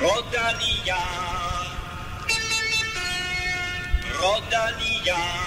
Rodalia. Rodalia.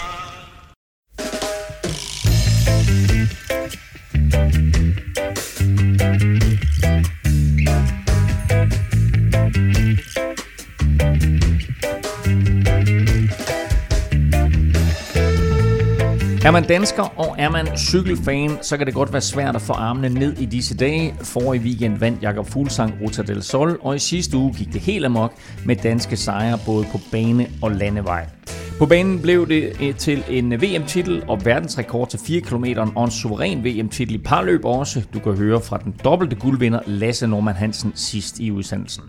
Er man dansker og er man cykelfan, så kan det godt være svært at få armene ned i disse dage. For i weekend vandt Jakob Fuglsang Ruta del Sol, og i sidste uge gik det helt amok med danske sejre både på bane og landevej. På banen blev det øh, til en øh, VM-titel og verdensrekord til 4 km og en suveræn VM-titel i parløb også. Du kan høre fra den dobbelte guldvinder Lasse Norman Hansen sidst i udsendelsen.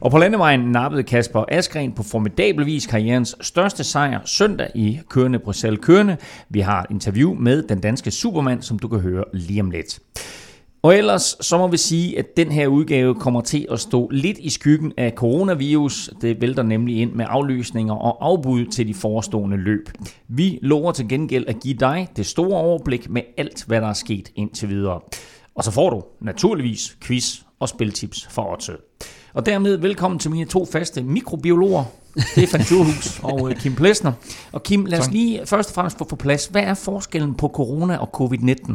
Og på landevejen nappede Kasper Askren på formidabel vis karrierens største sejr søndag i Kørende Bruxelles Kørende. Vi har et interview med den danske supermand, som du kan høre lige om lidt. Og ellers så må vi sige, at den her udgave kommer til at stå lidt i skyggen af coronavirus. Det vælter nemlig ind med aflysninger og afbud til de forestående løb. Vi lover til gengæld at give dig det store overblik med alt, hvad der er sket indtil videre. Og så får du naturligvis quiz og spiltips for året. Og dermed velkommen til mine to faste mikrobiologer, Stefan Djurhus og øh, Kim Plesner. Og Kim, lad os lige først og fremmest få på plads. Hvad er forskellen på corona og covid-19?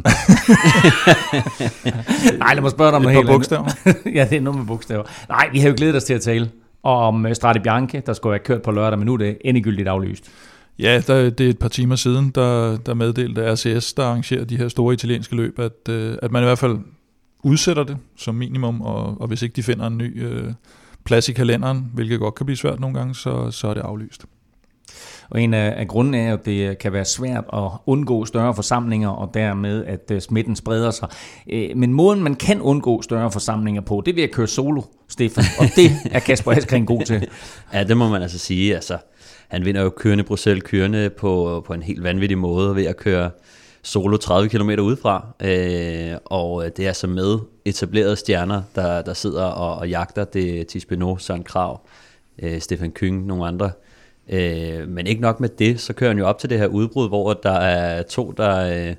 Nej, lad mig spørge dig om Et noget helt bogstaver. ja, det er noget med bogstaver. Nej, vi har jo glædet os til at tale om øh, Strade Bianche, der skulle have kørt på lørdag, men nu er det endegyldigt aflyst. Ja, der, det er et par timer siden, der, der meddelte RCS, der arrangerer de her store italienske løb, at, øh, at man i hvert fald udsætter det som minimum, og, og hvis ikke de finder en ny øh, plads i kalenderen, hvilket godt kan blive svært nogle gange, så, så er det aflyst. Og en af, af grundene er, at det kan være svært at undgå større forsamlinger, og dermed, at øh, smitten spreder sig. Øh, Men måden, man kan undgå større forsamlinger på, det er ved at køre solo, Stefan. Og det er Kasper Askren god til. Ja, det må man altså sige. Altså, han vinder jo kørende Bruxelles kørende på, på en helt vanvittig måde ved at køre solo 30 km udefra. Øh, og øh, det er altså med etablerede stjerner, der, der sidder og, og jagter. Det er Tis Søren Krav, øh, Stefan Kyng, nogle andre. Øh, men ikke nok med det, så kører han jo op til det her udbrud, hvor der er to, der... Øh,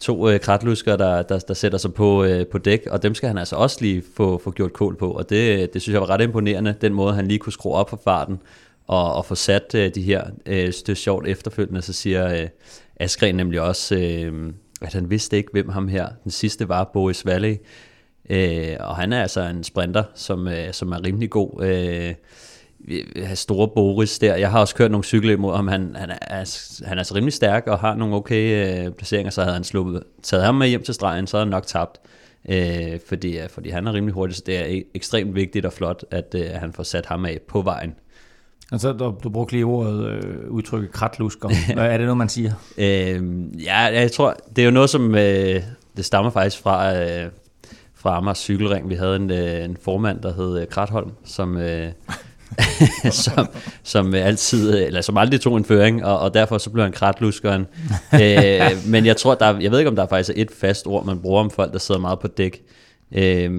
to øh, kratlusker, der, der, der sætter sig på, øh, på dæk, og dem skal han altså også lige få, få gjort kål på, og det, det synes jeg var ret imponerende, den måde han lige kunne skrue op for farten, og, og få sat øh, de her, øh, det er sjovt efterfølgende, så siger øh, Askren nemlig også, øh, at han vidste ikke, hvem ham her, den sidste var, Boris Valley, øh, og han er altså en sprinter, som, øh, som er rimelig god, øh, øh store Boris der. Jeg har også kørt nogle cykler mod ham. Han, han, er, altså, han er altså rimelig stærk og har nogle okay øh, placeringer, så havde han sluppet, taget ham med hjem til stregen, så havde han nok tabt. Øh, fordi, øh, fordi han er rimelig hurtig, så det er e- ekstremt vigtigt og flot, at øh, han får sat ham af på vejen. Altså, du, du brugte lige ordet øh, udtrykket kratlusker. Hvad er det noget, man siger? Øh, ja, jeg tror, det er jo noget, som øh, det stammer faktisk fra, øh, fra Amars Cykelring. Vi havde en, øh, en formand, der hed øh, Kratholm, som... Øh, som, som altid, eller som aldrig tog en føring, og, og derfor så blev han kratluskeren. øh, men jeg tror, der, er- jeg ved ikke, om der er faktisk et fast ord, man bruger om folk, der sidder meget på dæk. Øh,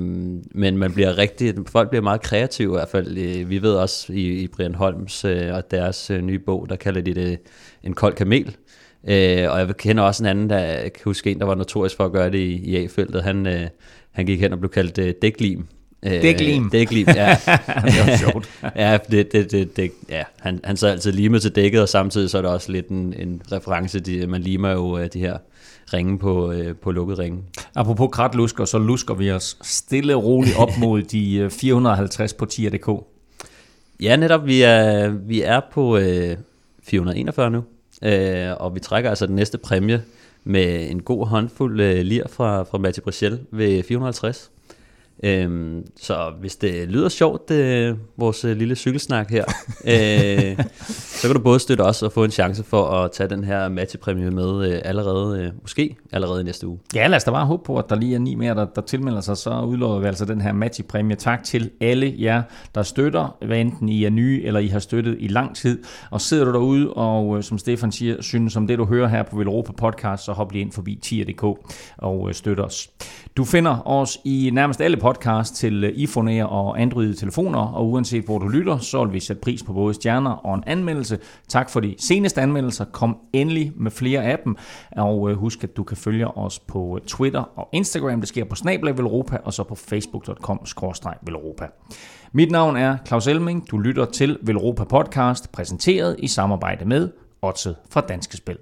men man bliver rigtig, folk bliver meget kreative i hvert fald. Øh, Vi ved også i, i Brian Holms øh, og deres øh, nye bog, der kalder de det en kold kamel. Øh, og jeg kender også en anden, der jeg kan huske en, der var notorisk for at gøre det i, i A-feltet. Han, øh, han gik hen og blev kaldt øh, dæklim. Øh, Dæklim? Dæklim, ja. det var sjovt. ja, det, det, det, det, ja. Han, han så altid limet til dækket, og samtidig så er det også lidt en, en reference. De, man limer jo øh, de her ringe på, øh, på lukket ringe. Apropos kratlusker, så lusker vi os stille og roligt op mod de øh, 450 på tier.dk. Ja, netop. Vi er, vi er på øh, 441 nu, øh, og vi trækker altså den næste præmie med en god håndfuld øh, lir fra, fra Matti Brichel ved 450. Øhm, så hvis det lyder sjovt, det, vores øh, lille cykelsnak her, øh, så kan du både støtte os og få en chance for at tage den her Matti-præmie med øh, allerede, øh, måske allerede i næste uge. Ja, lad os da bare håbe på, at der lige er ni mere, der, der tilmelder sig. Så udlover vi altså den her Matti-præmie. Tak til alle jer, der støtter, hvad enten I er nye, eller I har støttet i lang tid. Og sidder du derude, og øh, som Stefan siger, synes om det, du hører her på Velropa Podcast, så hop lige ind forbi tier.dk og øh, støt os. Du finder os i nærmest alle Podcast podcast til øh, iPhone og Android-telefoner, og uanset hvor du lytter, så vil vi sætte pris på både stjerner og en anmeldelse. Tak for de seneste anmeldelser. Kom endelig med flere af dem, og øh, husk, at du kan følge os på øh, Twitter og Instagram. Det sker på Snablag Europa, og så på facebook.com-velropa. Mit navn er Claus Elming. Du lytter til Velropa Podcast, præsenteret i samarbejde med Otse fra Danske Spil.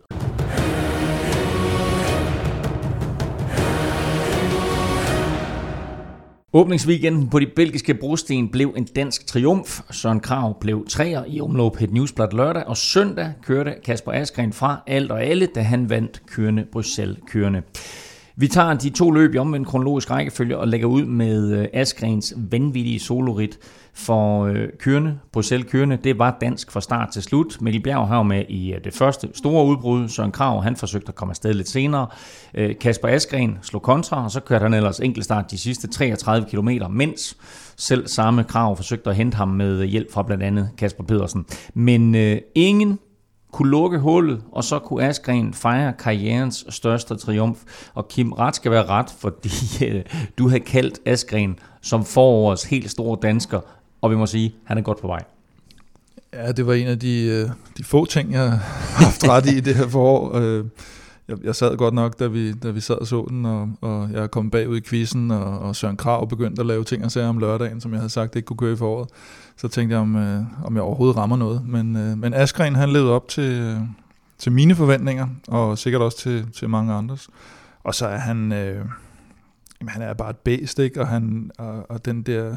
Åbningsweekenden på de belgiske brosten blev en dansk triumf. Søren Krav blev træer i omløb et Newsblad lørdag, og søndag kørte Kasper Askren fra alt og alle, da han vandt kørende Bruxelles kørende. Vi tager de to løb i omvendt kronologisk rækkefølge og lægger ud med øh, Asgrens vanvittige solorit for øh, kørende, Bruxelles kørende. Det var dansk fra start til slut. Mikkel Bjerg har med i øh, det første store udbrud. Søren Krav, han forsøgte at komme afsted lidt senere. Kasper Askren slog kontra, og så kørte han ellers enkeltstart de sidste 33 km, mens selv samme krav forsøgte at hente ham med hjælp fra blandt andet Kasper Pedersen. Men øh, ingen kunne lukke hullet, og så kunne Askren fejre karrierens største triumf. Og Kim, ret skal være ret, fordi øh, du har kaldt Askren som forårets helt store dansker, og vi må sige, han er godt på vej. Ja, det var en af de, øh, de få ting, jeg har haft ret i det her forår. Øh, jeg, jeg sad godt nok, da vi, da vi sad og så den, og, og jeg kom bagud i quizzen, og, og Søren Krav begyndte at lave ting og sager om lørdagen, som jeg havde sagt ikke kunne køre i foråret. Så tænkte jeg, om, øh, om jeg overhovedet rammer noget. Men, øh, men Askren, han levede op til, øh, til mine forventninger, og sikkert også til, til mange andres. Og så er han, øh, jamen, han er bare et bæst, ikke? Og, han, og, og den der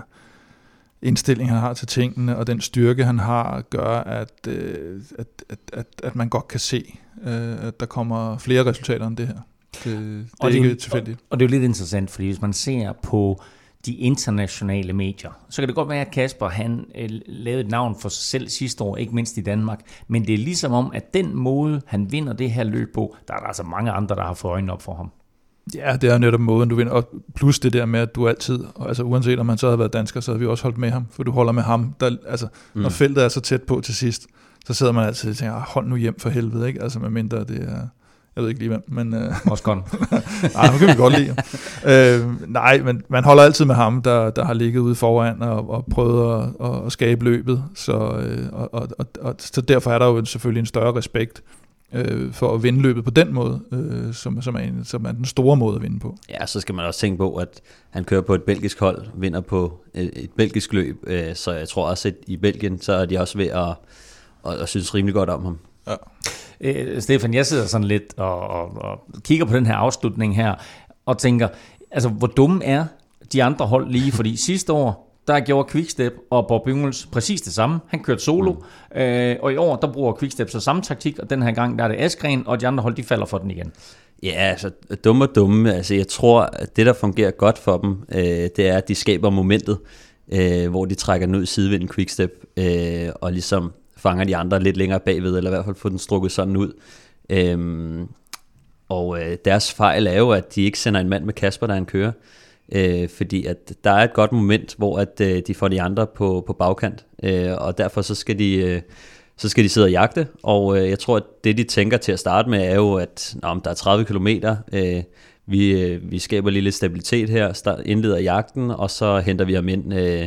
indstilling, han har til tingene, og den styrke, han har, gør, at, øh, at, at, at, at man godt kan se, øh, at der kommer flere resultater end det her. Det, det er ikke tilfældigt. Og, og det er jo lidt interessant, fordi hvis man ser på de internationale medier, så kan det godt være, at Kasper han øh, lavede et navn for sig selv sidste år, ikke mindst i Danmark, men det er ligesom om, at den måde, han vinder det her løb på, der er der altså mange andre, der har fået øjnene op for ham. Ja, det er netop måden, du vinder. Og plus det der med, at du altid, altså uanset om han så havde været dansker, så havde vi også holdt med ham, for du holder med ham. Der, altså, mm. Når feltet er så tæt på til sidst, så sidder man altid og tænker, ah, hold nu hjem for helvede, ikke? Altså med mindre det er, jeg ved ikke lige hvem, men... Øh, Også godt. nej, nu kan vi godt lide øh, Nej, men man holder altid med ham, der, der har ligget ude foran og, og prøvet at, at skabe løbet, så, øh, og, og, og, og, så derfor er der jo selvfølgelig en større respekt øh, for at vinde løbet på den måde, øh, som, som, er en, som er den store måde at vinde på. Ja, så skal man også tænke på, at han kører på et belgisk hold, vinder på et, et belgisk løb, øh, så jeg tror også, at i Belgien, så er de også ved at, at, at synes rimelig godt om ham. Ja. Øh, Stefan, jeg sidder sådan lidt og, og, og kigger på den her afslutning her, og tænker, altså hvor dumme er de andre hold lige, fordi sidste år, der gjorde Quickstep og Bob Jungels præcis det samme. Han kørte solo, mm. øh, og i år, der bruger Quickstep så samme taktik, og den her gang, der er det Askren, og de andre hold, de falder for den igen. Ja, altså dumme og dumme. Altså, jeg tror, at det, der fungerer godt for dem, øh, det er, at de skaber momentet, øh, hvor de trækker den ud i sidevinden Quickstep, øh, og ligesom fanger de andre lidt længere bagved, eller i hvert fald får den strukket sådan ud. Øh, og øh, deres fejl er jo, at de ikke sender en mand med Kasper, der han kører øh, fordi at der er et godt moment, hvor at øh, de får de andre på, på bagkant, øh, og derfor så skal de... Øh, så skal de sidde og jagte, og øh, jeg tror, at det de tænker til at starte med er jo, at nå, om der er 30 km, øh, vi, øh, vi skaber lige lidt stabilitet her, start, indleder jagten, og så henter vi ham ind øh,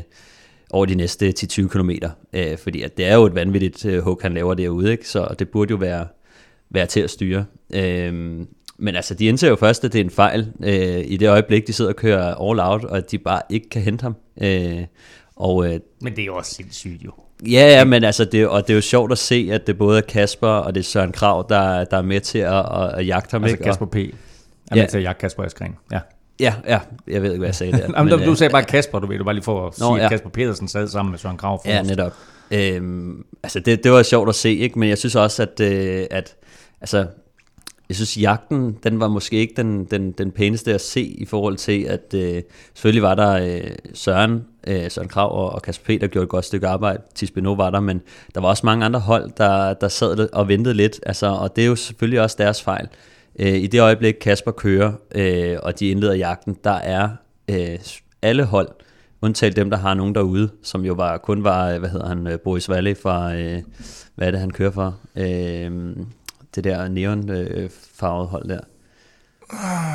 over de næste 10-20 km, øh, fordi at det er jo et vanvittigt øh, hug, han laver derude, ikke? så det burde jo være, være til at styre. Øh, men altså, de indser jo først, at det er en fejl øh, i det øjeblik, de sidder og kører all out, og at de bare ikke kan hente ham. Øh, og, øh, men det er jo også sindssygt jo. Ja, ja, men altså, det, og det er jo sjovt at se, at det både er Kasper og det er Søren Krav, der, der er med til at, at, at jagte ham. Altså ikke? Kasper P. er ja. med til at jagte Kasper Askren. Ja. Ja, ja, jeg ved ikke, hvad jeg sagde der. Jamen, men, du, du sagde bare Kasper, du ved, du bare lige for at Nå, sige, ja. at Kasper Petersen sad sammen med Søren Krav. Ja, netop. Øhm, altså, det, det var sjovt at se, ikke? men jeg synes også, at, øh, at altså, jeg synes, jagten, den var måske ikke den, den, den pæneste at se i forhold til, at øh, selvfølgelig var der øh, Søren, øh, Søren Krav og, og Kasper P., der gjorde et godt stykke arbejde. Tisbeno var der, men der var også mange andre hold, der, der sad og ventede lidt, altså, og det er jo selvfølgelig også deres fejl. Øh, I det øjeblik, Kasper kører, øh, og de indleder jagten, der er øh, alle hold, undtalt dem, der har nogen derude, som jo var, kun var, øh, hvad hedder han, øh, Boris Valle fra, øh, hvad er det, han kører for? Øh, det der neonfarvede hold der.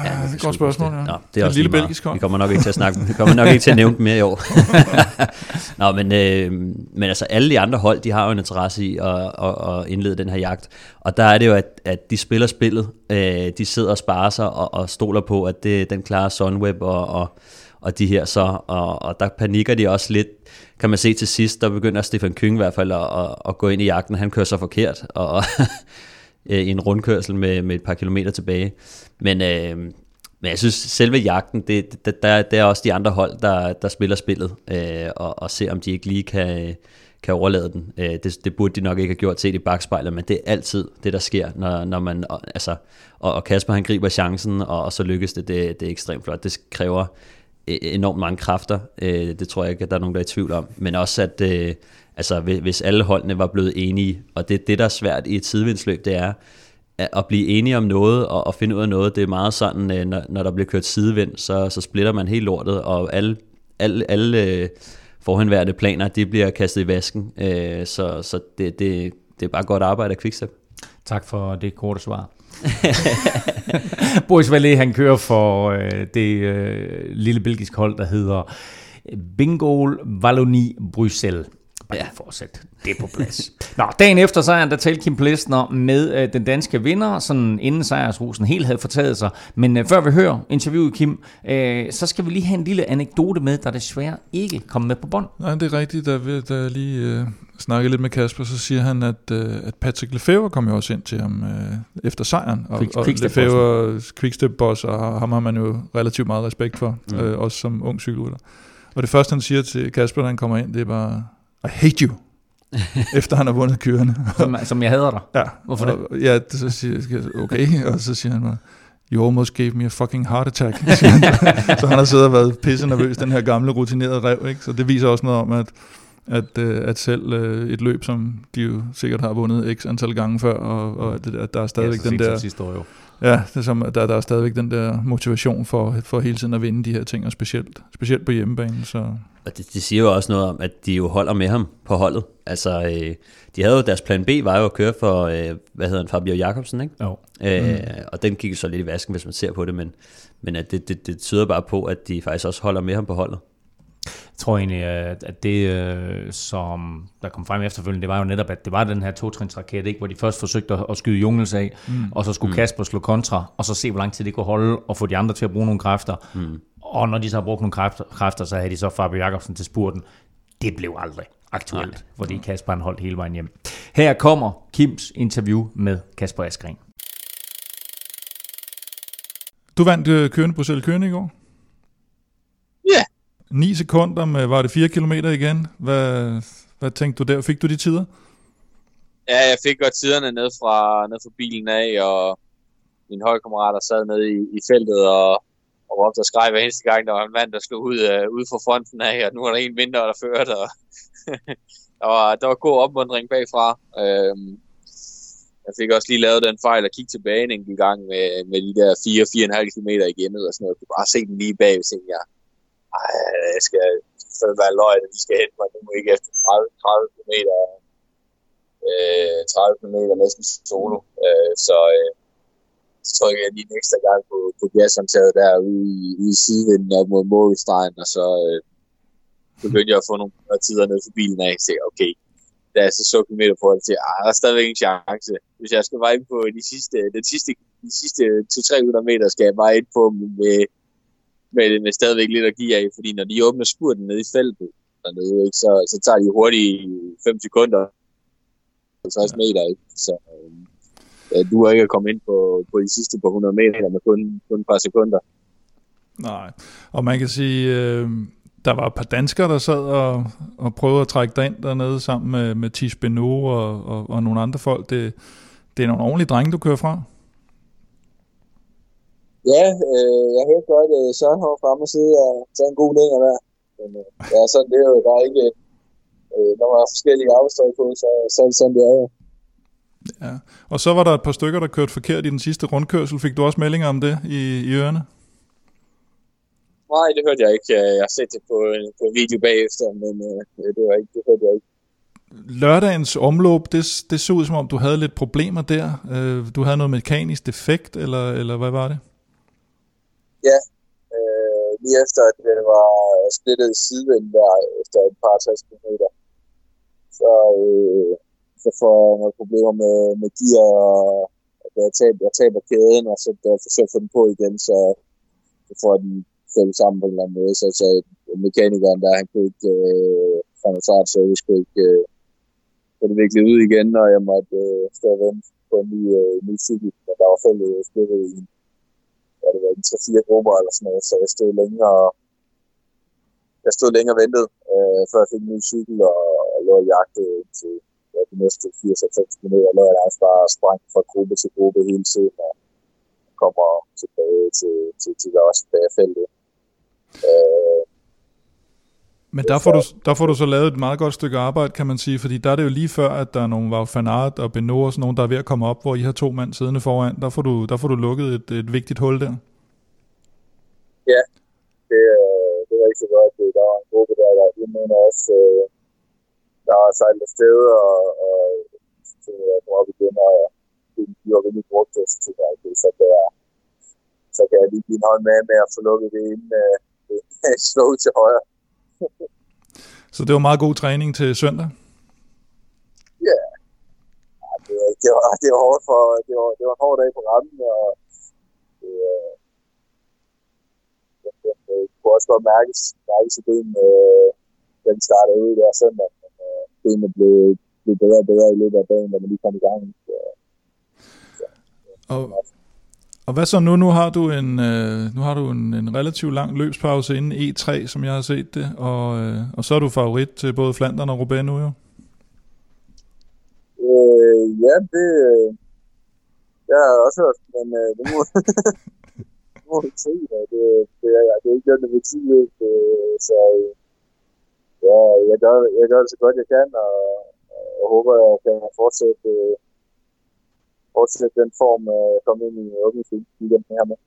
Ja, det er et godt spørgsmål, ja. Nå, det er en også lille belgisk hold. Vi kommer nok ikke til at snakke, vi kommer nok ikke til at nævne dem mere i år. Nå, men, øh, men altså alle de andre hold, de har jo en interesse i at, at, at indlede den her jagt. Og der er det jo, at, at de spiller spillet. Øh, de sidder og sparer sig og, og stoler på, at det, den klarer Sunweb og, og, og de her så. Og, og der panikker de også lidt, kan man se til sidst, der begynder Stefan Kyng i hvert fald at, at, at gå ind i jagten. Han kører så forkert, og øh, i en rundkørsel med, med et par kilometer tilbage. Men, øh, men jeg synes, selve jagten, det, det, der, det er også de andre hold, der, der spiller spillet, øh, og, og ser om de ikke lige kan, kan overlade den. Øh, det, det burde de nok ikke have gjort set i bagspejlet, men det er altid det, der sker, når, når man, altså, og, og Kasper han griber chancen, og, og så lykkes det, det, det er ekstremt flot. Det kræver øh, enormt mange kræfter, øh, det tror jeg ikke, at der er nogen, der er i tvivl om, men også at, øh, altså, hvis alle holdene var blevet enige, og det det, der er svært i et sidevindsløb, det er, at blive enige om noget og, og finde ud af noget, det er meget sådan, øh, når, når der bliver kørt sidevind, så, så splitter man helt lortet, og alle, alle, alle øh, forhenværende planer, de bliver kastet i vasken. Øh, så så det, det, det er bare godt arbejde af Quickstep. Tak for det korte svar. Boris Vallée, han kører for øh, det øh, lille belgiske hold, der hedder Bingol Wallonie Bruxelles. Ja. Fortsæt. Det er på plads. Nå, dagen efter sejren, der talte Kim Plesner med øh, den danske vinder, sådan inden sejrsrusen helt havde fortaget sig. Men øh, før vi hører interviewet, Kim, øh, så skal vi lige have en lille anekdote med, der desværre ikke kom med på bånd. Nej, det er rigtigt. Da, vi, da jeg lige øh, snakkede lidt med Kasper, så siger han, at, øh, at Patrick Lefebvre kom jo også ind til ham øh, efter sejren. Og, Quick- og Quickstep Lefebvre, Quickstep-boss, og ham har man jo relativt meget respekt for, mm. øh, også som ung cykelrytter. Og det første, han siger til Kasper, da han kommer ind, det er bare, I hate you. efter han har vundet kørende. Som, som jeg hader dig. ja, Hvorfor det? og, Ja, det, så siger jeg, okay, og så siger han bare, You almost gave me a fucking heart attack. så han har siddet og været pisse nervøs, den her gamle rutinerede rev. Ikke? Så det viser også noget om, at, at, øh, at selv øh, et løb, som de jo sikkert har vundet x antal gange før, og, og at, det- at der er stadigvæk ja, den der... sidste år jo. Ja, det er som, der, der er stadigvæk den der motivation for, for hele tiden at vinde de her ting, og specielt, specielt på hjemmebane. Så Og det, det siger jo også noget om, at de jo holder med ham på holdet. Altså, øh, de havde jo deres plan B, var jo at køre for, øh, hvad hedder han, Fabio Jacobsen, ikke? Jo. Øh, mm. Og den gik jo så lidt i vasken, hvis man ser på det, men, men at det, det, det tyder bare på, at de faktisk også holder med ham på holdet. Jeg tror egentlig, at det, øh, som der kom frem efterfølgende, det var jo netop, at det var den her totrinsraket, ikke? hvor de først forsøgte at, skyde Jungels af, mm. og så skulle mm. Kasper slå kontra, og så se, hvor lang tid det kunne holde, og få de andre til at bruge nogle kræfter. Mm. Og når de så har brugt nogle kræfter, kræfter, så havde de så Fabio Jacobsen til spurten. Det blev aldrig aktuelt, Nej. fordi Kasper han holdt hele vejen hjem. Her kommer Kims interview med Kasper Askren. du vandt øh, kørende Bruxelles kørende i går? 9 sekunder med, var det 4 km igen? Hvad, hvad tænkte du der? Fik du de tider? Ja, jeg fik godt tiderne ned fra, ned fra bilen af, og min holdkammerater sad nede i, i feltet og, og råbte og skreg hver eneste gang, der var en mand, der slog ud, uh, ud fra fronten af, og nu er der en mindre, der førte, og der, var, der var god opmundring bagfra. Øhm, jeg fik også lige lavet den fejl at kigge tilbage en enkelt gang med, med de der 4-4,5 km igen, og sådan noget. Jeg kunne bare se den lige bag, og tænkte jeg, ej, jeg skal fandme være løgn, at de skal hente mig nu ikke efter 30, 30 km øh, 30 km næsten solo. Øh, så, øh, så trykker jeg lige en ekstra gang på, på gashåndtaget der ude i, ude i sidevinden op mod målstregen, og så øh, begyndte jeg at få nogle tider ned for bilen af. Så okay, da jeg så så kilometer på at til, ah, der er stadigvæk en chance. Hvis jeg skal veje ind på de sidste, den sidste, de sidste 200-300 meter, skal jeg veje ind på med, med, med stadigvæk lidt at give af, fordi når de åbner spurten nede i feltet, dernede, ikke, så, så tager de hurtigt 5 sekunder 50 meter, ikke? Så øh, ja, du er ikke at komme ind på, på de sidste par 100 meter med kun, kun et par sekunder. Nej, og man kan sige, øh, der var et par danskere, der sad og, og prøvede at trække dig ind dernede sammen med, med Tis Beno og, og, og nogle andre folk. Det, det er nogle ordentlige drenge, du kører fra. Ja, øh, jeg hørte godt øh, Søren herovre fremme og sidde og tage en god længere der. Men øh, ja, sådan det er jo, der er ikke, øh, når man har forskellige arbejdstøj på, så, så er det sådan, det er jo. Ja. Og så var der et par stykker, der kørte forkert i den sidste rundkørsel. Fik du også meldinger om det i, i ørerne? Nej, det hørte jeg ikke. Jeg har set det på, på video bagefter, men øh, det, var ikke, det hørte jeg ikke. Lørdagens omløb, det, det så ud som om, du havde lidt problemer der. Øh, du havde noget mekanisk defekt, eller, eller hvad var det? Ja, øh, lige efter at det var splittet i der efter et par 60 km. Så, øh, så får jeg nogle problemer med, med gear, og jeg taber, jeg taber kæden, og så da jeg forsøger at få den på igen, så, så får jeg den fælles sammen på en eller anden måde. Så, så mekanikeren der, han kunne ikke, øh, fra noget service, kunne ikke øh, få det virkelig ud igen, og jeg måtte øh, stå og vente på en ny, øh, ny cykel, og der var fældet splittet i hvad det var en 3-4 grupper eller sådan noget, så jeg stod længere jeg stod længere og ventede, øh, før jeg fik en ny cykel og, og lå og jagtede til ja, de næste 80-90 minutter, lå jeg altså bare sprang fra gruppe til gruppe hele tiden og kommer tilbage til, til, til til der også feltet. Øh, men der får, du, der får du så lavet et meget godt stykke arbejde, kan man sige, fordi der er det jo lige før, at der er nogle var Fanart og Beno og sådan nogen, der er ved at komme op, hvor I har to mand siddende foran. Der får du, der får du lukket et, et vigtigt hul der. Ja, det, det var ikke så godt. Der var en gruppe der, der jeg mener også, øh, der har sejlet afsted, og, og så jeg kom op igen, og de var rimelig brugt det, så tænkte jeg, okay, så kan jeg, så kan jeg lige give en hånd med med at få lukket det inden øh, slå til højre. Så det var meget god træning til søndag? Ja, yeah. det, var, det, var, det var hårdt for, det var, det var en hård dag på rammen, og det, øh, det, det, det kunne også godt mærkes, mærkes i benene, øh, den startede ud der søndag, men øh, benene blev, blev bedre og bedre i løbet af dagen, da man lige kom i gang. Så, så, og, og hvad så nu? Nu har du en, øh, nu har du en, en relativt lang løbspause inden E3, som jeg har set det, og, øh, og så er du favorit til både Flandern og Roubaix nu jo. Øh, ja, det, øh, jeg har også hørt, men øh, det må, det må vi se. Det, det, er, det er ikke det, det vil sige, øh, så øh, ja, jeg gør, jeg gør det så godt jeg kan, og, og håber, jeg kan fortsætte fortsætte den form, øh, komme ind i åbningsweekenden her med.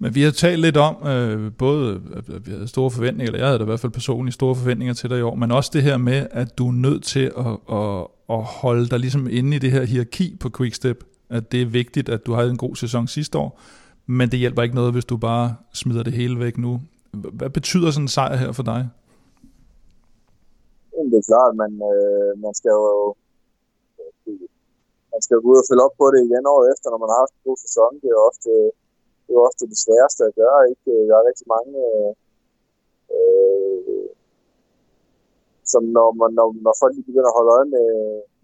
Men vi har talt lidt om, øh, både at vi havde store forventninger, eller jeg havde da i hvert fald personligt store forventninger til dig i år, men også det her med, at du er nødt til at, at, at holde dig ligesom inde i det her hierarki på Quickstep. At det er vigtigt, at du havde en god sæson sidste år, men det hjælper ikke noget, hvis du bare smider det hele væk nu. Hvad betyder sådan en sejr her for dig? Det er klart, man, øh, man skal jo man skal gå ud og følge op på det igen år efter, når man har haft en god sæson. Det er ofte, det er ofte det sværeste at gøre. Ikke? Øh, der er rigtig mange, øh, som når, man, når, når folk begynder at holde øje med,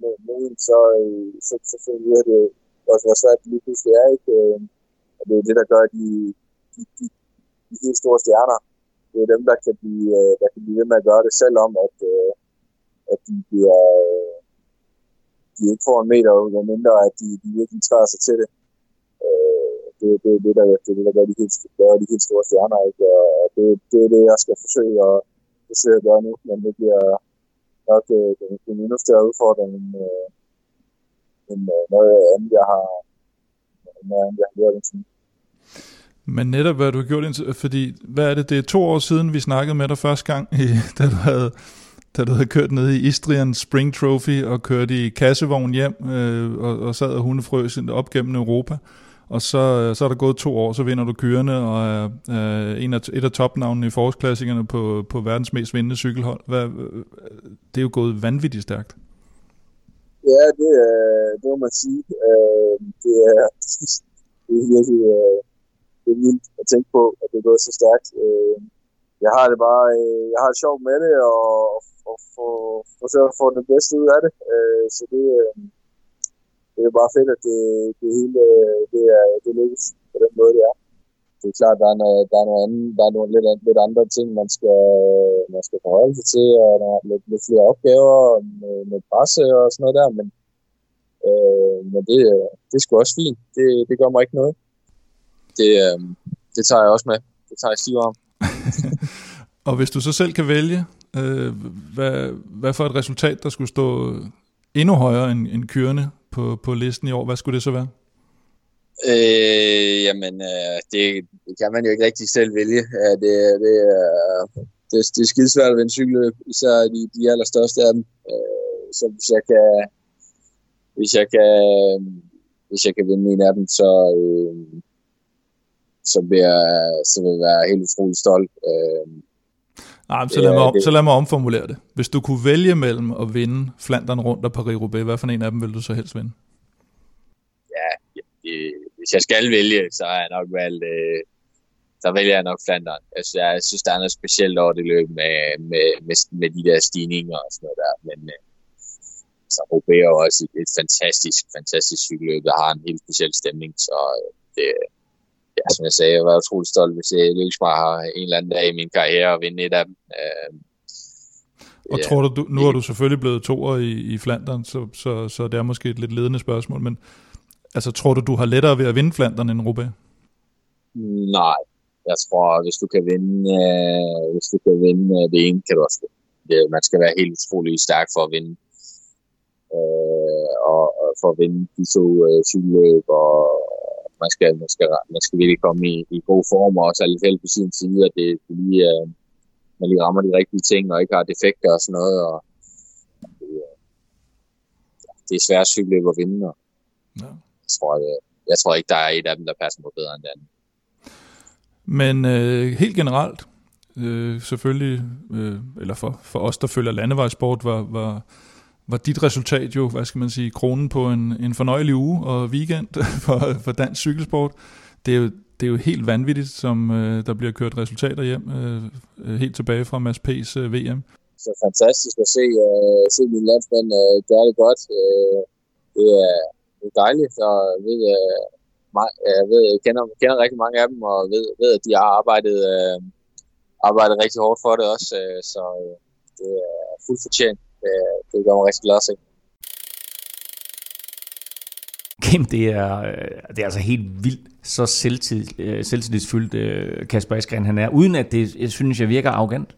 med, med en, så, øh, så, så finder vi, at det også hvor svært det lige pludselig er. Ikke? Øh, og det er det, der gør de, de, de, de helt store stjerner. Det er dem, der kan blive, der kan blive ved med at gøre det, selvom at, at de bliver, de ikke får en meter, ud, mindre at de, de virkelig træder sig til det. Øh, det, det, det, der, det, det, der gør de helt, gør de helt store stjerner. Ikke? Og det, det er det, jeg skal forsøge at, forsøge at gøre nu, men det bliver nok øh, den, den endnu større udfordring end, øh, end øh, noget andet, jeg har, noget andet, jeg har gjort indtil men netop hvad du har gjort indtil, fordi hvad er det, det er to år siden, vi snakkede med dig første gang, da du havde da du havde kørt ned i Istrian Spring Trophy og kørt i kassevogn hjem øh, og, og sad og hundefrøs op gennem Europa. Og så, øh, så er der gået to år, så vinder du kørende og er, øh, en af, et af topnavnene i forårsklassikerne på, på verdens mest vindende cykelhold. Hvad, øh, det er jo gået vanvittigt stærkt. Ja, det, det må man sige. Øh, det er, det er virkelig øh, det er vildt at tænke på, at det er gået så stærkt. Øh, jeg har det bare, jeg har det sjovt med det, og, og få, forsøge at få det bedste ud af det. Øh, så det, øh, det er bare fedt, at det, det hele øh, det er, det lykkes på den måde, det er. Det er klart, der er noget, der er noget andet, der er nogle lidt, lidt andre ting, man skal, man skal forholde sig til, og der er lidt, lidt flere opgaver med, med presse og sådan noget der, men, øh, men det, øh, det er sgu også fint. Det, det gør mig ikke noget. Det, øh, det tager jeg også med. Det tager jeg stiv om. og hvis du så selv kan vælge, Øh, hvad, hvad for et resultat, der skulle stå endnu højere end, end kørende på, på listen i år? Hvad skulle det så være? Øh, jamen, øh, det, det kan man jo ikke rigtig selv vælge. Ja, det, det, er, det, det er skidesvært at vinde cykelløb, især de, de allerstørste af dem. Øh, så hvis jeg kan, hvis jeg kan, hvis jeg kan vinde en af dem, så, øh, så, bliver, så vil jeg være helt utrolig stolt. Øh, Nej, så lad, mig om, så lad mig omformulere det. Hvis du kunne vælge mellem at vinde Flandern rundt og Paris-Roubaix, hvad for en af dem vil du så helst vinde? Ja, det, hvis jeg skal vælge, så har jeg nok valgt, øh, så vælger jeg nok Flandern. Altså, jeg synes, der er noget specielt over det løb med, med, med, med de der stigninger og sådan noget der. Men øh, så Roubaix er også et, et fantastisk, fantastisk cykelløb, der har en helt speciel stemning. Så øh, det, ja, som jeg sagde, jeg var utrolig stolt, hvis jeg lykkes mig en eller anden dag i min karriere at vinde et af dem. Øh, og ja, tror du, nu er du selvfølgelig blevet toer i, i Flandern, så, så, så det er måske et lidt ledende spørgsmål, men altså tror du, du har lettere ved at vinde Flandern end Roubaix? Nej, jeg tror, hvis du kan vinde, øh, hvis du kan vinde øh, det ene, kan du også det. Man skal være helt utrolig stærk for at vinde. Øh, og, og for at vinde de to øh, cykelløb, og man skal, man skal, man skal virkelig komme i, i god form, og også lidt held på sin side, at det, det lige, øh, man lige rammer de rigtige ting, og ikke har defekter og sådan noget. Og, det, det er svært cykelløb at vinde, og ja. jeg, tror, jeg, jeg tror ikke, der er et af dem, der passer på bedre end den anden. Men øh, helt generelt, øh, selvfølgelig, øh, eller for, for os, der følger landevejsport, var, var, var dit resultat jo, hvad skal man sige, kronen på en, en fornøjelig uge og weekend for, for dansk cykelsport. Det er jo, det er jo helt vanvittigt, som øh, der bliver kørt resultater hjem, øh, øh helt tilbage fra Mads P's øh, VM. Så fantastisk at se, øh, se min landsmænd øh, gøre det godt. Øh, det, er, det er dejligt, og ved, øh, øh, jeg, ved, jeg kender, kender rigtig mange af dem, og ved, ved at de har arbejdet, øh, arbejdet rigtig hårdt for det også, øh, så øh, det er fuldt fortjent. Det, det gør mig rigtig glad at se. Kim, det er, øh, det er altså helt vildt, så selvtid, øh, selvtidsfyldt Kasper Askren han er, uden at det, jeg synes, jeg virker arrogant.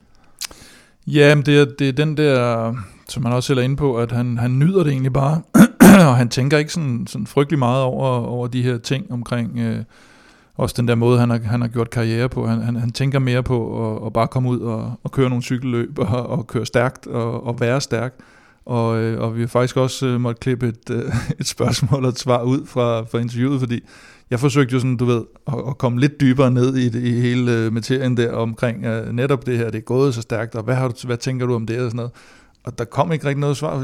Ja, men det er, det er den der, som man også selv er inde på, at han, han nyder det egentlig bare, og han tænker ikke sådan, sådan frygtelig meget over, over de her ting omkring, øh, også den der måde, han har, han har gjort karriere på. Han, han, han tænker mere på at, at bare komme ud og, og køre nogle cykelløb, og, og køre stærkt, og, og være stærk. Og, øh, og vi har faktisk også øh, måtte klippe et, øh, et spørgsmål og et svar ud fra, fra interviewet, fordi jeg forsøgte jo sådan, du ved, at, at komme lidt dybere ned i, det, i hele øh, materien der omkring uh, netop det her, det er gået så stærkt, og hvad, har du, hvad tænker du om det og sådan noget. Og der kom ikke rigtig noget svar,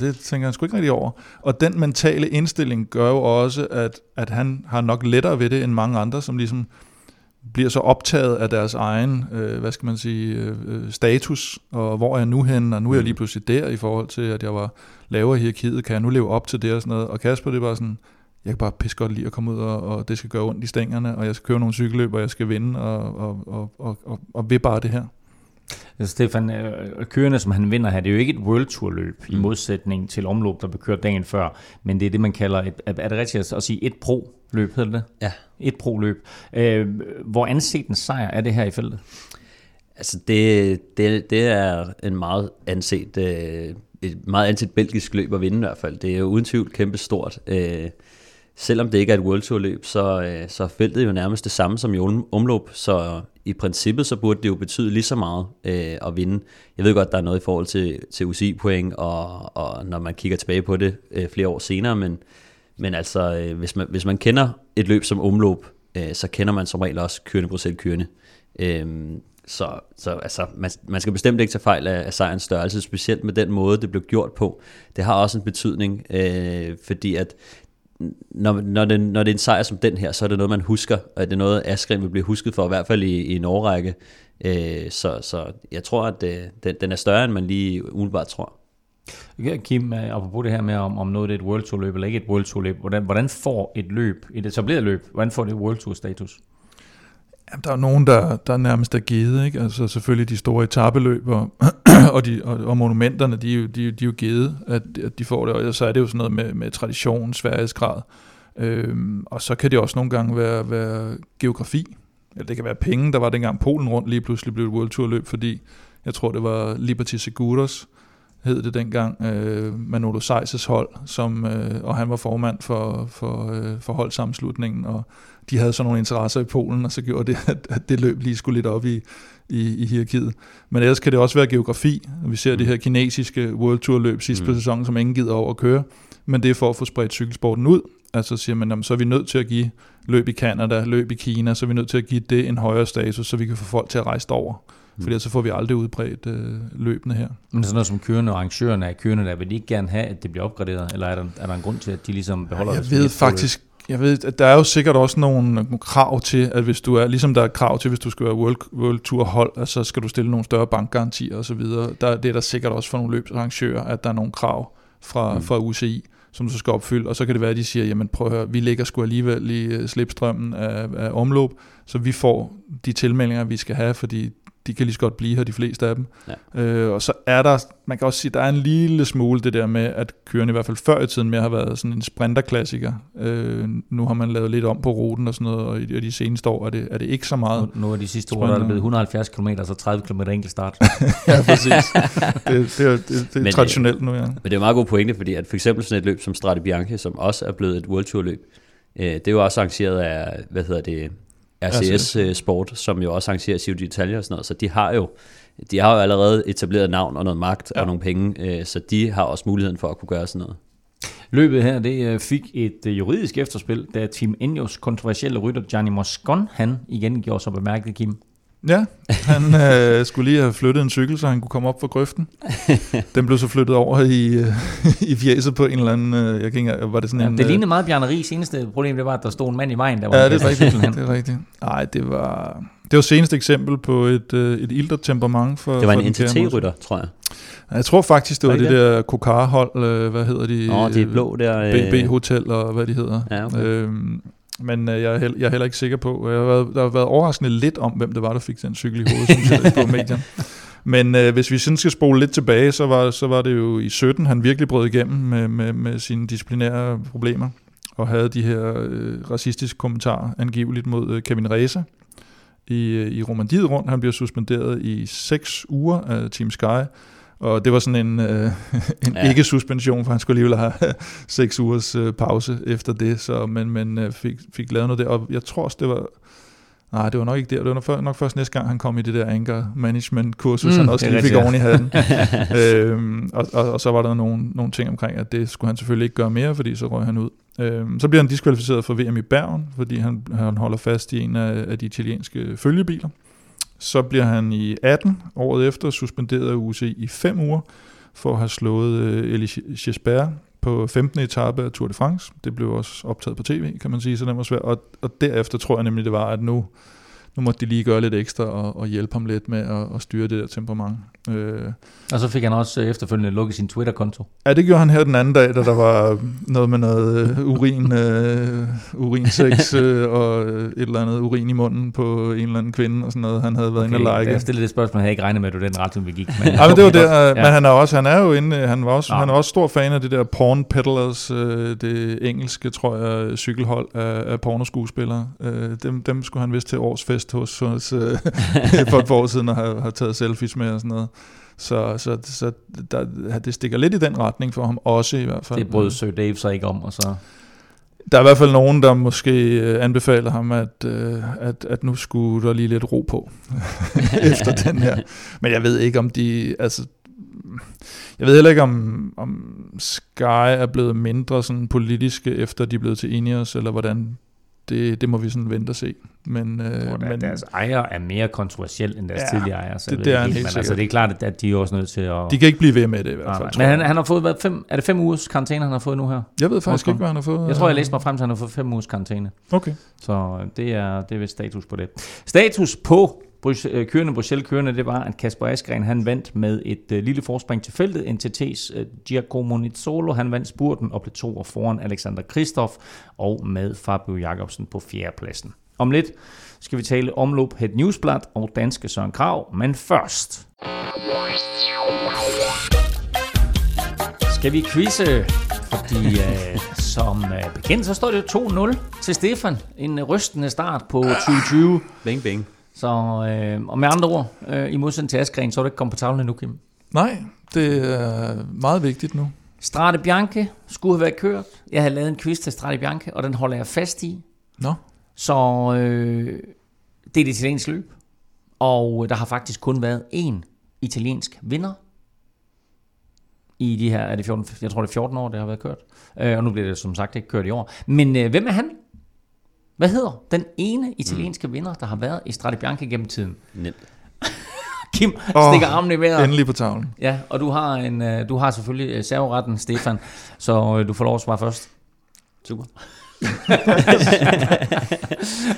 det tænker jeg sgu ikke rigtig over. Og den mentale indstilling gør jo også, at, at han har nok lettere ved det end mange andre, som ligesom bliver så optaget af deres egen, øh, hvad skal man sige, øh, status, og hvor er jeg nu hen, og nu er jeg lige mm. pludselig der i forhold til, at jeg var lavere i hierarkiet, kan jeg nu leve op til det og sådan noget. Og Kasper, det var sådan, jeg kan bare pisse godt lide at komme ud, og, og det skal gøre ondt i stængerne, og jeg skal køre nogle cykelløb, og jeg skal vinde, og, og, og, og, og, og vil bare det her. Stefan, øh, kørende, som han vinder her, det er jo ikke et World Tour løb mm. i modsætning til omløb, der blev kørt dagen før, men det er det, man kalder, et, er det rigtigt at sige, et pro-løb, hedder det? Ja. Et pro-løb. Øh, hvor anset en sejr er det her i feltet? Altså, det, det, det er en meget anset, øh, et meget anset belgisk løb at vinde i hvert fald. Det er jo uden tvivl kæmpe stort. Øh, selvom det ikke er et World Tour løb, så, øh, så er feltet jo nærmest det samme som i omløb, så i princippet så burde det jo betyde lige så meget øh, at vinde. Jeg ved godt, der er noget i forhold til, til UCI-point, og, og når man kigger tilbage på det øh, flere år senere, men, men altså, øh, hvis, man, hvis man kender et løb som omløb, øh, så kender man som regel også kørende procent kørende. Øh, så, så altså, man, man skal bestemt ikke tage fejl af, af sejrens størrelse, specielt med den måde, det blev gjort på. Det har også en betydning, øh, fordi at når, når, det, når det er en sejr som den her, så er det noget, man husker, og det er noget, Askren vil blive husket for, i hvert fald i, i en årrække. Øh, så, så jeg tror, at det, øh, den, den er større, end man lige umiddelbart tror. Kim, øh, apropos det her med, om, om noget det er et World Tour løb eller ikke et World Tour løb, hvordan, hvordan får et løb, et etableret løb, hvordan får det World Tour status? Jamen, der er nogen, der, der nærmest er givet, ikke? Altså selvfølgelig de store etabeløb og, og, de, og, og monumenterne, de er jo, de, de er jo givet, at, at de får det, og så er det jo sådan noget med, med tradition, sværhedsgrad. Øhm, og så kan det også nogle gange være, være geografi, eller det kan være penge. Der var dengang Polen rundt lige pludselig blev et World Tour løb, fordi jeg tror det var Liberty Seguros, hed det dengang, øh, Manolo Seises hold, som, øh, og han var formand for, for, øh, for holdsammenslutningen, og de havde så nogle interesser i Polen, og så gjorde det, at, at det løb lige skulle lidt op i, i, i hierarkiet. Men ellers kan det også være geografi. Vi ser mm. det her kinesiske World Tour løb sidste mm. på sæsonen, som ingen gider over at køre, men det er for at få spredt cykelsporten ud. Altså siger man, jamen, så er vi nødt til at give løb i Kanada, løb i Kina, så er vi nødt til at give det en højere status, så vi kan få folk til at rejse over. Mm. Fordi så får vi aldrig udbredt øh, løbende her. Men sådan noget som kørende og arrangørerne af kørende, der vil de ikke gerne have, at det bliver opgraderet? Eller er der, er der en grund til, at de ligesom beholder jeg det? Jeg ved faktisk, jeg ved, at der er jo sikkert også nogle, nogle krav til, at hvis du er, ligesom der er krav til, hvis du skal være World, World Tour hold, så altså skal du stille nogle større bankgarantier osv. Der, det er der sikkert også for nogle løbsarrangører, at der er nogle krav fra, mm. fra UCI, som du skal opfylde, og så kan det være, at de siger, jamen prøv at høre, vi ligger sgu alligevel i øh, slipstrømmen af, af omløb, så vi får de tilmeldinger, vi skal have, fordi de kan lige så godt blive her, de fleste af dem. Ja. Øh, og så er der, man kan også sige, der er en lille smule det der med, at køren i hvert fald før i tiden mere har været sådan en sprinterklassiker. Øh, nu har man lavet lidt om på ruten og sådan noget, og i, de seneste år er det, er det ikke så meget. Nu, nu er de sidste år, der er det blevet 170 km, så 30 km enkelt start. ja, præcis. Det, det, er, det, det er men, traditionelt nu, ja. Men det er meget god pointe, fordi at for eksempel sådan et løb som Strade Bianche, som også er blevet et World Tour løb, øh, det er jo også arrangeret af, hvad hedder det, RCS øh, Sport, som jo også arrangerer Giro d'Italia og sådan noget, så de har jo de har jo allerede etableret navn og noget magt ja. og nogle penge, øh, så de har også muligheden for at kunne gøre sådan noget. Løbet her det øh, fik et juridisk efterspil, da Team Ineos kontroversielle rytter Gianni Moscon, han igen gjorde sig bemærket, Kim. Ja, han øh, skulle lige have flyttet en cykel, så han kunne komme op for grøften. Den blev så flyttet over i, øh, i fjeset på en eller anden, øh, jeg kan ikke, var det sådan ja, en... Det lignede meget bjerneri. Seneste problem, det var, at der stod en mand i vejen, der var Ja, det er rigtigt. det er rigtigt. Nej, det var, det var seneste eksempel på et, øh, et ilter temperament for Det var for en NTT-rytter, tror jeg. Jeg tror faktisk, det var, var det, det der Kokar-hold, øh, hvad hedder de? Oh, de blå der. BB Hotel og hvad de hedder. Ja, okay. øhm, men øh, jeg, er jeg er heller ikke sikker på. Jeg har været, der har været overraskende lidt om, hvem det var, der fik den cykel i hovedet, synes jeg, på medierne. Men øh, hvis vi sådan skal spole lidt tilbage, så var, så var det jo i 17, han virkelig brød igennem med, med, med sine disciplinære problemer, og havde de her øh, racistiske kommentarer angiveligt mod øh, Kevin Reza i, øh, i Romandiet rundt. Han bliver suspenderet i 6 uger af Team Sky, og det var sådan en, øh, en ja. ikke-suspension, for han skulle alligevel have seks ugers øh, pause efter det, så, men, men øh, fik, fik lavet noget der. Og jeg tror også, det var... Nej, det var nok ikke der. Det var nok først næste gang, han kom i det der anger management kursus, mm, han også lige fik oven i hatten. øhm, og, og, og så var der nogle, nogle ting omkring, at det skulle han selvfølgelig ikke gøre mere, fordi så røg han ud. Øhm, så bliver han diskvalificeret for VM i Bergen, fordi han, han holder fast i en af, af de italienske følgebiler. Så bliver han i 18, året efter, suspenderet af UCI i 5 uger, for at have slået øh, Elie Gisbert på 15. etape af Tour de France. Det blev også optaget på tv, kan man sige, så det var svært. Og, og derefter tror jeg nemlig, det var, at nu, nu måtte de lige gøre lidt ekstra og, og hjælpe ham lidt med at, at styre det der temperament. Øh. Og så fik han også øh, efterfølgende lukket sin Twitter-konto. Ja, det gjorde han her den anden dag, da der var noget med noget uh, urin, uh, urinsex uh, og et eller andet urin i munden på en eller anden kvinde og sådan noget. Han havde været okay, inde og like. Jeg stillede det spørgsmål, jeg havde ikke regnet med, at du den retning vi gik. Men, ja, men det var der, ja. men han er også, han er jo inde, han var også, ja. han er også stor fan af det der porn peddlers, uh, det engelske, tror jeg, cykelhold af, af pornoskuespillere. Uh, dem, dem skulle han vist til årsfest hos, hos uh, for et par år siden og have, have taget selfies med og sådan noget. Så, så, så der, det stikker lidt i den retning for ham også i hvert fald. Det brød Sir Dave så ikke om, og så... Der er i hvert fald nogen, der måske øh, anbefaler ham, at, øh, at, at nu skulle der lige lidt ro på efter den her. Men jeg ved ikke, om de... Altså, jeg ved heller ikke, om, om Sky er blevet mindre sådan politiske, efter de er blevet til Ineos, eller hvordan det, det må vi sådan vente og se. Men, øh, men deres ejer er mere kontroversiel end deres ja, tidligere ejer. Så det, det, er helt, helt men altså, det er klart, at de er også nødt til at... De kan ikke blive ved med det i hvert fald. men han, han har fået, hvad, fem, er det fem ugers karantæne, han har fået nu her? Jeg ved faktisk ikke, hvad han har fået. Jeg tror, jeg læste mig frem til, at han har fået fem ugers karantæne. Okay. Så øh, det er, det er vist status på det. Status på Øh, kørende Bruxelles kørende, det var, at Kasper Askren han vandt med et uh, lille forspring til feltet. NTT's uh, Giacomo Nizzolo, han vandt spurten og blev to foran Alexander Kristoff og med Fabio Jacobsen på fjerdepladsen. Om lidt skal vi tale omlop Het Newsblad og danske Søren Krav, men først skal vi quizze, fordi uh, som uh, bekendt, så står det 2-0 til Stefan. En rystende start på 2020. Bing, bing. Så, øh, og med andre ord, øh, i modsætning til Askren, så er det ikke kommet på tavlen endnu, Kim. Nej, det er meget vigtigt nu. Strade Bianche skulle have været kørt. Jeg har lavet en quiz til Strade Bianche, og den holder jeg fast i. Nå. Så øh, det er det italienske løb. Og der har faktisk kun været én italiensk vinder i de her, er det 14, jeg tror det er 14 år, det har været kørt. Øh, og nu bliver det som sagt ikke kørt i år. Men øh, hvem er han? Hvad hedder den ene italienske mm. vinder, der har været i Strade Bianche gennem tiden? Nemt. Kim Åh, stikker armen i vejret. Endelig på tavlen. Ja, og du har, en, øh, du har selvfølgelig øh, serveretten, Stefan, så øh, du får lov at svare først. Super.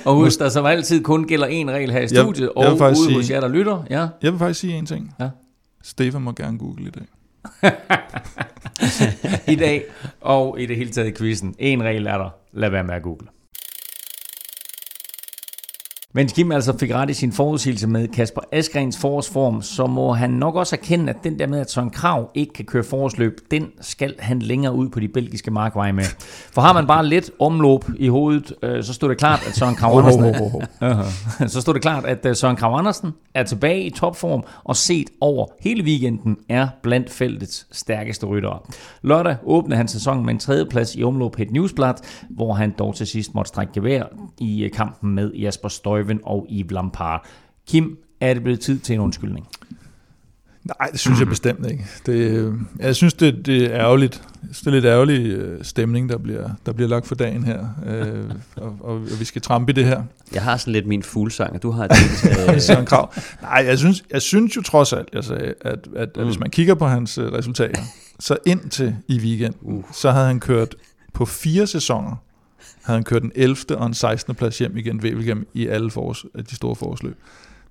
Og husk, der som altid kun gælder én regel her i Jeg- studiet, jeg vil og ude hos sige- jer, der lytter. Ja. Jeg vil faktisk sige en ting. Ja. Stefan må gerne google i dag. I dag, og i det hele taget i quizzen. En regel er der. Lad være med at google. Men Kim altså fik ret i sin forudsigelse med Kasper Asgrens forårsform, så må han nok også erkende, at den der med, at Søren Krav ikke kan køre forårsløb, den skal han længere ud på de belgiske markveje med. For har man bare lidt omløb i hovedet, øh, så stod det klart, at Søren Krav Andersen... Uh-huh. Så stod det klart, at øh, Søren Krav Andersen er tilbage i topform, og set over hele weekenden er blandt feltets stærkeste ryttere. Lørdag åbnede han sæsonen med en tredjeplads i omløb på et newsblad, hvor han dog til sidst måtte strække gevær i øh, kampen med Jasper Stuyven og Yves Lampard. Kim, er det blevet tid til en undskyldning? Nej, det synes jeg bestemt ikke. Det, øh, jeg synes, det, det er ærgerligt. Det er lidt ærgerlig øh, stemning, der bliver, der bliver lagt for dagen her. Øh, og, og, og vi skal trampe i det her. Jeg har sådan lidt min fuglsang, og du har et øh, Søren Krav. Nej, jeg synes, jeg synes jo trods alt, jeg sagde, at, at, at Mm. hvis man kigger på hans øh, resultater, så indtil i weekenden, Uh. så havde han kørt på fire sæsoner, havde han kørt den 11. og en 16. plads hjem igen hjem i alle forårs, de store forårsløb.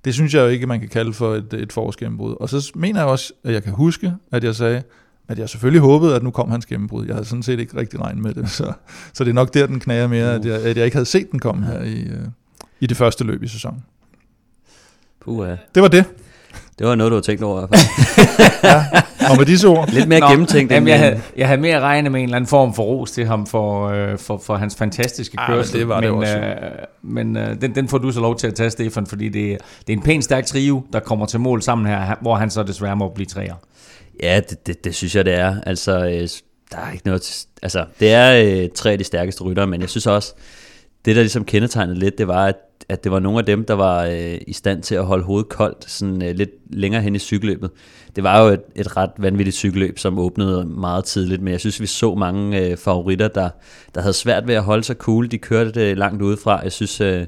Det synes jeg jo ikke, man kan kalde for et, et forårsgennembrud. Og så mener jeg også, at jeg kan huske, at jeg sagde, at jeg selvfølgelig håbede, at nu kom hans gennembrud. Jeg havde sådan set ikke rigtig regnet med det. Så, så det er nok der, den knager mere, at jeg, at jeg ikke havde set den komme her i, øh, i det første løb i sæsonen. Puh, ja. Det var det. Det var noget, du har tænkt over. fald. Og med disse ord, Lidt mere Nå, gennemtænkt. Jamen, end, jeg, havde, jeg havde mere regnet med en eller anden form for ros til ham for, øh, for, for hans fantastiske Ah, men kørsel. det var det men, også. Øh, men øh, den, den får du så lov til at tage, Stefan, fordi det, det er en pæn stærk trio, der kommer til mål sammen her, hvor han så desværre må blive træer. Ja, det, det, det synes jeg, det er. Altså, øh, der er ikke noget... Altså, det er øh, tre af de stærkeste ryttere, men jeg synes også, det der ligesom kendetegnede lidt, det var, at, at det var nogle af dem, der var øh, i stand til at holde hovedet koldt sådan øh, lidt længere hen i cykelløbet. Det var jo et, et ret vanvittigt cykelløb, som åbnede meget tidligt, men jeg synes, vi så mange øh, favoritter, der, der havde svært ved at holde sig cool. De kørte det langt udefra. Jeg synes, øh,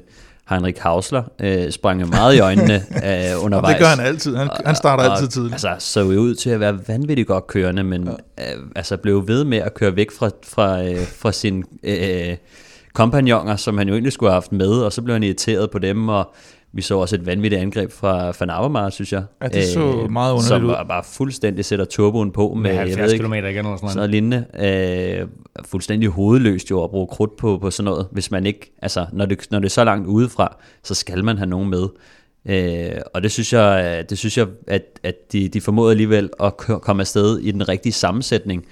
Heinrich Hausler øh, sprang jo meget i øjnene øh, og undervejs. det gør han altid. Han, han starter Og- altid og, tidligt. Altså, så jo ud til at være vanvittigt godt kørende, men ja. øh, altså blev ved med at køre væk fra, fra, øh, fra sine øh, kompagnoner, som han jo egentlig skulle have haft med, og så blev han irriteret på dem, og vi så også et vanvittigt angreb fra Van Avermaet, synes jeg. Ja, det så meget underligt som ud. bare, bare fuldstændig sætter turboen på med, Med jeg 70 ved ikke, km igen eller sådan sådan noget. noget lignende. Øh, fuldstændig hovedløst jo at bruge krudt på, på sådan noget. Hvis man ikke, altså når det, når det er så langt udefra, så skal man have nogen med. Øh, og det synes jeg, det synes jeg at, at de, de formåede alligevel at komme afsted i den rigtige sammensætning.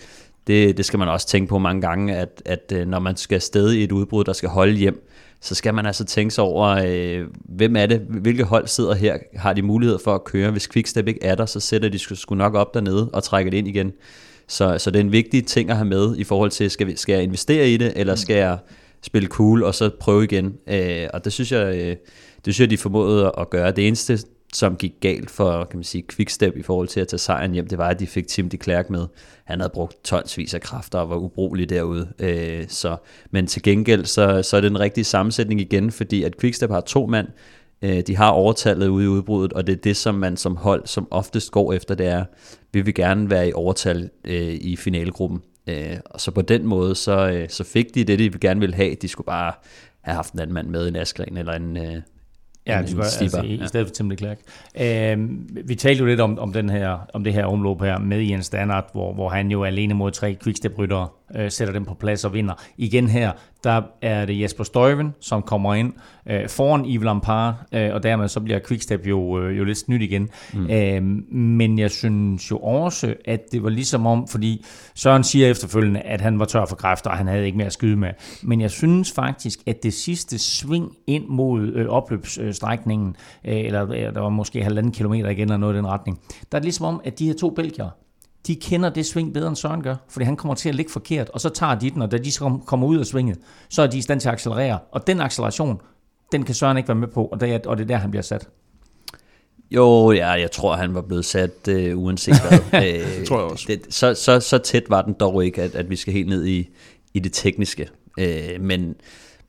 Det, det skal man også tænke på mange gange, at, at øh, når man skal afsted i et udbrud, der skal holde hjem, så skal man altså tænke sig over, øh, hvem er det, hvilke hold sidder her, har de mulighed for at køre. Hvis Quickstep ikke er der, så sætter de sgu nok op dernede og trækker det ind igen. Så, så det er en vigtig ting at have med i forhold til, skal, vi, skal jeg investere i det, eller skal jeg spille cool og så prøve igen. Øh, og det synes jeg, øh, det synes jeg, de formåede at gøre. Det eneste, som gik galt for kan man sige, Quickstep i forhold til at tage sejren hjem, det var, at de fik Tim de Klerk med. Han havde brugt tonsvis af kræfter og var ubrugelig derude. Øh, så, men til gengæld, så, så er det en rigtig sammensætning igen, fordi at Quickstep har to mand, øh, de har overtallet ude i udbruddet, og det er det, som man som hold som oftest går efter, det er, vi vil gerne være i overtal øh, i finalegruppen. Øh, og så på den måde, så, øh, så fik de det, de gerne ville have. De skulle bare have haft en anden mand med, en Askren eller en, øh, Ja, en det skulle, altså, i, i stedet for Tim de Klerk. Øhm, vi talte jo lidt om, om, den her, om det her omløb her med Jens Standard, hvor, hvor han jo alene mod tre quickstep-ryttere øh, sætter dem på plads og vinder. Igen her, der er det Jesper Stuyven, som kommer ind øh, foran Yves Lampard, øh, og dermed så bliver Quickstep jo, øh, jo lidt snydt igen. Mm. Øh, men jeg synes jo også, at det var ligesom om, fordi Søren siger efterfølgende, at han var tør for kræfter, og han havde ikke mere at skyde med. Men jeg synes faktisk, at det sidste sving ind mod øh, opløbsstrækningen, øh, eller øh, der var måske halvanden kilometer igen, eller noget i den retning, der er det ligesom om, at de her to belgier, de kender det sving bedre end Søren gør, fordi han kommer til at ligge forkert, og så tager de den, og da de så kommer ud af svinget, så er de i stand til at accelerere, og den acceleration, den kan Søren ikke være med på, og det er, og det er der, han bliver sat. Jo, ja, jeg tror, han var blevet sat øh, uanset hvad. øh, tror jeg også. Det, så, så, så tæt var den dog ikke, at, at vi skal helt ned i, i det tekniske. Øh, men,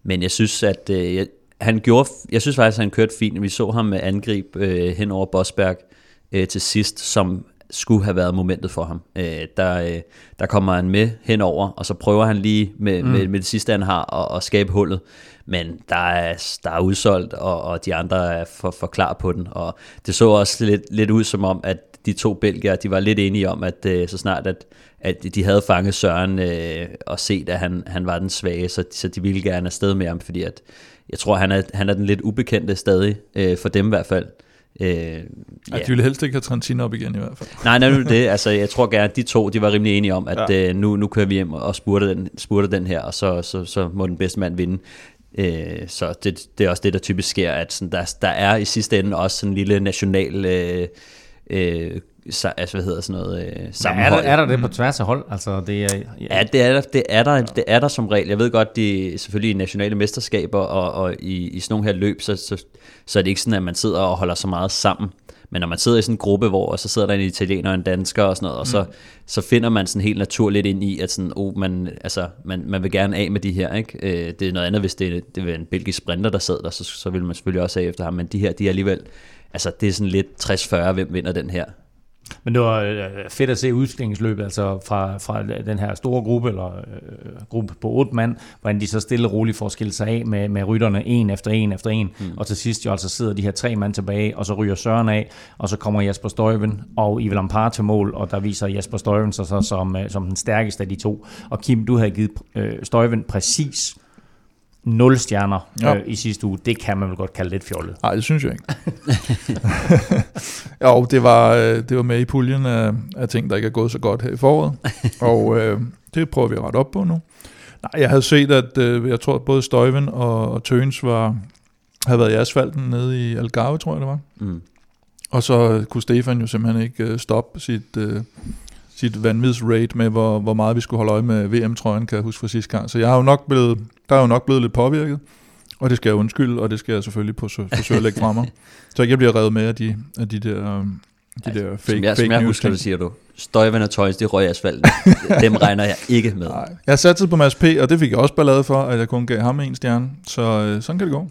men jeg synes, at øh, jeg, han gjorde, jeg synes faktisk, at han kørte fint. Vi så ham med angreb øh, hen over Bosberg øh, til sidst, som skulle have været momentet for ham. Øh, der, øh, der kommer han med henover, og så prøver han lige med, mm. med, med det sidste, han har, at, at skabe hullet. Men der er, der er udsolgt, og, og de andre er for, for klar på den. Og det så også lidt, lidt ud som om, at de to belgier, de var lidt enige om, at øh, så snart at, at de havde fanget Søren øh, og set, at han, han var den svage, så, så de ville gerne afsted med ham, fordi at, jeg tror, han er, han er den lidt ubekendte stadig, øh, for dem i hvert fald. Øh, ja. ja. De ville helst ikke have Trentino op igen i hvert fald. Nej, nej, det. Altså, jeg tror gerne, at de to de var rimelig enige om, at ja. øh, nu, nu kører vi hjem og spurter den, spurter den her, og så, så, så må den bedste mand vinde. Øh, så det, det er også det, der typisk sker, at sådan, der, der er i sidste ende også sådan en lille national øh, øh, altså, hvad hedder sådan noget, øh, sammenhold. Ja, er, der, er der det på tværs af hold? Altså, det er, ja. ja, det er, der, det, er der, det er der som regel. Jeg ved godt, de selvfølgelig i nationale mesterskaber og, og i, i sådan nogle her løb, så, så, så er det ikke sådan, at man sidder og holder så meget sammen. Men når man sidder i sådan en gruppe, hvor så sidder der en italiener og en dansker og sådan noget, og så, mm. så finder man sådan helt naturligt ind i, at sådan, oh, man, altså, man, man vil gerne af med de her. Ikke? Øh, det er noget andet, hvis det, det er en belgisk sprinter, der sidder der, så, så vil man selvfølgelig også af efter ham. Men de her, de er alligevel, altså det er sådan lidt 60-40, hvem vinder den her. Men det var øh, fedt at se udstillingsløbet, altså fra, fra den her store gruppe, eller øh, gruppe på otte mand, hvordan de så stille og roligt får skilt sig af med, med rytterne en efter en efter en, mm. og til sidst jo altså sidder de her tre mand tilbage, og så ryger Søren af, og så kommer Jasper Støjven og Ivel Ampar til mål, og der viser Jasper Støjven sig så som, øh, som den stærkeste af de to. Og Kim, du havde givet øh, Støjven præcis 0 stjerner ja. øh, i sidste uge, det kan man vel godt kalde lidt fjollet. Nej, det synes jeg ikke. jo, det var, øh, det var med i puljen af, af ting, der ikke er gået så godt her i foråret, og øh, det prøver vi at rette op på nu. Nej, jeg havde set, at øh, jeg tror, at både Støjven og, og Tøns var, havde været i asfalten nede i Algarve, tror jeg det var. Mm. Og så kunne Stefan jo simpelthen ikke øh, stoppe sit, øh, sit vanvidsrate med, hvor, hvor meget vi skulle holde øje med VM-trøjen, kan jeg huske fra sidste gang. Så jeg har jo nok blevet, der er jo nok blevet lidt påvirket, og det skal jeg undskylde, og det skal jeg selvfølgelig på, forsøge at lægge fra mig. Så jeg bliver revet med af de, af de der, de altså, der fake, som jeg, fake som jeg news husker, det siger du. Støjvand og tøjs, det røg i asfalten. Dem regner jeg ikke med. Nej. Jeg satte på Mads P., og det fik jeg også ballade for, at jeg kun gav ham en stjerne. Så øh, sådan kan det gå.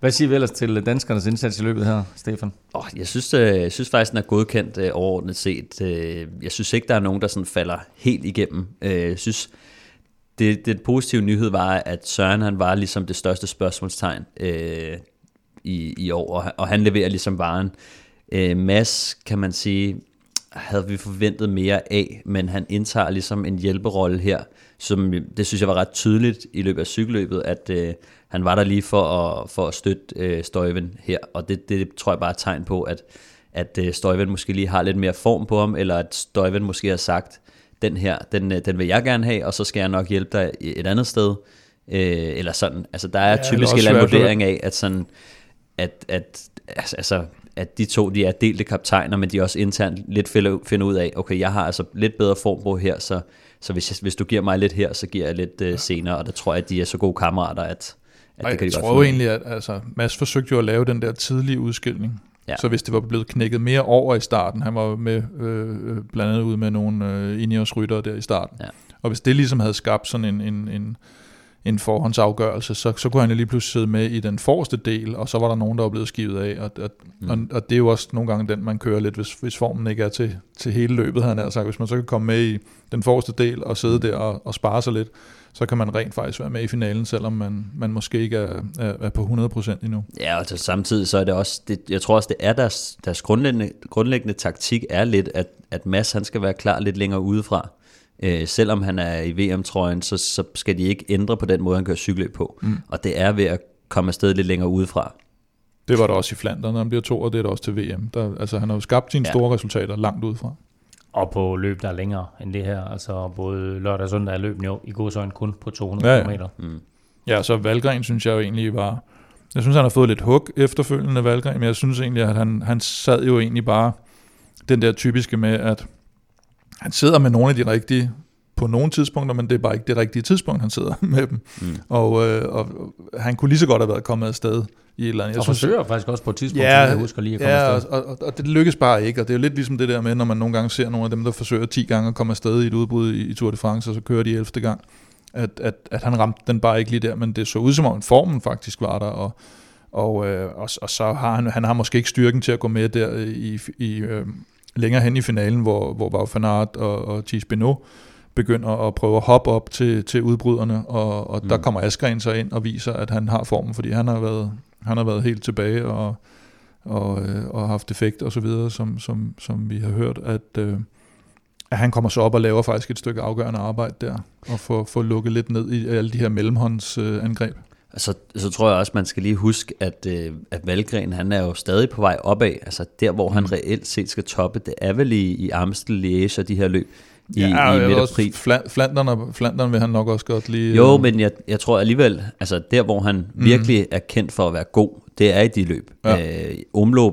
Hvad siger vi ellers til danskernes indsats i løbet her, Stefan? Oh, jeg, synes, øh, jeg synes faktisk, den er godkendt øh, overordnet set. Øh, jeg synes ikke, der er nogen, der sådan falder helt igennem. Jeg synes, det, det positive nyhed var, at Søren han var ligesom det største spørgsmålstegn øh, i, i år, og, og han leverer ligesom varen. Øh, Mads, kan man sige, havde vi forventet mere af, men han indtager ligesom en hjælperolle her, som det synes jeg var ret tydeligt i løbet af cykelløbet, at øh, han var der lige for at, for at støtte øh, Støjven her, og det, det tror jeg bare er et tegn på, at, at øh, Støjven måske lige har lidt mere form på ham, eller at Støjven måske har sagt, den her, den, øh, den vil jeg gerne have, og så skal jeg nok hjælpe dig et andet sted, øh, eller sådan. Altså der er ja, typisk en vurdering af, at sådan, at, at altså, at de to de er delte kaptajner, men de også internt lidt finder ud af, okay, jeg har altså lidt bedre form på her, så, så hvis, hvis du giver mig lidt her, så giver jeg lidt uh, senere, og der tror jeg, at de er så gode kammerater, at, at det kan de jeg tror jo egentlig, at altså, Mads forsøgte jo at lave den der tidlige udskilning. Ja. Så hvis det var blevet knækket mere over i starten, han var med øh, øh blandt andet ud med nogle øh, Ineos rytter der i starten, ja. og hvis det ligesom havde skabt sådan en, en, en, en forhåndsafgørelse, så, så kunne han lige pludselig sidde med i den forreste del, og så var der nogen, der var blevet skivet af, og, og, mm. og, og det er jo også nogle gange den, man kører lidt, hvis, hvis formen ikke er til, til hele løbet, han sagt. Hvis man så kan komme med i den forreste del og sidde der og, og spare sig lidt, så kan man rent faktisk være med i finalen, selvom man, man måske ikke er, er, er på 100% endnu. Ja, og samtidig så er det også, det, jeg tror også, det er deres, deres grundlæggende, grundlæggende taktik er lidt, at, at Mads han skal være klar lidt længere udefra. Øh, selvom han er i VM-trøjen, så, så skal de ikke ændre på den måde, han kører cykelløb på. Mm. Og det er ved at komme afsted lidt længere udefra. Det var der også i Flandern, når han bliver to, og det er der også til VM. Der, altså, han har jo skabt sine ja. store resultater langt udefra. Og på løb, der er længere end det her. Altså både lørdag og søndag er løbene jo i godsøjne kun på 200 ja, ja. km. Mm. Ja, så Valgren synes jeg jo egentlig var... Jeg synes, han har fået lidt hug efterfølgende Valgren, men jeg synes egentlig, at han, han sad jo egentlig bare den der typiske med, at han sidder med nogle af de rigtige på nogle tidspunkter, men det er bare ikke det rigtige tidspunkt, han sidder med dem. Mm. Og, øh, og han kunne lige så godt have været kommet afsted i et eller andet. Jeg og synes, forsøger faktisk også på et tidspunkt, ja, jeg husker lige at komme ja, afsted. Og, og, og det lykkes bare ikke, og det er jo lidt ligesom det der med, når man nogle gange ser nogle af dem, der forsøger 10 gange at komme afsted i et udbrud i, i Tour de France, og så kører de 11. gang. at, at, at han ramte den bare ikke lige der, men det så ud som om formen faktisk var der, og, og, øh, og, og så har han, han har måske ikke styrken til at gå med der i, i øh, længere hen i finalen, hvor, hvor Wout van Aert og, og Thies Benoit begynder at prøve at hoppe op til, til udbryderne, og, og mm. der kommer Askren så ind og viser, at han har formen, fordi han har været, han har været helt tilbage og, og, øh, og haft effekt og så videre, som, som, som vi har hørt, at, øh, at han kommer så op og laver faktisk et stykke afgørende arbejde der, og får, får lukket lidt ned i alle de her mellemhåndsangreb. Øh, så, så tror jeg også, man skal lige huske, at, øh, at Valgren, han er jo stadig på vej opad. Altså der, hvor han mm. reelt set skal toppe, det er vel i, i Amstel, Liège og de her løb i, ja, i midt april. Flandern, Flandern vil han nok også godt lige... Jo, øh, men jeg, jeg tror alligevel, altså der, hvor han mm. virkelig er kendt for at være god, det er i de løb. Ja. Øh, omløb,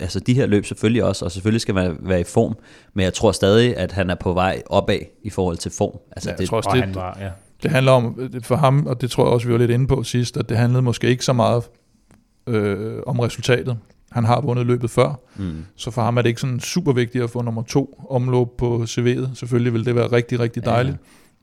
altså de her løb selvfølgelig også, og selvfølgelig skal man være i form, men jeg tror stadig, at han er på vej opad i forhold til form. Altså, ja, det, jeg tror også, det, han var, ja. det handler om, for ham, og det tror jeg også, vi var lidt inde på sidst, at det handlede måske ikke så meget øh, om resultatet. Han har vundet løbet før, mm. så for ham er det ikke sådan super vigtigt at få nummer to omløb på CV'et. Selvfølgelig vil det være rigtig, rigtig dejligt.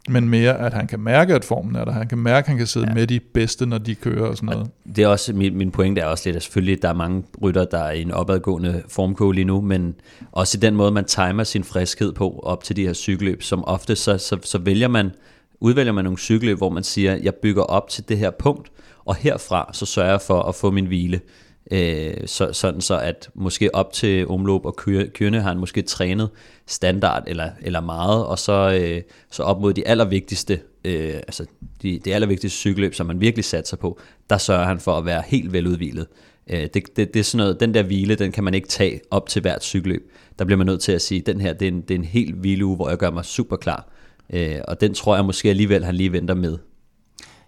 Ja. Men mere, at han kan mærke, at formen er der. Han kan mærke, at han kan sidde ja. med de bedste, når de kører og sådan noget. Og det er også, min, min pointe er også lidt, at selvfølgelig der er mange rytter, der er i en opadgående formkål lige nu, men også i den måde, man timer sin friskhed på op til de her cykelløb, som ofte så, så, så vælger man, udvælger man nogle cykelløb, hvor man siger, jeg bygger op til det her punkt, og herfra så sørger jeg for at få min hvile. Øh, så, sådan så at måske op til omløb og kørne har han måske trænet standard eller, eller meget, og så, øh, så op mod de allervigtigste, øh, altså de, de allervigtigste cykelløb, som man virkelig satser på, der sørger han for at være helt veludvilet. Øh, det, det, det er sådan noget, den der hvile, den kan man ikke tage op til hvert cykelløb. Der bliver man nødt til at sige, den her, det er en, det er en helt hvileuge, hvor jeg gør mig super klar. Øh, og den tror jeg måske alligevel, han lige venter med.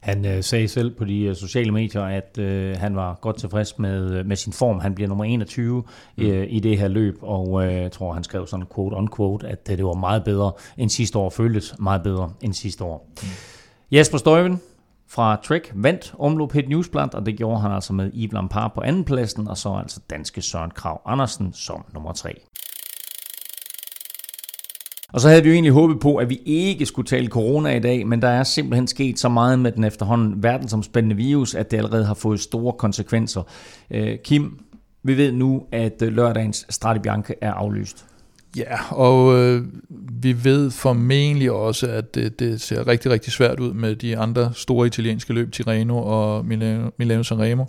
Han øh, sagde selv på de øh, sociale medier, at øh, han var godt tilfreds med, øh, med sin form. Han bliver nummer 21 mm. øh, i det her løb, og øh, jeg tror, han skrev sådan quote on quote, at øh, det var meget bedre end sidste år, føltes meget bedre end sidste år. Mm. Jesper Støjven fra Trek vandt omløb et newsblad, og det gjorde han altså med Yves Lampard på andenpladsen, og så altså danske Søren Krav Andersen som nummer 3. Og så havde vi jo egentlig håbet på, at vi ikke skulle tale corona i dag, men der er simpelthen sket så meget med den efterhånden verdensomspændende virus, at det allerede har fået store konsekvenser. Øh, Kim, vi ved nu, at øh, lørdagens Strade Bianca er aflyst. Ja, og øh, vi ved formentlig også, at det, det ser rigtig, rigtig svært ud med de andre store italienske løb, Tirreno og Milano, Milano Sanremo.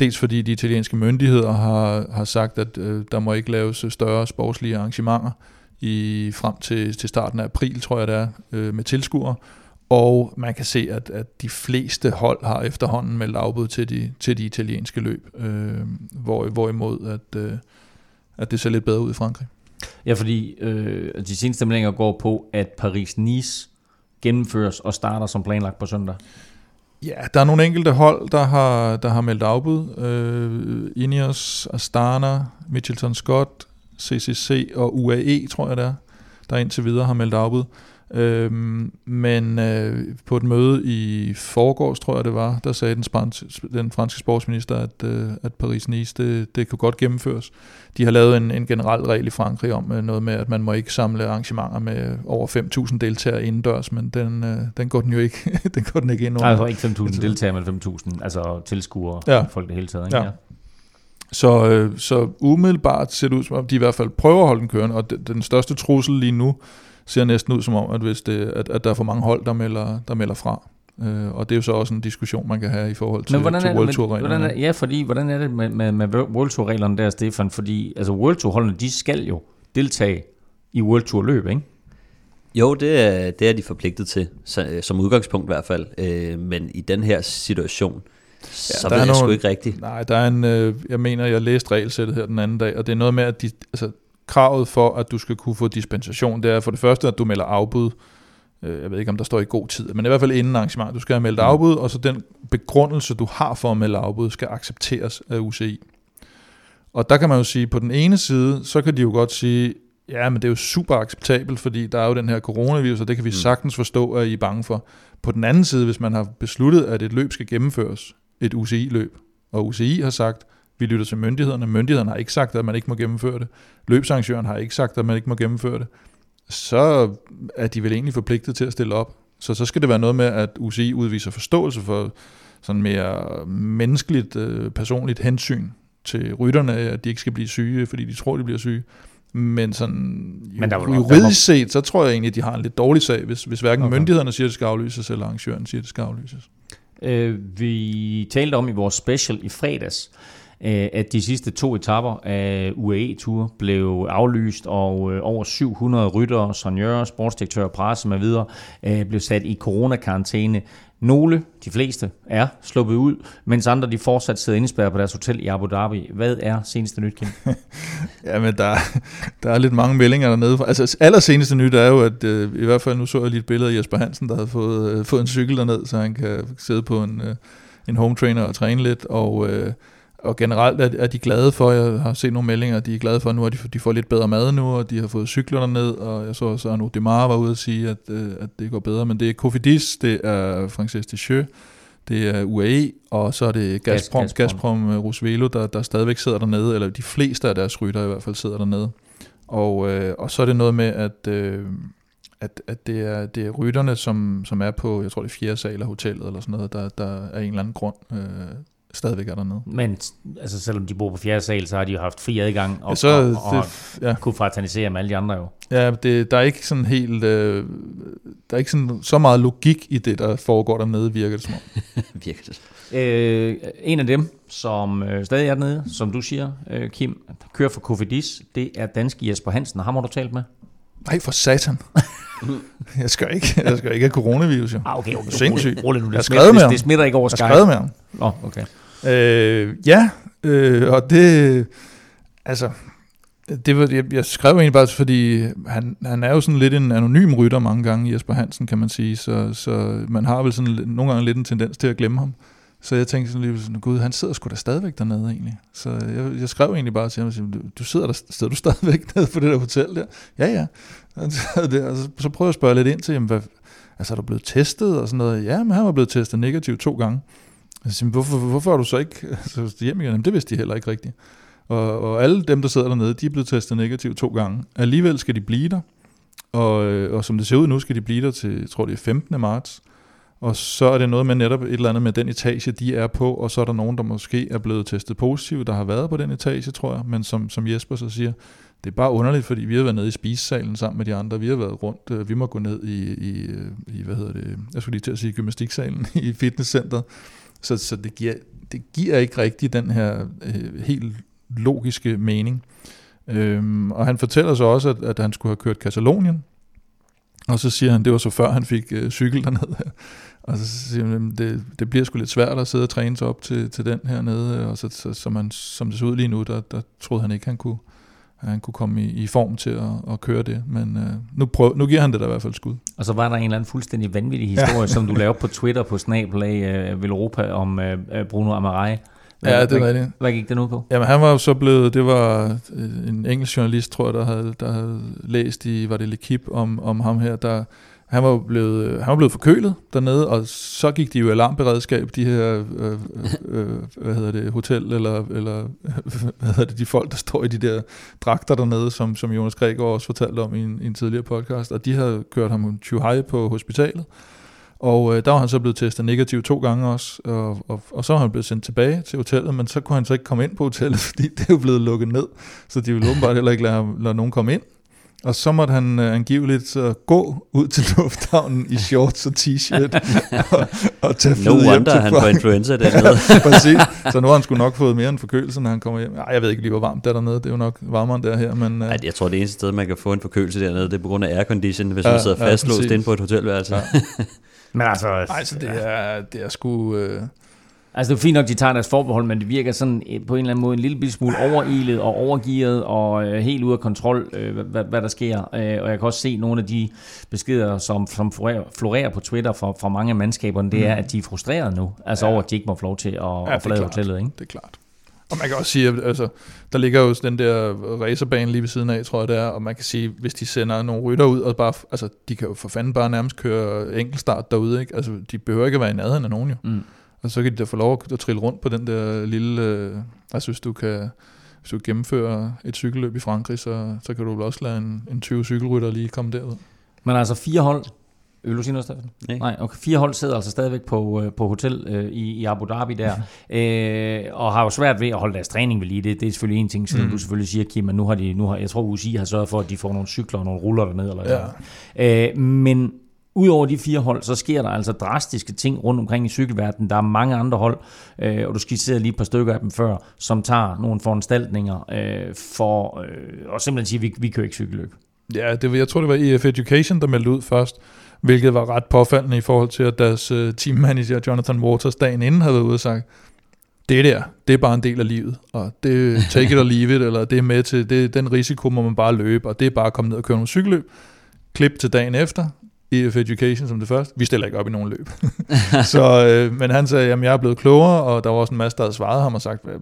Dels fordi de italienske myndigheder har, har sagt, at øh, der må ikke laves øh, større sportslige arrangementer i frem til, til starten af april, tror jeg det er, øh, med tilskuere. Og man kan se, at, at de fleste hold har efterhånden meldt afbud til de, til de italienske løb, øh, hvor, hvorimod at, øh, at det ser lidt bedre ud i Frankrig. Ja, fordi øh, de seneste meldinger går på, at Paris-Nice gennemføres og starter som planlagt på søndag. Ja, der er nogle enkelte hold, der har, der har meldt afbud. Øh, Ineos, Astana, Mitchelton Scott, CCC og UAE, tror jeg det er, der indtil videre har meldt afbud. Øhm, men øh, på et møde i forgårs, tror jeg det var, der sagde den, franske, den franske sportsminister, at, øh, at Paris-Nice, det, det kunne godt gennemføres. De har lavet en, en generel regel i Frankrig om øh, noget med, at man må ikke samle arrangementer med over 5.000 deltagere indendørs, men den, øh, den går den jo ikke, den går den ikke ind under. Altså ikke 5.000 deltagere, men 5.000, altså tilskuere, ja. folk det hele taget. Ikke? Ja. Så, øh, så umiddelbart ser det ud som om, de i hvert fald prøver at holde den kørende, og den største trussel lige nu ser næsten ud som om, at, hvis det, at, at der er for mange hold, der melder, der melder fra. Øh, og det er jo så også en diskussion, man kan have i forhold til, Men hvordan til World Tour reglerne. Ja, fordi hvordan er det med, med, med World Tour reglerne der, Stefan? Fordi altså World Tour holdene, de skal jo deltage i World Tour løb, ikke? Jo, det er, det er de forpligtet til, som udgangspunkt i hvert fald. Øh, men i den her situation, så ja, ved jeg nogle, sgu ikke rigtigt. Nej, der er en, øh, jeg mener, jeg læste regelsættet her den anden dag, og det er noget med, at de, altså, kravet for, at du skal kunne få dispensation, det er for det første, at du melder afbud. Øh, jeg ved ikke, om der står i god tid, men i hvert fald inden arrangement. Du skal have meldt mm. afbud, og så den begrundelse, du har for at melde afbud, skal accepteres af UCI. Og der kan man jo sige, på den ene side, så kan de jo godt sige, ja, men det er jo super acceptabelt, fordi der er jo den her coronavirus, og det kan vi mm. sagtens forstå, at I er bange for. På den anden side, hvis man har besluttet, at et løb skal gennemføres, et UCI-løb. Og UCI har sagt, vi lytter til myndighederne. Myndighederne har ikke sagt, at man ikke må gennemføre det. Løbsarrangøren har ikke sagt, at man ikke må gennemføre det. Så er de vel egentlig forpligtet til at stille op. Så så skal det være noget med, at UCI udviser forståelse for sådan mere menneskeligt, øh, personligt hensyn til rytterne, at de ikke skal blive syge, fordi de tror, de bliver syge. Men sådan Men der var, juridisk der set, så tror jeg egentlig, at de har en lidt dårlig sag, hvis, hvis hverken okay. myndighederne siger, at det skal aflyses, eller arrangøren siger, at det skal aflyses. Øh, vi talte om i vores special i fredags, øh, at de sidste to etapper af UAE-tur blev aflyst, og øh, over 700 ryttere, sonjører, sportsdirektører, presse med videre, øh, blev sat i coronakarantæne. Nogle, de fleste, er sluppet ud, mens andre de fortsat sidder indespærret på deres hotel i Abu Dhabi. Hvad er seneste nyt, Kim? men der, der er lidt mange meldinger dernede. Altså allerseneste nyt er jo, at øh, i hvert fald nu så jeg lige et billede af Jesper Hansen, der havde fået, øh, fået en cykel derned, så han kan sidde på en, øh, en home trainer og træne lidt. Og øh, og generelt er, er de glade for, jeg har set nogle meldinger, de er glade for nu, at de, de får lidt bedre mad nu, og de har fået cykler ned, og jeg så også, at Demar var ude og sige, at, øh, at det går bedre, men det er Cofidis, det er Frances Descheux, det er UAE, og så er det Gazprom, Gazprom. Gazprom Rosvelo, der, der stadigvæk sidder dernede, eller de fleste af deres rytter i hvert fald sidder dernede. Og, øh, og så er det noget med, at, øh, at, at det, er, det er rytterne, som, som er på, jeg tror det er fjerde sal af hotellet, eller sådan noget, der, der er en eller anden grund øh, stadigvæk er dernede. Men altså, selvom de bor på fjerde sal, så har de jo haft fri adgang og, ja, så, og, og det, ja. kunne fraternisere med alle de andre jo. Ja, det, der er ikke sådan helt, øh, der er ikke sådan, så meget logik i det, der foregår dernede, virker det som om. virker det øh, En af dem, som øh, stadig er dernede, som du siger, øh, Kim, kører for Kofidis, det er danske Jesper Hansen. Ham har du talt med? Nej, for satan. jeg skal ikke, jeg skal ikke have coronavirus, jo. Ah, okay, okay. Sindssygt. Rolig nu. Jeg har skrevet med ham. Det smitter ikke over Skype. Jeg har skrevet med ham. Åh, oh, okay. Øh, ja, øh, og det, altså, det var, jeg, jeg skrev egentlig bare, fordi han, han er jo sådan lidt en anonym rytter mange gange, Jesper Hansen, kan man sige, så, så man har vel sådan nogle gange lidt en tendens til at glemme ham. Så jeg tænkte sådan lige sådan, gud, han sidder sgu da stadigvæk dernede egentlig. Så jeg, jeg skrev egentlig bare til ham, du, du sidder der, sidder du stadigvæk nede på det der hotel der? Ja, ja. Og så, så prøvede jeg at spørge lidt ind til, jamen, hvad, altså er du blevet testet og sådan noget? Ja, men han var blevet testet negativ to gange så siger, hvorfor, hvorfor er du så ikke altså, så hjem igen? Jamen, det vidste de heller ikke rigtigt. Og, og alle dem, der sidder dernede, de er blevet testet negativt to gange. Alligevel skal de blive der. Og, øh, og som det ser ud nu, skal de blive der til, jeg tror det er 15. marts. Og så er det noget med netop et eller andet med den etage, de er på, og så er der nogen, der måske er blevet testet positiv, der har været på den etage, tror jeg. Men som, som Jesper så siger, det er bare underligt, fordi vi har været nede i spisesalen sammen med de andre. Vi har været rundt, øh, vi må gå ned i, i, øh, i hvad hedder det, jeg skulle lige til at sige gymnastiksalen i fitnesscenteret. Så, så det, giver, det giver ikke rigtig den her øh, helt logiske mening. Øhm, og han fortæller så også, at, at han skulle have kørt Katalonien, og så siger han, det var så før han fik øh, cykel dernede. Og så siger han, det, det bliver sgu lidt svært at sidde og træne sig op til, til den her nede. Og så, så, så man, som det så ud lige nu, der, der troede han ikke, han kunne, han kunne komme i, i form til at, at køre det. Men øh, nu, prøv, nu giver han det da i hvert fald skud. Og så var der en eller anden fuldstændig vanvittig historie, ja. som du lavede på Twitter på Snapelag uh, Europa om uh, Bruno Amarai. Hvad, ja, det var det. Hvad gik det nu på? Jamen han var jo så blevet, det var en engelsk journalist, tror jeg, der havde, der havde læst i, var det L'Equipe, om, om ham her, der, han var blevet, øh, han var blevet forkølet dernede, og så gik de jo alarmberedskab, de her, øh, øh, øh, hvad hedder det, hotel, eller, eller hvad hedder det, de folk, der står i de der dragter dernede, som, som Jonas Gregor også fortalte om i en, i en tidligere podcast, og de havde kørt ham til på hospitalet, og øh, der var han så blevet testet negativ to gange også, og, og, og så var han blevet sendt tilbage til hotellet, men så kunne han så ikke komme ind på hotellet, fordi det er jo blevet lukket ned, så de ville åbenbart heller ikke lade, lade nogen komme ind. Og så måtte han øh, angiveligt så gå ud til lufthavnen i shorts og t-shirt og, og tage flyet no hjem til han får influenza dernede. Præcis. Så nu har han sgu nok fået mere end forkølelse, når han kommer hjem. Ej, jeg ved ikke lige, hvor varmt der dernede. Det er jo nok varmere der her. Men, øh. Ej, jeg tror, det eneste sted, man kan få en forkølelse dernede, det er på grund af aircondition, hvis ja, man sidder ja, fastlåst ja, inde på et hotelværelse. Ja. men altså... Ej, så det er, det er sgu... Øh, Altså det er fint nok, de tager deres forbehold, men det virker sådan øh, på en eller anden måde en lille smule overilet og overgivet og øh, helt ude af kontrol, øh, hvad, hvad der sker. Øh, og jeg kan også se nogle af de beskeder, som, som florerer, florerer på Twitter fra, fra mange af mandskaberne, det mm. er, at de er frustrerede nu. Altså ja. over, at de ikke må få lov til at, ja, at forlade hotellet. Ikke? Det er klart. Og man kan også sige, at altså, der ligger jo den der racerbane lige ved siden af, tror jeg det er, og man kan sige, hvis de sender nogle rytter ud, og bare, altså, de kan jo for fanden bare nærmest køre enkeltstart derude, ikke? Altså, de behøver ikke at være i nærheden af nogen jo. Mm. Og så kan de da få lov at trille rundt på den der lille... Øh, altså hvis du kan hvis du gennemfører et cykelløb i Frankrig, så, så kan du vel også lade en, en 20 cykelrytter lige komme derud. Men altså fire hold Vil du sige noget, Steffen? Nej. Nej, okay. Fire hold sidder altså stadigvæk på, øh, på hotel øh, i, i Abu Dhabi der, øh, og har jo svært ved at holde deres træning ved lige. Det, det er selvfølgelig en ting, selvom mm. du selvfølgelig siger, Kim, at nu har de, nu har, jeg tror, UCI har sørget for, at de får nogle cykler og nogle ruller derned. Eller ja. øh, men Udover de fire hold, så sker der altså drastiske ting rundt omkring i cykelverdenen. Der er mange andre hold, øh, og du skitserede lige et par stykker af dem før, som tager nogle foranstaltninger øh, for øh, og simpelthen sige, at vi, vi kører ikke cykelløb. Ja, det, jeg tror, det var EF Education, der meldte ud først, hvilket var ret påfaldende i forhold til, at deres øh, teammanager Jonathan Waters dagen inden havde været ude og sagt, det der, det er bare en del af livet, og det take it or leave it, eller det er med til, det, den risiko må man bare løbe, og det er bare at komme ned og køre nogle cykelløb. Klip til dagen efter, EF Education som det første. Vi stiller ikke op i nogen løb. så, øh, men han sagde, at jeg er blevet klogere, og der var også en masse, der havde svaret ham og sagt, jeg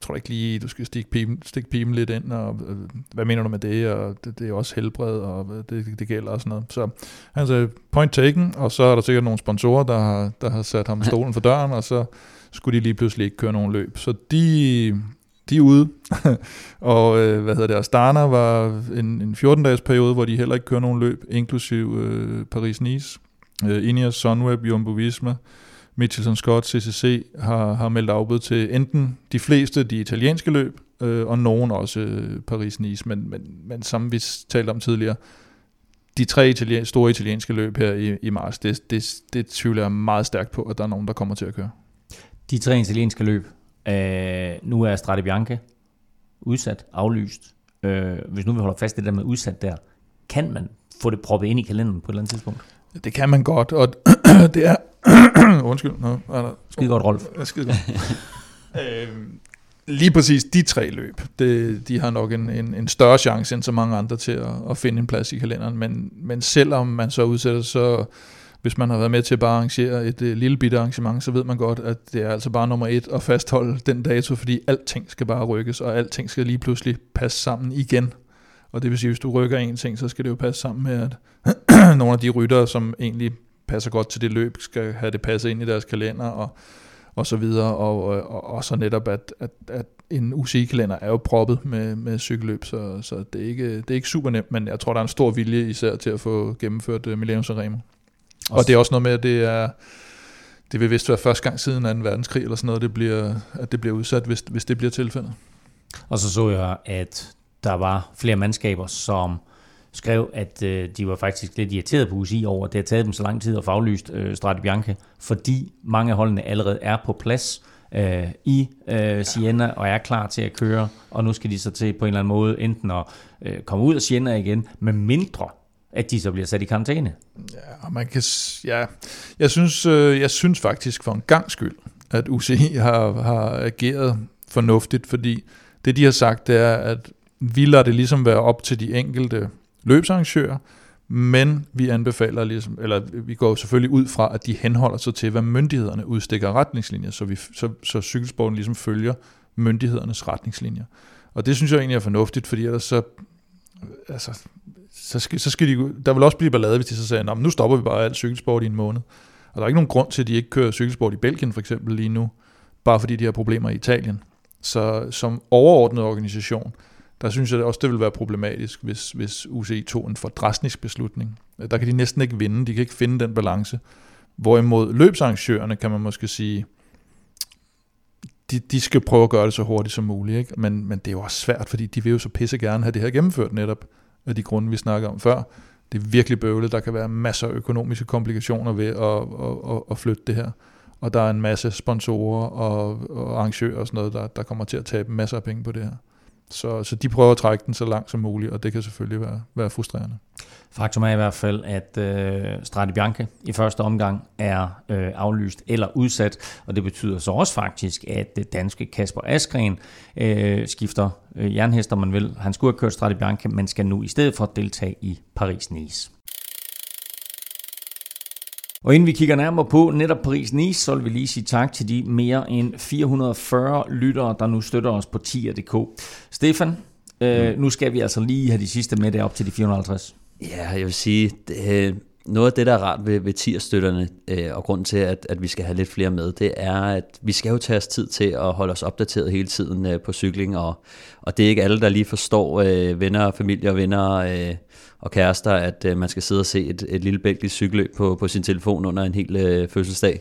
tror ikke lige, du skal stikke pipen, stikke pipen lidt ind, og øh, hvad mener du med det, og det, det er også helbred, og det, det gælder og sådan noget. Så han sagde, point taken, og så er der sikkert nogle sponsorer, der har, der har sat ham stolen for døren, og så skulle de lige pludselig ikke køre nogen løb. Så de, de er ude. og øh, hvad hedder det, Astana var en, en 14-dages periode, hvor de heller ikke kører nogen løb, inklusiv øh, Paris-Nice. Øh, Ineos, Sunweb, Jumbo Visma, Mitchelson Scott, CCC har, har meldt afbud til enten de fleste de italienske løb, øh, og nogen også øh, Paris-Nice, men, men, men som vi talte om tidligere, de tre italien, store italienske løb her i, i marts, det, det, det tvivler jeg meget stærkt på, at der er nogen, der kommer til at køre. De tre italienske løb, Øh, nu er Strade Bianche udsat, aflyst. Øh, hvis nu vi holder fast i det der med udsat der, kan man få det proppet ind i kalenderen på et eller andet tidspunkt? Det kan man godt, og det er... undskyld, er der... Skide godt, Rolf. Skide godt. øh, lige præcis de tre løb, det, de har nok en, en, en større chance end så mange andre til at, at finde en plads i kalenderen, men, men selvom man så udsætter, så hvis man har været med til at bare arrangere et øh, lille bitte arrangement, så ved man godt, at det er altså bare nummer et at fastholde den dato, fordi alting skal bare rykkes, og alting skal lige pludselig passe sammen igen. Og det vil sige, hvis du rykker en ting, så skal det jo passe sammen med, at nogle af de ryttere, som egentlig passer godt til det løb, skal have det passet ind i deres kalender, og, og så videre, og, og, og så netop, at, at, at en UCI-kalender er jo proppet med, med cykelløb, så, så det, er ikke, det er ikke super nemt, men jeg tror, der er en stor vilje især til at få gennemført øh, uh, Milano Sanremo. Og det er også noget med, at det er, det vil vist være første gang siden 2. verdenskrig, eller sådan noget, det bliver, at det bliver udsat, hvis, hvis det bliver tilfældet. Og så så jeg, at der var flere mandskaber, som skrev, at øh, de var faktisk lidt irriteret på UCI over, at det har taget dem så lang tid at få aflyst øh, Strade Bianca, fordi mange af holdene allerede er på plads øh, i øh, Siena og er klar til at køre, og nu skal de så til på en eller anden måde enten at øh, komme ud af Siena igen, med mindre at de så bliver sat i karantæne. Ja, man kan, ja, jeg, synes, øh, jeg synes faktisk for en gang skyld, at UCI har, har ageret fornuftigt, fordi det de har sagt, det er, at vi lader det ligesom være op til de enkelte løbsarrangører, men vi anbefaler ligesom, eller vi går selvfølgelig ud fra, at de henholder sig til, hvad myndighederne udstikker retningslinjer, så, vi, så, så cykelsporten ligesom følger myndighedernes retningslinjer. Og det synes jeg egentlig er fornuftigt, fordi ellers så, altså, så skal, så skal de, der vil også blive ballade, hvis de så siger, nu stopper vi bare alt cykelsport i en måned. Og der er ikke nogen grund til, at de ikke kører cykelsport i Belgien for eksempel lige nu, bare fordi de har problemer i Italien. Så som overordnet organisation, der synes jeg også, det vil være problematisk, hvis, hvis UCI tog en for drastisk beslutning. Der kan de næsten ikke vinde, de kan ikke finde den balance. Hvorimod løbsarrangørerne kan man måske sige, de, de skal prøve at gøre det så hurtigt som muligt, ikke? Men, men det er jo også svært, fordi de vil jo så pisse gerne have det her gennemført netop af de grunde, vi snakker om før. Det er virkelig bøvlet. Der kan være masser af økonomiske komplikationer ved at, at, at, at flytte det her. Og der er en masse sponsorer og, og arrangører og sådan noget, der, der kommer til at tabe masser af penge på det her. Så, så de prøver at trække den så langt som muligt, og det kan selvfølgelig være, være frustrerende. Faktum er i hvert fald, at øh, Strade Bianche i første omgang er øh, aflyst eller udsat, og det betyder så også faktisk, at det danske Kasper Askren øh, skifter øh, jernhester, man vil. Han skulle have kørt Strade Bianche, men skal nu i stedet for deltage i Paris-Nice. Og inden vi kigger nærmere på netop Paris-Nice, så vil vi lige sige tak til de mere end 440 lyttere, der nu støtter os på tier.dk. Stefan, øh, mm. nu skal vi altså lige have de sidste med det op til de 450. Ja, jeg vil sige, det, noget af det, der er rart ved, ved tierstøtterne, øh, og grunden til, at, at vi skal have lidt flere med, det er, at vi skal jo tage os tid til at holde os opdateret hele tiden øh, på cykling, og, og det er ikke alle, der lige forstår øh, venner, familie og venner øh, og kærester, at øh, man skal sidde og se et, et lille belgisk cykelløb på, på sin telefon under en hel øh, fødselsdag.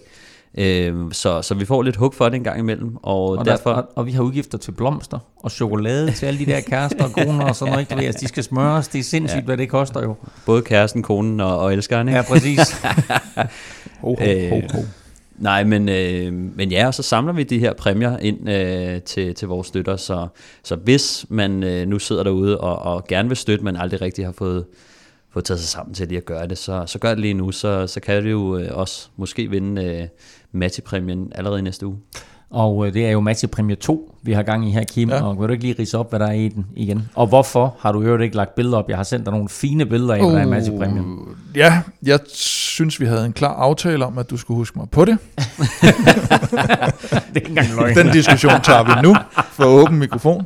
Øh, så, så vi får lidt hug for det en gang imellem, og, Og, derfor... der, og, og vi har udgifter til blomster og chokolade til alle de der kærester og koner og sådan noget. Ikke? Altså, de skal smøres. Det er sindssygt, ja. hvad det koster jo. Både kæresten, konen og, og elskeren, ikke? Ja, præcis. Ho, ho, ho, ho. Nej, men, øh, men ja, og så samler vi de her præmier ind øh, til, til vores støtter, så, så hvis man øh, nu sidder derude og, og gerne vil støtte, men aldrig rigtig har fået, fået taget sig sammen til lige at gøre det, så, så gør det lige nu, så, så kan det jo øh, også måske vinde øh, Matti-præmien allerede næste uge. Og øh, det er jo Match Premiere 2, vi har gang i her, Kim. Ja. Og vil du ikke lige rise op, hvad der er i den igen? Og hvorfor har du øvrigt ikke lagt billeder op? Jeg har sendt dig nogle fine billeder af, hvad der er i Match Premiere. Uh, Ja, jeg synes, vi havde en klar aftale om, at du skulle huske mig på det. det er ikke engang løgn. Den diskussion tager vi nu for åben mikrofon.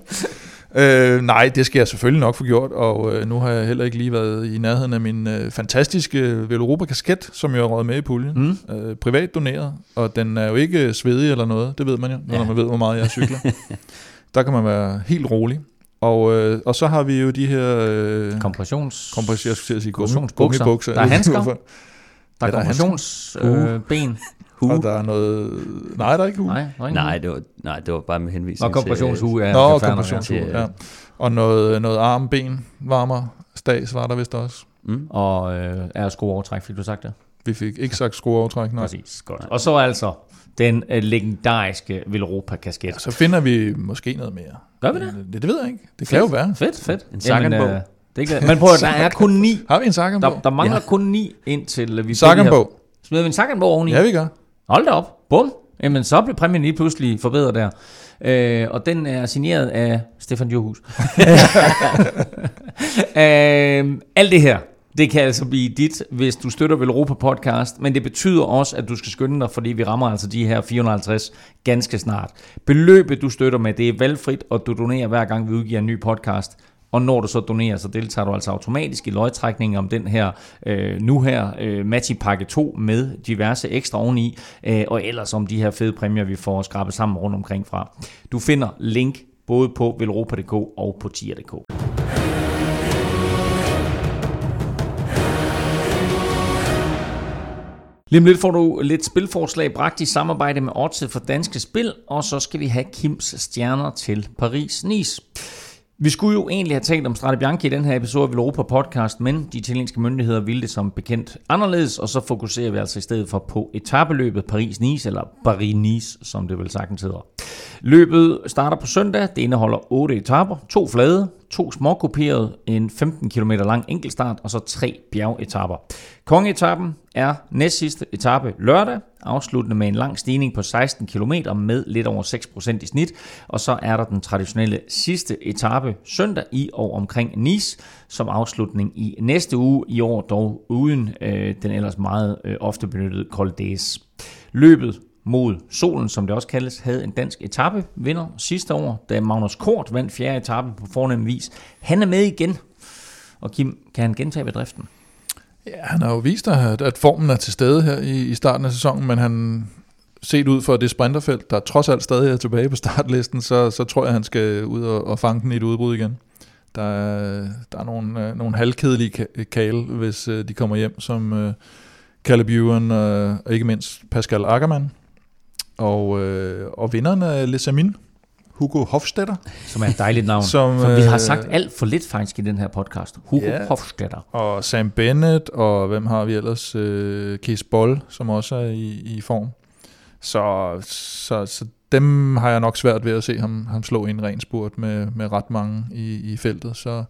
Øh, nej, det skal jeg selvfølgelig nok få gjort, og øh, nu har jeg heller ikke lige været i nærheden af min øh, fantastiske Veloropa kasket, som jeg har røget med i puljen. Mm. Øh, privat doneret, og den er jo ikke svedig eller noget, det ved man jo, når Ja. man ved, hvor meget jeg cykler. Der kan man være helt rolig. Og, øh, og så har vi jo de her... Øh, Kompressions... Kompress, jeg skulle sige gummibukser. Der er handsker. Der er kompressionsben. Øh, ben. Hvorfor. Og der er noget... Nej, der er ikke hue. Nej, Nej, hue. det var, nej, det var bare med henvisning Og kompressionshue er Nå, kan fair nok, kompressionshue, ja. ja. Og noget, noget arm, ben, varmer, stas var der vist også. Mm. ja. Og øh, er skrueovertræk, fik du sagt det? Vi fik ikke sagt skrueovertræk, nej. Præcis, godt. Og så altså den øh, legendariske Velropa-kasket. Så finder vi måske noget mere. Gør vi det? Det, det ved jeg ikke. Det kan jo være. Fedt, fedt. En Sagan-bog. øh, det kan, men prøv at, der er kun ni. Har vi en sagan Der, der mangler ja. kun ni indtil øh, vi Sagan-bog. Smider vi en Sagan-bog oveni? Ja, vi gør. Hold da op. Bum. Jamen, så blev præmien lige pludselig forbedret der. Øh, og den er signeret af Stefan Johus. øh, alt det her, det kan altså blive dit, hvis du støtter Velropa Podcast, men det betyder også, at du skal skynde dig, fordi vi rammer altså de her 450 ganske snart. Beløbet, du støtter med, det er valgfrit, og du donerer hver gang, vi udgiver en ny podcast. Og når du så donerer, så deltager du altså automatisk i løgtrækningen om den her, øh, nu her, øh, Matchy Pakke 2 med diverse ekstra oveni, øh, og ellers om de her fede præmier, vi får skrabet sammen rundt omkring fra. Du finder link både på velropa.dk og på tier.dk. Lige om lidt får du lidt spilforslag bragt i samarbejde med Odds for Danske Spil, og så skal vi have Kims stjerner til Paris-Nice. Vi skulle jo egentlig have talt om Strade Bianchi i den her episode af Europa Podcast, men de italienske myndigheder ville det som bekendt anderledes, og så fokuserer vi altså i stedet for på etabeløbet Paris-Nice, eller Paris-Nice, som det vel sagtens hedder. Løbet starter på søndag, det indeholder 8 etaper, to flade, to småkuperede, en 15 km lang enkeltstart og så tre bjergetapper. Kongeetappen er næstsidste etape lørdag, afsluttende med en lang stigning på 16 km med lidt over 6% i snit. Og så er der den traditionelle sidste etape søndag i og omkring Nice, som afslutning i næste uge, i år dog uden øh, den ellers meget øh, ofte benyttede Col d'Es. Løbet mod solen, som det også kaldes, havde en dansk etape vinder sidste år, da Magnus Kort vandt fjerde etape på fornem vis. Han er med igen, og Kim, kan han gentage bedriften? Ja, han har jo vist, at, at formen er til stede her i, i starten af sæsonen, men han set ud for det sprinterfelt, der trods alt stadig er tilbage på startlisten, så, så tror jeg, han skal ud og, og fange den i et udbrud igen. Der er, der er nogle, øh, nogle halvkedelige kale, hvis øh, de kommer hjem, som øh, Caleb Ewan og ikke mindst Pascal Ackermann. Og, øh, og vinderen er Lesamin, Hugo Hofstetter. Som er et dejligt navn. Som, For vi har øh, sagt alt for lidt faktisk i den her podcast. Hugo Ja. Hofstetter. Og Sam Bennett, og hvem har vi ellers? Øh, Kees Boll, som også er i, i form. Så, så, så dem har jeg nok svært ved at se ham, ham slå en ren spurt med, med ret mange i, i feltet. Så,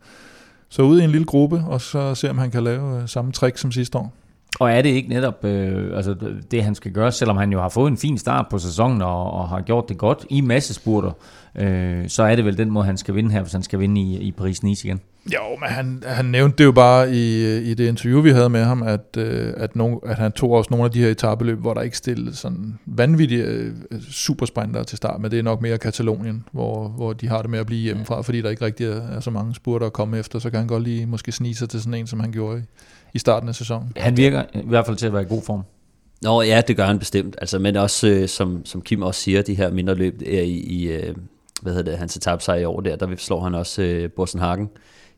så ud i en lille gruppe, og så se om han kan lave øh, samme trick som sidste år. Og er det ikke netop øh, altså det, han skal gøre, selvom han jo har fået en fin start på sæsonen og, og har gjort det godt i massespurter, øh, så er det vel den måde, han skal vinde her, hvis han skal vinde i, i Paris-Nice igen. Jo, men han, han nævnte det jo bare i, i det interview, vi havde med ham, at, øh, at, no, at han tog også nogle af de her etabeløb, hvor der ikke stillede sådan vanvittige øh, supersprinter til start, men det er nok mere Katalonien, hvor, hvor de har det med at blive hjemmefra, fordi der ikke rigtig er, er så mange spurter at komme efter, så kan han godt lige måske snige sig til sådan en, som han gjorde i, i starten af sæsonen. Han virker i hvert fald til at være i god form. Nå ja, det gør han bestemt. Altså, men også, øh, som, som Kim også siger, de her mindre løb er i, i øh, hvad hedder det, hans sig i år der, der slår han også øh, Borsenhagen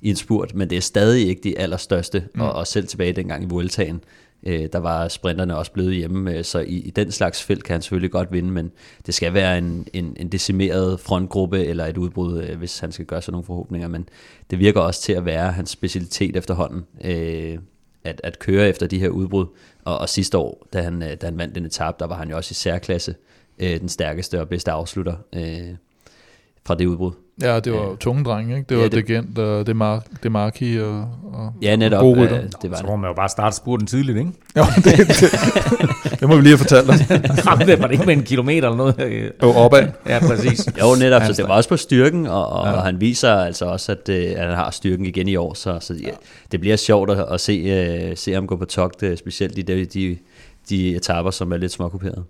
i en spurt, men det er stadig ikke de allerstørste, mm. og, og selv tilbage dengang i Vueltaen, øh, der var sprinterne også blevet hjemme, øh, så i, i den slags felt kan han selvfølgelig godt vinde, men det skal være en, en, en decimeret frontgruppe eller et udbrud, øh, hvis han skal gøre sig nogle forhåbninger, men det virker også til at være hans specialitet efterhånden, øh, at, at køre efter de her udbrud, og, og sidste år, da han, øh, da han vandt den etape, der var han jo også i særklasse øh, den stærkeste og bedste afslutter øh, fra det udbrud. Ja, det var jo tunge drenge, ikke? Det var ja, det, Degent og Demar, Demarki og, og Ja, netop. Og øh, det var så må man jo bare starte spurten tidligt, ikke? Jo, det, det, det må vi lige have fortalt dig. Jamen, var det ikke med en kilometer eller noget? Jo, opad. Ja, præcis. jo, netop, så det var også på styrken, og, og, ja. og han viser altså også, at, øh, at han har styrken igen i år, så, så ja, det bliver sjovt at, at se, uh, se ham gå på togt, specielt i de, de, de etaper, som er lidt småkuperede.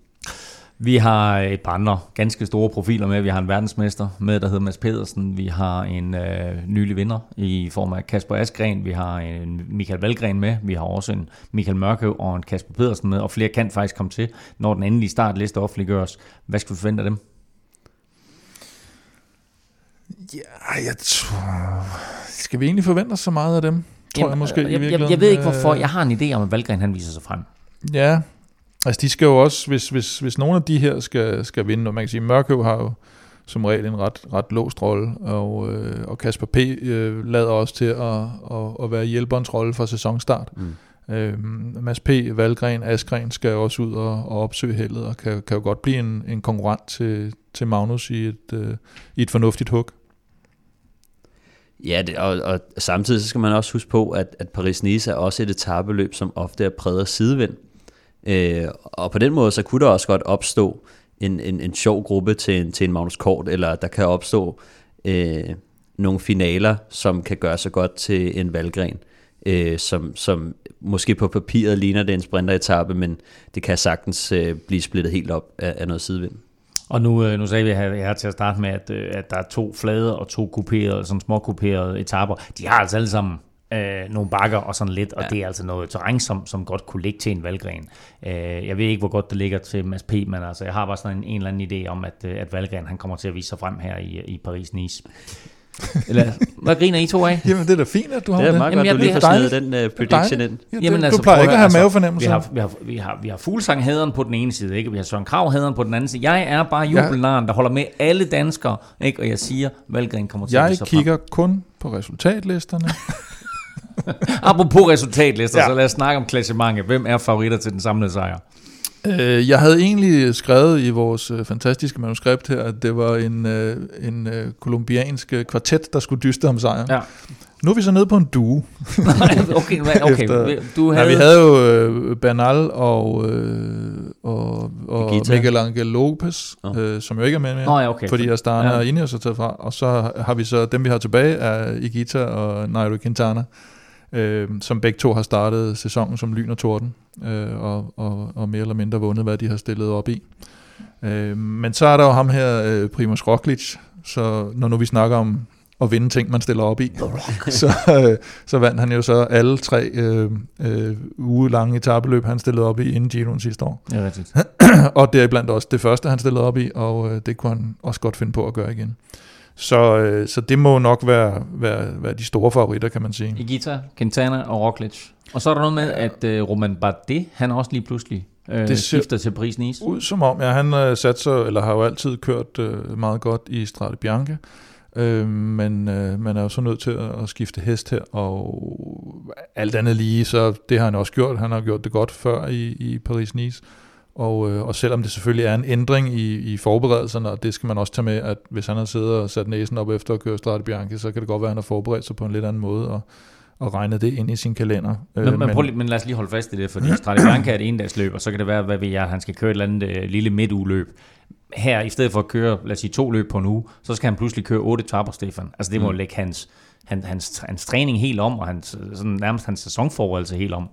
Vi har et par andre ganske store profiler med. Vi har en verdensmester med, der hedder Mads Pedersen. Vi har en øh, nylig vinder i form af Kasper Askren. Vi har en Michael Valgren med. Vi har også en Michael Mørkøv og en Kasper Pedersen med. Og flere kan faktisk komme til, når den endelige startliste offentliggøres. Hvad skal vi forvente af dem? Ja, jeg tror... Skal vi egentlig forvente os så meget af dem? Tror Jamen, jeg måske jeg, jeg, jeg ved ikke hvorfor. Jeg har en idé om, at Valgren han viser sig frem. Ja, Altså de skal jo også, hvis, hvis, hvis nogle af de her skal, skal vinde, og man kan sige, Mørkøv har jo som regel en ret, ret låst rolle, og, øh, og Kasper P. Øh, lader også til at, at, at være hjælperens rolle fra sæsonstart. Mm. Øh, Mads P., Valgren, Askren skal også ud og, og opsøge heldet, og kan, kan jo godt blive en, en konkurrent til, til Magnus i et, øh, i et fornuftigt hug. Ja, det, og, og samtidig så skal man også huske på, at, at Paris-Nice er også et etabeløb, som ofte er præget af sidevind. Øh, og på den måde, så kunne der også godt opstå en, en, en sjov gruppe til en, til en Magnus Kort, eller der kan opstå øh, nogle finaler, som kan gøre sig godt til en valgren, øh, som, som måske på papiret ligner det en sprinteretappe, men det kan sagtens øh, blive splittet helt op af, af noget sidevind. Og nu, øh, nu sagde vi her, her til at starte med, at, øh, at der er to flade og to kuperede, sådan små kuperede etapper. De har altså alle sammen øh, nogle bakker og sådan lidt, og ja. det er altså noget terræn, som, som godt kunne ligge til en valgren. Øh, jeg ved ikke, hvor godt det ligger til Mads P., men altså, jeg har bare sådan en, en eller anden idé om, at, øh, at valgren han kommer til at vise sig frem her i, i Paris-Nice. Eller, hvad griner I to af? Jamen, det er da fint, at du har det. Det er meget Jamen, godt, du lige får snedet den uh, prediction ind. Ja, Jamen, altså, du plejer ikke at have altså, mavefornemmelse. Vi har, vi har, vi har, vi har fuglsang på den ene side, ikke? vi har Søren Krav på den anden side. Jeg er bare jubelnaren, der holder med alle danskere, ikke? og jeg siger, Valgren kommer til jeg at frem. Jeg kigger kun på resultatlisterne. Apropos resultatlister, ja. så lad os snakke om klassementet. Hvem er favoritter til den samlede sejr? Øh, jeg havde egentlig skrevet i vores øh, fantastiske manuskript her, at det var en, øh, en kolumbiansk kvartet, der skulle dyste om sejren. Ja. Nu er vi så nede på en duo. okay, okay. Efter, du havde... Ja, vi havde jo Bernal og, øh, og, og Miguel Angel Lopez, oh. øh, som jo ikke er med mere, oh, ja, okay. fordi Astana ja. og Ineos er taget fra. Og så har vi så, dem vi har tilbage, er Igita og Nairo Quintana øh, som begge to har startet sæsonen som lyn og torden, øh, og, og, og mere eller mindre vundet, hvad de har stillet op i. Øh, men så er der jo ham her, øh, Primoz Roglic, så når nu vi snakker om at vinde ting, man stiller op i, så, øh, så vandt han jo så alle tre øh, øh, uge lange etabeløb, han stillede op i inden Giroen sidste år. Ja, rigtigt. og det er blandt også det første, han stillede op i, og øh, det kunne han også godt finde på at gøre igen. Så, øh, så det må nok være, være, være de store favoritter, kan man sige. Igita, Quintana og Roglic. Og så er der noget med, at øh, Roman Bardet, han også lige pludselig øh, det skifter til Paris Nice. Ud som om, ja, han øh, sat sig, eller har jo altid kørt øh, meget godt i Strade Bianche. Øh, men øh, man er jo så nødt til at, at skifte hest her, og alt andet lige, så det har han også gjort. Han har gjort det godt før i, i Paris-Nice. Og, øh, og selvom det selvfølgelig er en ændring i, i forberedelserne, og det skal man også tage med, at hvis han har siddet og sat næsen op efter at køre Strade Bianchi, så kan det godt være, at han har forberedt sig på en lidt anden måde, og, og regnet det ind i sin kalender. Men, øh, men, prøv, men lad os lige holde fast i det, fordi Strade Bianchi er et endagsløb, og så kan det være, hvad vi er, at han skal køre et eller andet øh, lille midtugeløb. Her, i stedet for at køre, lad os sige, to løb på en uge, så skal han pludselig køre otte etapper, Stefan. Altså det må mm. lægge hans han, hans, hans træning helt om, og hans, sådan nærmest hans sæsonforberedelse helt om.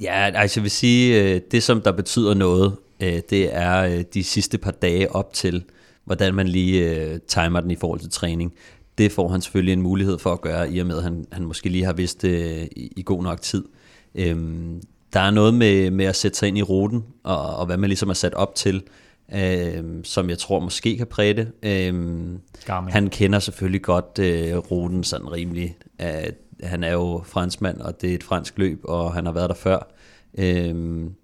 Ja, altså jeg vil sige, øh, det som der betyder noget, øh, det er øh, de sidste par dage op til, hvordan man lige timer den i forhold til træning. Det får han selvfølgelig en mulighed for at gøre, i og med at han, han måske lige har vidst det i, god nok tid. Øhm, der er noget med, med at sætte sig ind i ruten, og, og hvad man ligesom er sat op til, øhm, som jeg tror måske kan præge det. Øhm, han kender selvfølgelig godt øh, ruten sådan rimelig. Øh, han er jo franskmand, og det er et fransk løb, og han har været der før. Øhm,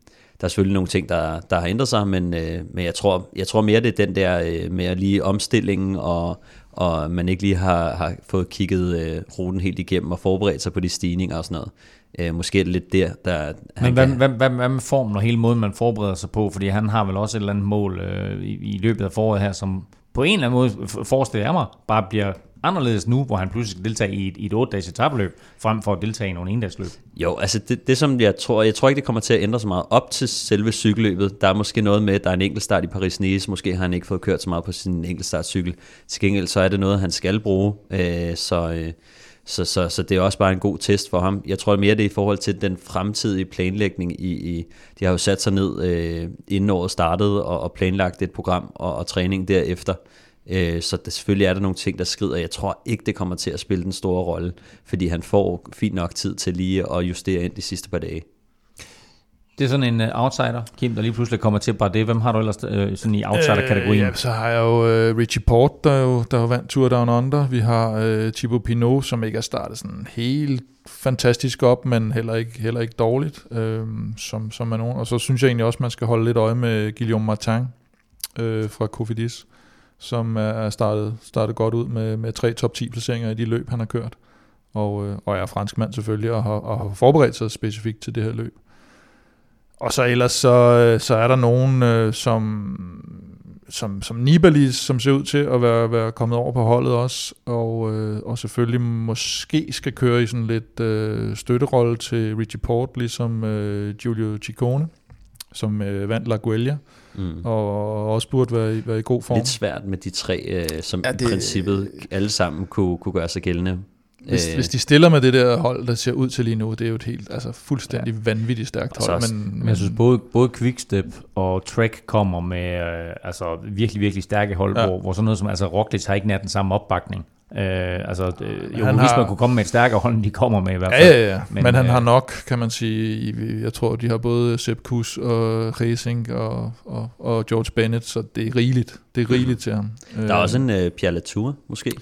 der er selvfølgelig nogle ting, der, der har ændret sig, men, øh, men jeg, tror, jeg tror mere, det er den der øh, med lige omstillingen, og, og man ikke lige har, har fået kigget øh, ruten helt igennem og forberedt sig på de stigninger og sådan noget. Øh, måske er det lidt der, der Men hvad, kan... hvad, hvad, hvad med formen og hele måden, man forbereder sig på? Fordi han har vel også et eller andet mål øh, i, i løbet af foråret her, som på en eller anden måde, forestiller jeg mig, bare bliver anderledes nu, hvor han pludselig skal deltage i et, i et 8-dages etabløb, frem for at deltage i nogle endagsløb? Jo, altså det, det som jeg tror, jeg tror ikke, det kommer til at ændre så meget op til selve cykelløbet. Der er måske noget med, at der er en enkelt start i Paris-Nice, måske har han ikke fået kørt så meget på sin enkeltstartcykel. Til gengæld så er det noget, han skal bruge, øh, så... Øh, så, så, så det er også bare en god test for ham. Jeg tror mere, det er i forhold til den fremtidige planlægning. I, i de har jo sat sig ned, øh, inden året startede, og, og planlagt et program og, og træning derefter. Øh, så det, selvfølgelig er der nogle ting, der skrider. Jeg tror ikke, det kommer til at spille den store rolle, fordi han får fint nok tid til lige at justere ind de sidste par dage. Det er sådan en uh, outsider, Kim, der lige pludselig kommer til bare det. Hvem har du ellers uh, sådan i outsider-kategorien? Øh, ja, så har jeg jo uh, Richie Port, der jo, der jo vandt Tour Down Under. Vi har uh, Thibaut Pinot, som ikke er startet sådan helt fantastisk op, men heller ikke, heller ikke dårligt, uh, som, som er nogen. Og så synes jeg egentlig også, man skal holde lidt øje med Guillaume Martin uh, fra Cofidis, som er startet, startet godt ud med, med tre top 10 placeringer i de løb, han har kørt. Og, øh, og er fransk mand selvfølgelig, og har, og har forberedt sig specifikt til det her løb. Og så ellers så, øh, så er der nogen, øh, som, som, som Nibali, som ser ud til at være, være kommet over på holdet også, og, øh, og selvfølgelig måske skal køre i sådan lidt øh, støtterolle til Richie Port, ligesom øh, Giulio Ciccone, som øh, vandt La Guelia, mm. og også burde være i, være i god form. Lidt svært med de tre, øh, som ja, det, i princippet alle sammen kunne, kunne gøre sig gældende hvis, øh, hvis de stiller med det der hold, der ser ud til lige nu, det er jo et helt altså fuldstændig ja. vanvittigt stærkt hold. Også, men, men, jeg synes både, både Quickstep og Trek kommer med øh, altså virkelig, virkelig stærke hold, ja. hvor, hvor sådan noget som altså Roglic har ikke nær den samme opbakning. Øh, altså, øh, jo, han hvis har, man kunne komme med et stærkere hold, end de kommer med i hvert fald. Ja, ja, ja. Men, men han øh, har nok, kan man sige, jeg tror, de har både Sepp Kuss og Racing og, og, og George Bennett, så det er rigeligt. Det er rigeligt mm. til ham. Der er også en uh, Pierre Latour, måske.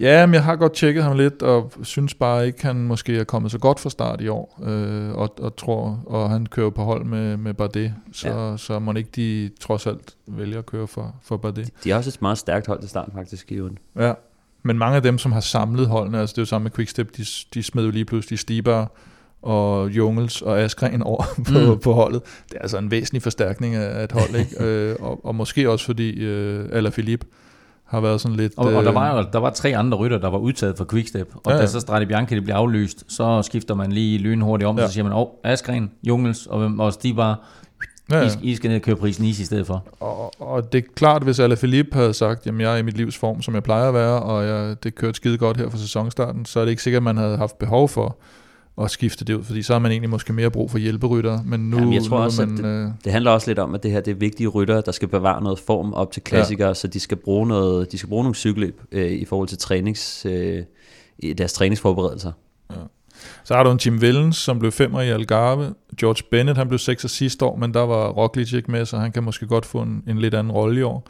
Ja, men jeg har godt tjekket ham lidt, og synes bare ikke, han måske er kommet så godt fra start i år, øh, og, og tror, og han kører på hold med, med Bardet, så, ja. så må ikke de trods alt vælge at køre for, for Bardet. De, de har også et meget stærkt hold til start faktisk i ugen. Ja, men mange af dem, som har samlet holdene, altså det er jo samme med Quickstep, de, de smed jo lige pludselig Stibar og Jungels og Askren over på, mm. på holdet. Det er altså en væsentlig forstærkning af et hold, ikke? øh, og, og måske også fordi, øh, Philippe, har været sådan lidt... Og, og der, øh, var, der var tre andre rytter, der var udtaget fra Quickstep, og ja, ja. da så Strade Bianchi det bliver aflyst, så skifter man lige lynhurtigt om, ja. så siger man, åh, oh, Askren, Jungels og, og bare, ja, ja. I, I skal ned og køre prisen is i stedet for. Og, og det er klart, hvis Alaphilippe havde sagt, jamen jeg er i mit livs form, som jeg plejer at være, og jeg, det kørte skide godt her for sæsonstarten, så er det ikke sikkert, at man havde haft behov for at skifte det ud, fordi så har man egentlig måske mere brug for hjælperytter, men nu, Jamen, jeg tror nu også, man, det, øh... det handler også lidt om, at det her det er vigtige rytter, der skal bevare noget form op til klassikere, ja. så de skal bruge noget, de skal bruge nogle cykelløb øh, i forhold til trænings, øh, deres træningsforberedelser. Ja. Så har du en Jim Vellens, som blev femmer i Algarve. George Bennett, han blev sekser sidste år, men der var Roglic ikke med, så han kan måske godt få en, en lidt anden rolle i år.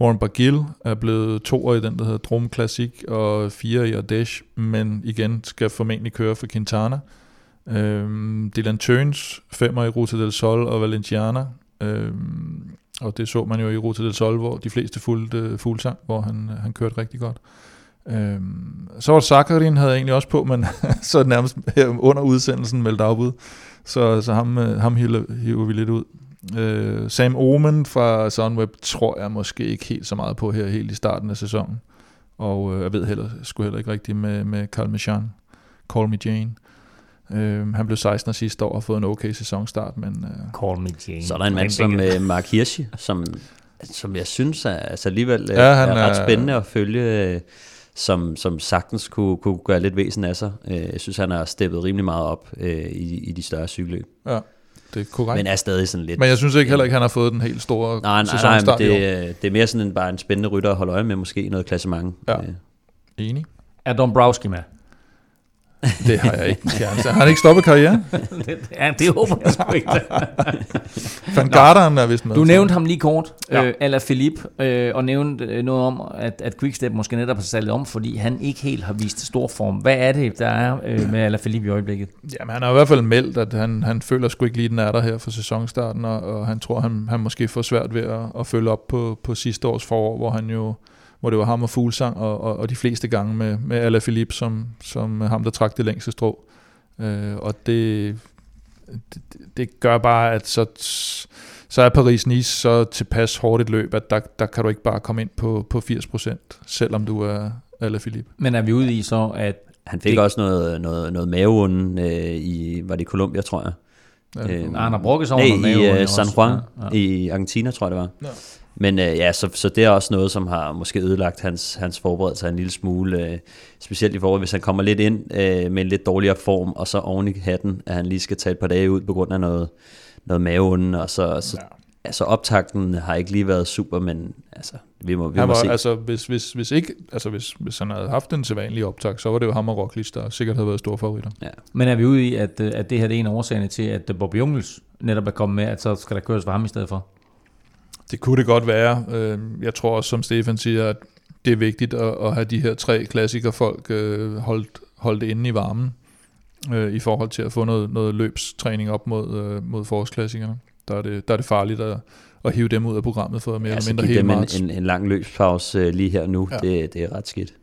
Warren Bargill er blevet toer i den, der hedder Drum Classic, og fire i Ardèche, men igen skal formentlig køre for Quintana. Øhm, Dylan Tøns, femmer i Ruta del Sol og Valenciana. Øhm, og det så man jo i Ruta del Sol, hvor de fleste fulgte øh, fuglsang, hvor han, øh, han kørte rigtig godt. Øhm, så var Zakarin havde jeg egentlig også på, men så nærmest under udsendelsen meldt afbud. Så, så ham, øh, ham hiver vi lidt ud. Øh, Sam Omen fra Sunweb tror jeg måske ikke helt så meget på her helt i starten af sæsonen. Og øh, jeg ved heller, sgu heller ikke rigtigt med, med Carl Michan. Call Me Jane. Øh, han blev 16 sidste år og har fået en okay sæsonstart. Men, øh, Call Me Jane. Så er der en mand som øh, Mark Hirschi, som, som jeg synes er altså alligevel øh, ja, han er ret spændende at følge. Som, som sagtens kunne, kunne gøre lidt væsen af sig. Øh, jeg synes, han har steppet rimelig meget op øh, i, i de større cykelløb. Ja, det er korrekt. Men er stadig sådan lidt... Men jeg synes ikke heller ikke, han har fået den helt store Nej, nej, nej, år. det, det er mere sådan en, bare en spændende rytter at holde øje med, måske noget klassement. Ja. Øh, Enig. Er Dombrowski med? Det har jeg ikke chance. Har han ikke stoppet karrieren? ja, det håber jeg sgu ikke. Van Garderen er vist med. Du nævnte ham lige kort, Ja. ja. øh, Ala Philippe, øh, og nævnte øh, noget om, at, at Quickstep måske netop har sat om, fordi han ikke helt har vist stor form. Hvad er det, der er øh, med Ala Philippe i øjeblikket? Jamen, han har i hvert fald meldt, at han, han føler sgu ikke lige, den er der her for sæsonstarten, og, og han tror, han, han måske får svært ved at, at følge op på, på sidste års forår, hvor han jo hvor det var ham og Fuglsang, og, og, og de fleste gange med, med Alaphilippe som, som ham, der trak det længste strå. Øh, og det, det, det gør bare, at så, så er Paris-Nice så tilpas hårdt et løb, at der, der kan du ikke bare komme ind på, på 80%, selvom du er Alaphilippe. Men er vi ude i så, at han fik Det- også noget, noget, noget maveonde øh, i, var det Colombia, tror jeg. Ja, Øh, Nej, han har brokket sig Nej, over noget i uh. San Juan Ja, ja. i Argentina, tror jeg det var. Ja. Men uh, ja, så, så det er også noget, som har måske ødelagt hans, hans forberedelse en lille smule. Uh, specielt i forhold, hvis han kommer lidt ind uh, med en lidt dårligere form, og så oven i hatten, at han lige skal tage et par dage ud på grund af noget, noget maveonde, og så, så Ja. altså optakten har ikke lige været super, men altså, vi må, vi Han må var, se. altså, hvis, hvis, hvis, ikke, altså hvis, hvis han havde haft den sædvanlige optag, så var det jo ham og Roglic, der sikkert havde været store favoritter. Men er vi ude i, at, øh, at det her det er en af årsagerne til, at øh, Bob Jungels netop er kommet med, at så skal der køres for ham i stedet for? Det kunne det godt være. Øh, Jeg tror også, som Stefan siger, at det er vigtigt at, at have de her tre klassikerfolk øh, holdt, holdt inde i varmen, øh, i forhold til at få noget, noget løbstræning op mod, øh, mod forårsklassikerne. Der er det, der er det farligt at, at hive dem ud af programmet for mere ja, eller mindre hele dem en, marts. en, en lang løbspause uh, lige her nu, ja. det, det er ret skidt.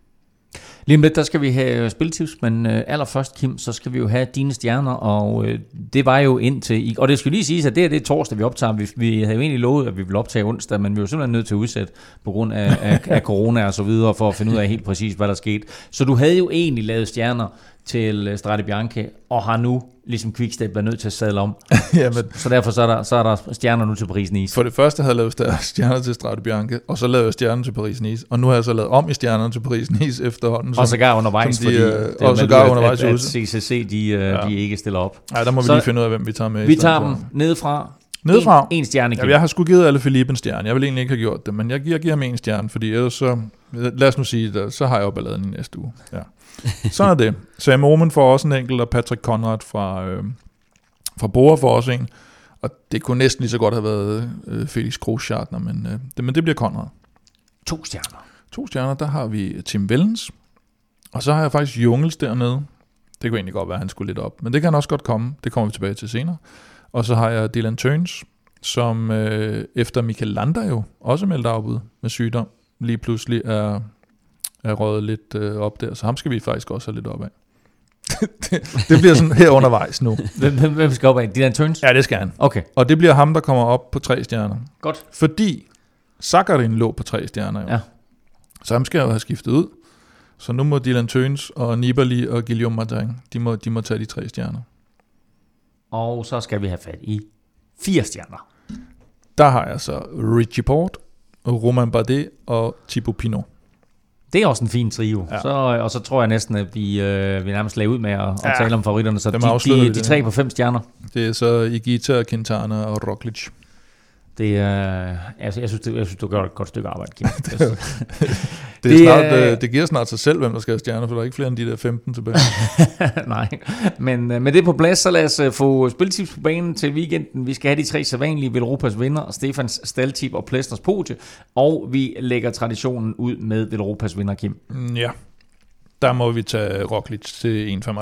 Lige om lidt, der skal vi have øh, spiltips, men øh, allerførst, Kim, så skal vi jo have dine stjerner, og øh, det var jo indtil, i- og det skal lige siges, at det her det er torsdag, vi optager. Vi, vi havde jo egentlig lovet, at vi ville optage onsdag, men vi var simpelthen nødt til at udsætte på grund af, af, af corona og så videre, for at finde ud af helt præcis, hvad der skete. Så du havde jo egentlig lavet stjerner til øh, Strade Bianche, og har nu, ligesom Quickstep, været nødt til at sadle om. Jamen, Så derfor så er der, så er der stjerner nu til Paris-Nice. for det første havde jeg lavet stjer- stjerner til Strade Bianche, og så lavede jeg stjerner til Paris-Nice, og nu har jeg så lavet om i stjernerne til Paris-Nice efterhånden. Og så gar undervejs, som de, fordi øh, og så meldt gar ud, at- undervejs at, at udsendelsen. CCC, de, ja. Ja. de ikke stiller op. Ej, der må vi Så- lige finde ud af, hvem vi tager med. Vi tager dem nedefra. Nedefra? En, en stjerne. Ja, jeg har sgu givet alle Philippe en stjerne. Jeg vil egentlig ikke have gjort det, men jeg giver, giver ham en stjerne, fordi ellers så... Lad os nu sige det, så har jeg jo balladen i næste uge. Ja. Sådan er det. Sam Omen får også en enkelt, og Patrick Conrad fra, øh, fra Bora får også en. Og det kunne næsten lige så godt have været øh, Felix Kroos-Schartner, men, øh, det, men det bliver Conrad. To stjerner. To stjerner, der har vi Tim Wellens, og så har jeg faktisk Jungels dernede. Det kunne egentlig godt være, at han skulle lidt op, men det kan også godt komme. Det kommer vi tilbage til senere. Og så har jeg Dylan Tøns, som øh, efter Michael Lander jo også meldt afbud med sygdom, lige pludselig er, er røget lidt øh, op der. Så ham skal vi faktisk også have lidt op af. det, det bliver sådan her undervejs nu. Hvem, skal op af? Dylan Turns? Ja, det skal han. Okay, Og det bliver ham, der kommer op på tre stjerner. godt. Fordi Sakharin lå på tre stjerner jo. Ja. Så ham skal jeg jo have skiftet ud. Så nu må Dylan Tøns og Nibali og Guillaume Martin, de må, de må tage de tre stjerner. Og så skal vi have fat i fire stjerner. Der har jeg så Richie Port, Roman Bardet og Thibaut Pinot. Det er også en fin trio. Ja. Så, og så tror jeg næsten, at vi, øh, vi nærmest lagde ud med at, at Ja. tale om favoritterne. Så de, de, de det. tre på fem stjerner, Det er så Igita, Quintana og Roglic. Det er... Altså, jeg synes, det, jeg synes, du gør et godt stykke arbejde, Kim. Det, er Det snart, er- øh, det giver snart sig selv, hvem der skal have stjerner, for der er ikke flere end de der 15 tilbage. Nej, men øh, med det på plads, så lad os øh, få spiltips på banen til weekenden. Vi skal have de tre sædvanlige Velropas vinder, Stefans Staltip og Plæsters Podie, og vi lægger traditionen ud med Velropas vinder, Kim. Mm, ja, der må vi tage Roglic til 1,75.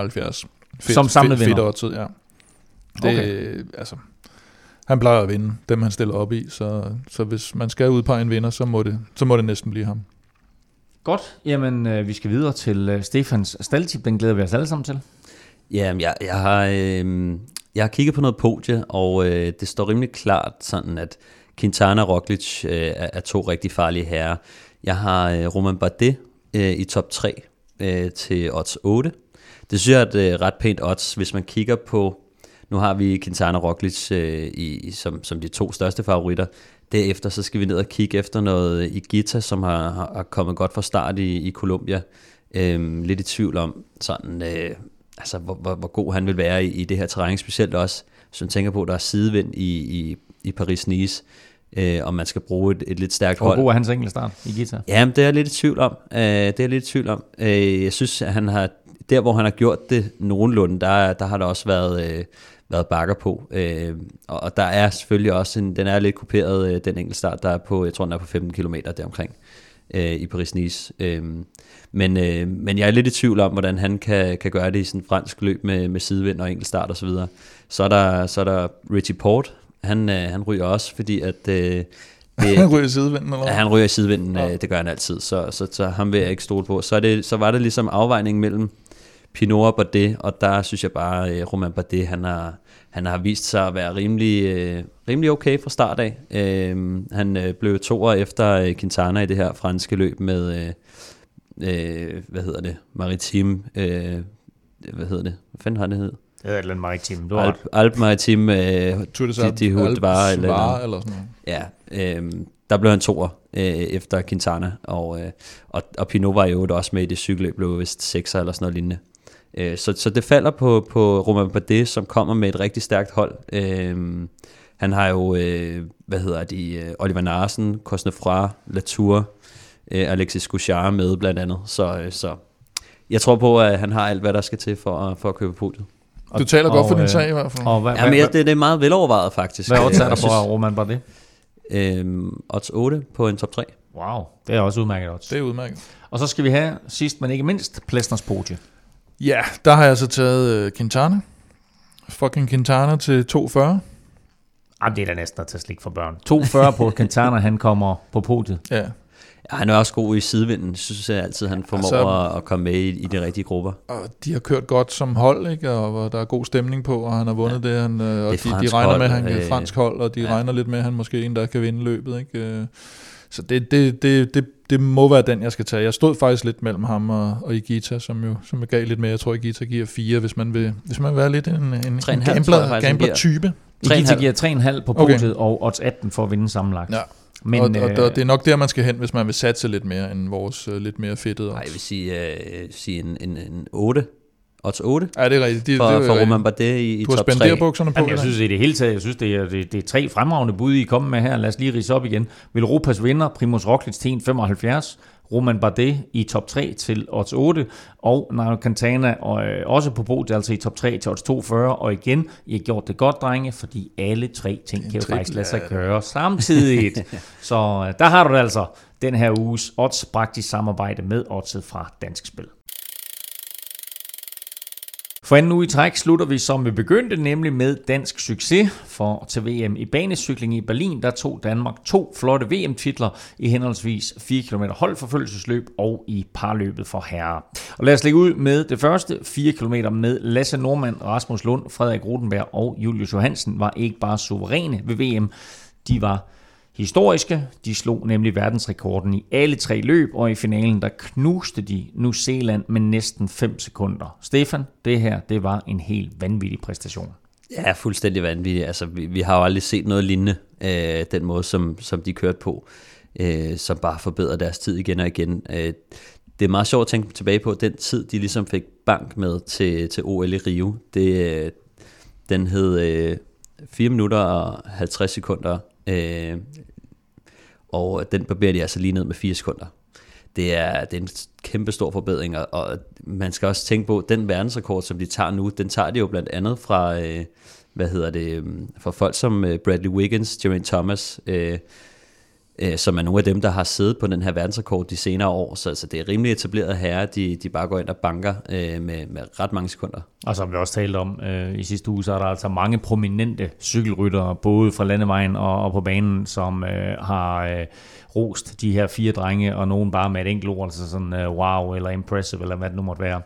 Fedt, Som samlet fedt, fedt vinder. odds, ja. Det, okay. altså, han plejer at vinde dem, han stiller op i, så, så hvis man skal udpege en vinder, så må det, så må det næsten blive ham. Godt, jamen øh, vi skal videre til øh, Stefans Staltip, den glæder vi os alle sammen til. Jamen, jeg, jeg, har, øh, jeg har kigget på noget podie, og øh, det står rimelig klart sådan, at Quintana og Roglic øh, er, er to rigtig farlige herrer. Jeg har øh, Roman Bardet øh, i top 3 øh, til odds 8. Det synes jeg er et øh, ret pænt odds, hvis man kigger på, nu har vi Quintana og Roglic øh, i, som, som de to største favoritter. derefter så skal vi ned og kigge efter noget i Gita, som har, har kommet godt fra start i, i Colombia. Øhm, lidt i tvivl om, sådan, øh, altså, hvor, hvor, hvor god han vil være i, i det her terræn, specielt også, man tænker på, at der er sidevind i, i, i Paris-Nice, øh, om man skal bruge et, et lidt stærkt hold. Hvor god er hans enkeltstart i guitar? Jamen, det er jeg lidt i tvivl om. Øh, det er jeg lidt i tvivl om. Øh, jeg synes, at han har, der hvor han har gjort det nogenlunde, der, der har der også været, øh, været bakker på. Øh, og, og der er selvfølgelig også, en, den er lidt kuperet, øh, den enkeltstart, der er på, jeg tror den er på 15 km deromkring øh, i Paris-Nice. Øh, men, øh, men jeg er lidt i tvivl om, hvordan han kan, kan gøre det i sådan en fransk løb med, med sidevind og enkeltstart og så videre. Så er der, så er der Richie Port, han, øh, han ryger også, fordi at... Øh, det, han ryger i sidevinden, eller Ja, han ryger i sidevinden, ja. øh, det gør han altid, så, så, så ham vil jeg ikke stole på. Så, er det, så var det ligesom afvejningen mellem Pinot og Bardet, og der synes jeg bare, øh, Romain Bardet, han har, han har vist sig at være rimelig, øh, rimelig okay fra start af. Øh, han øh, blev to år efter øh, Quintana i det her franske løb med, øh, øh, hvad hedder det, Maritime, øh, hvad hedder det, hvad fanden har det hed? Det hedder et eller andet maritim. Du Alp, Alp Maritim, øh, Tour de, de, de Alp var, eller, eller, eller sådan noget. Ja, øh, der blev han toer øh, efter Quintana, og, øh, og, og Pinot var jo også med i det cykelløb, blev vist sekser eller sådan noget lignende. Øh, så, så det falder på, på Romain Bardet, som kommer med et rigtig stærkt hold. Øh, han har jo, øh, hvad hedder de, øh, Oliver Narsen, Cosnefra, Latour, øh, Alexis Gouchard med blandt andet. Så, øh, så jeg tror på, at han har alt, hvad der skal til for, for at købe podiet. Du taler og, godt for din øh, sag i hvert fald. Og hvad, Jamen, hvad, det, det er meget velovervejet faktisk. Hvad odds er der på Roman Bardet? Øhm, odds 8 på en top 3. Wow, det er også udmærket odds. Det er udmærket. Og så skal vi have sidst, men ikke mindst, Plesners podie. Ja, der har jeg så taget uh, Quintana. Fucking Quintana til 240. Jamen, det er da næsten at tage slik for børn. 240 på Quintana, han kommer på podiet. Ja. Ja, han er også god i sidevinden, synes jeg altid, han formår altså, at komme med i, i de rigtige grupper. Og de har kørt godt som hold, ikke? og der er god stemning på, og han har vundet ja. det, han, øh, og det de, de regner hold, med, at han er øh, fransk hold, og de ja. regner lidt med, at han måske en, der kan vinde løbet. Ikke? Øh, så det, det, det, det, det må være den, jeg skal tage. Jeg stod faktisk lidt mellem ham og, og Igita, som jo som jeg gav lidt mere. Jeg tror, Igita giver fire, hvis man vil, hvis man vil være lidt en, en, en gambler, gambler-type. Igita giver 3,5 på podiet, okay. og odds 18 for at vinde sammenlagt. Ja. Men, og, og øh, det er nok der, man skal hen, hvis man vil satse lidt mere end vores uh, lidt mere fedtede Nej, jeg vil sige, uh, sige en, en, en 8. Odds 8. Ja, det er rigtigt. De, for, det for Roman Bardet i, i top 3. Du har bukserne på. Jamen, jeg synes i det hele taget, jeg synes, det er, det, det er tre fremragende bud, I kommer med her. Lad os lige rise op igen. Europas vinder, Primus Roglic til 1,75. Roman Bardet i top 3 til odds 8, og Nairo Cantana og, øh, også på podiet, altså i top 3 til odds 240, og igen, I har gjort det godt, drenge, fordi alle tre ting kan jo faktisk lade sig gøre samtidig. Så øh, der har du det altså, den her uges odds praktisk samarbejde med oddset fra Dansk Spil. For anden uge i træk slutter vi som vi begyndte, nemlig med dansk succes. For til VM i banecykling i Berlin, der tog Danmark to flotte VM-titler i henholdsvis 4 km holdforfølgelsesløb og i parløbet for herrer. Og lad os lægge ud med det første 4 km med Lasse Normand, Rasmus Lund, Frederik Rotenberg og Julius Johansen var ikke bare suveræne ved VM, de var historiske. De slog nemlig verdensrekorden i alle tre løb, og i finalen der knuste de New Zealand med næsten 5 sekunder. Stefan, det her det var en helt vanvittig præstation. Ja, fuldstændig vanvittig. Altså, vi, vi har jo aldrig set noget lignende, øh, den måde, som, som de kørte på, øh, som bare forbedrede deres tid igen og igen. Øh, det er meget sjovt at tænke tilbage på, den tid, de ligesom fik bank med til, til OL i Rio. Det, øh, den hed øh, 4 minutter og 50 sekunder øh, og den barberer de altså lige ned med 4 sekunder. Det er, det er en kæmpe stor forbedring, og man skal også tænke på, at den verdensrekord, som de tager nu, den tager de jo blandt andet fra, øh, hvad hedder det, øhm, fra folk som øh, Bradley Wiggins, Jermaine Thomas, øh, øh, som er nogle af dem, der har siddet på den her verdensrekord de senere år. Så altså, det er rimelig etableret herre, de, de bare går ind og banker øh, med, med ret mange sekunder. Og som vi også talte om øh, i sidste uge, så er der altså mange prominente cykelryttere, både fra landevejen og, og på banen, som øh, har... Øh, rost de her fire drenge, og nogen bare med et enkelt ord, altså sådan uh, wow, eller impressive, eller hvad det nu måtte være.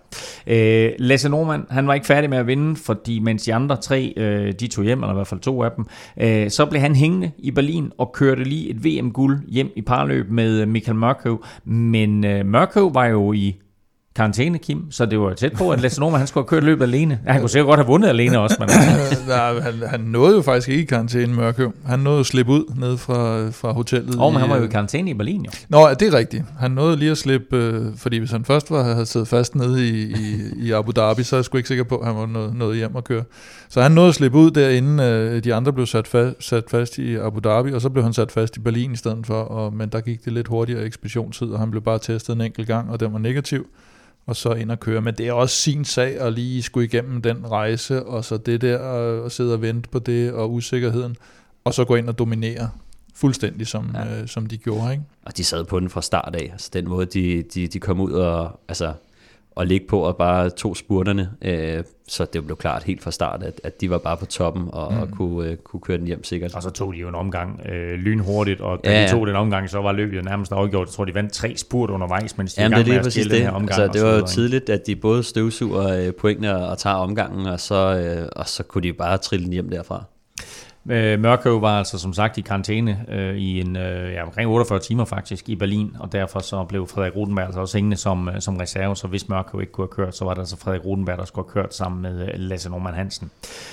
Uh, Lasse Norman, han var ikke færdig med at vinde, fordi mens de andre tre, uh, de tog hjem, eller i hvert fald to af dem, uh, så blev han hængende i Berlin og kørte lige et VM-guld hjem i parløb med Michael Mørkøv. Men uh, Mørkøv var jo i karantæne, Kim, så det var tæt på, at Lasse Norman, han skulle have kørt løbet alene. Ja, han kunne sikkert godt have vundet alene også, men... Nej, han, han nåede jo faktisk ikke i karantæne Mørkøv. Han nåede at slippe ud ned fra, fra hotellet. Og men han var jo i karantæne i Berlin, jo. Nå, det er rigtigt. Han nåede lige at slippe, øh, fordi hvis han først var, havde siddet fast nede i, i, i Abu Dhabi, så er jeg sgu ikke sikker på, at han var nået, nået hjem og køre. Så han nåede at slippe ud derinde, øh, de andre blev sat, fa- sat fast i Abu Dhabi, og så blev han sat fast i Berlin i stedet for, og, men der gik det lidt hurtigere ekspeditionstid, og han blev bare testet en enkelt gang, og den var negativ og så ind og køre. Men det er også sin sag at lige skulle igennem den rejse, og så det der og sidde og vente på det, og usikkerheden, og så gå ind og dominere fuldstændig, som, ja. øh, som de gjorde. Ikke? Og de sad på den fra start af. Altså den måde, de, de, de kom ud og, altså, og ligge på og bare to spurterne, øh, så det blev klart helt fra start, at, at de var bare på toppen og, mm. og kunne, øh, kunne køre den hjem sikkert. Og så tog de jo en omgang øh, lynhurtigt, og da ja, de tog den omgang, så var løbet nærmest afgjort. Jeg tror, de vandt tre spurt undervejs, mens de Jamen, det er lige præcis det. Omgang altså, det var jo tidligt, at de både støvsuger øh, pointene og tager omgangen, og så, øh, og så kunne de bare trille den hjem derfra. Øh, Mørkøv var altså som sagt i karantæne øh, i en, øh, ja, omkring 48 timer faktisk i Berlin, og derfor så blev Frederik Rutenberg altså også hængende som, øh, som reserve, så hvis Mørkøv ikke kunne have kørt, så var det altså Frederik Rutenberg, der skulle have kørt sammen med øh, Lasse Norman Hansen.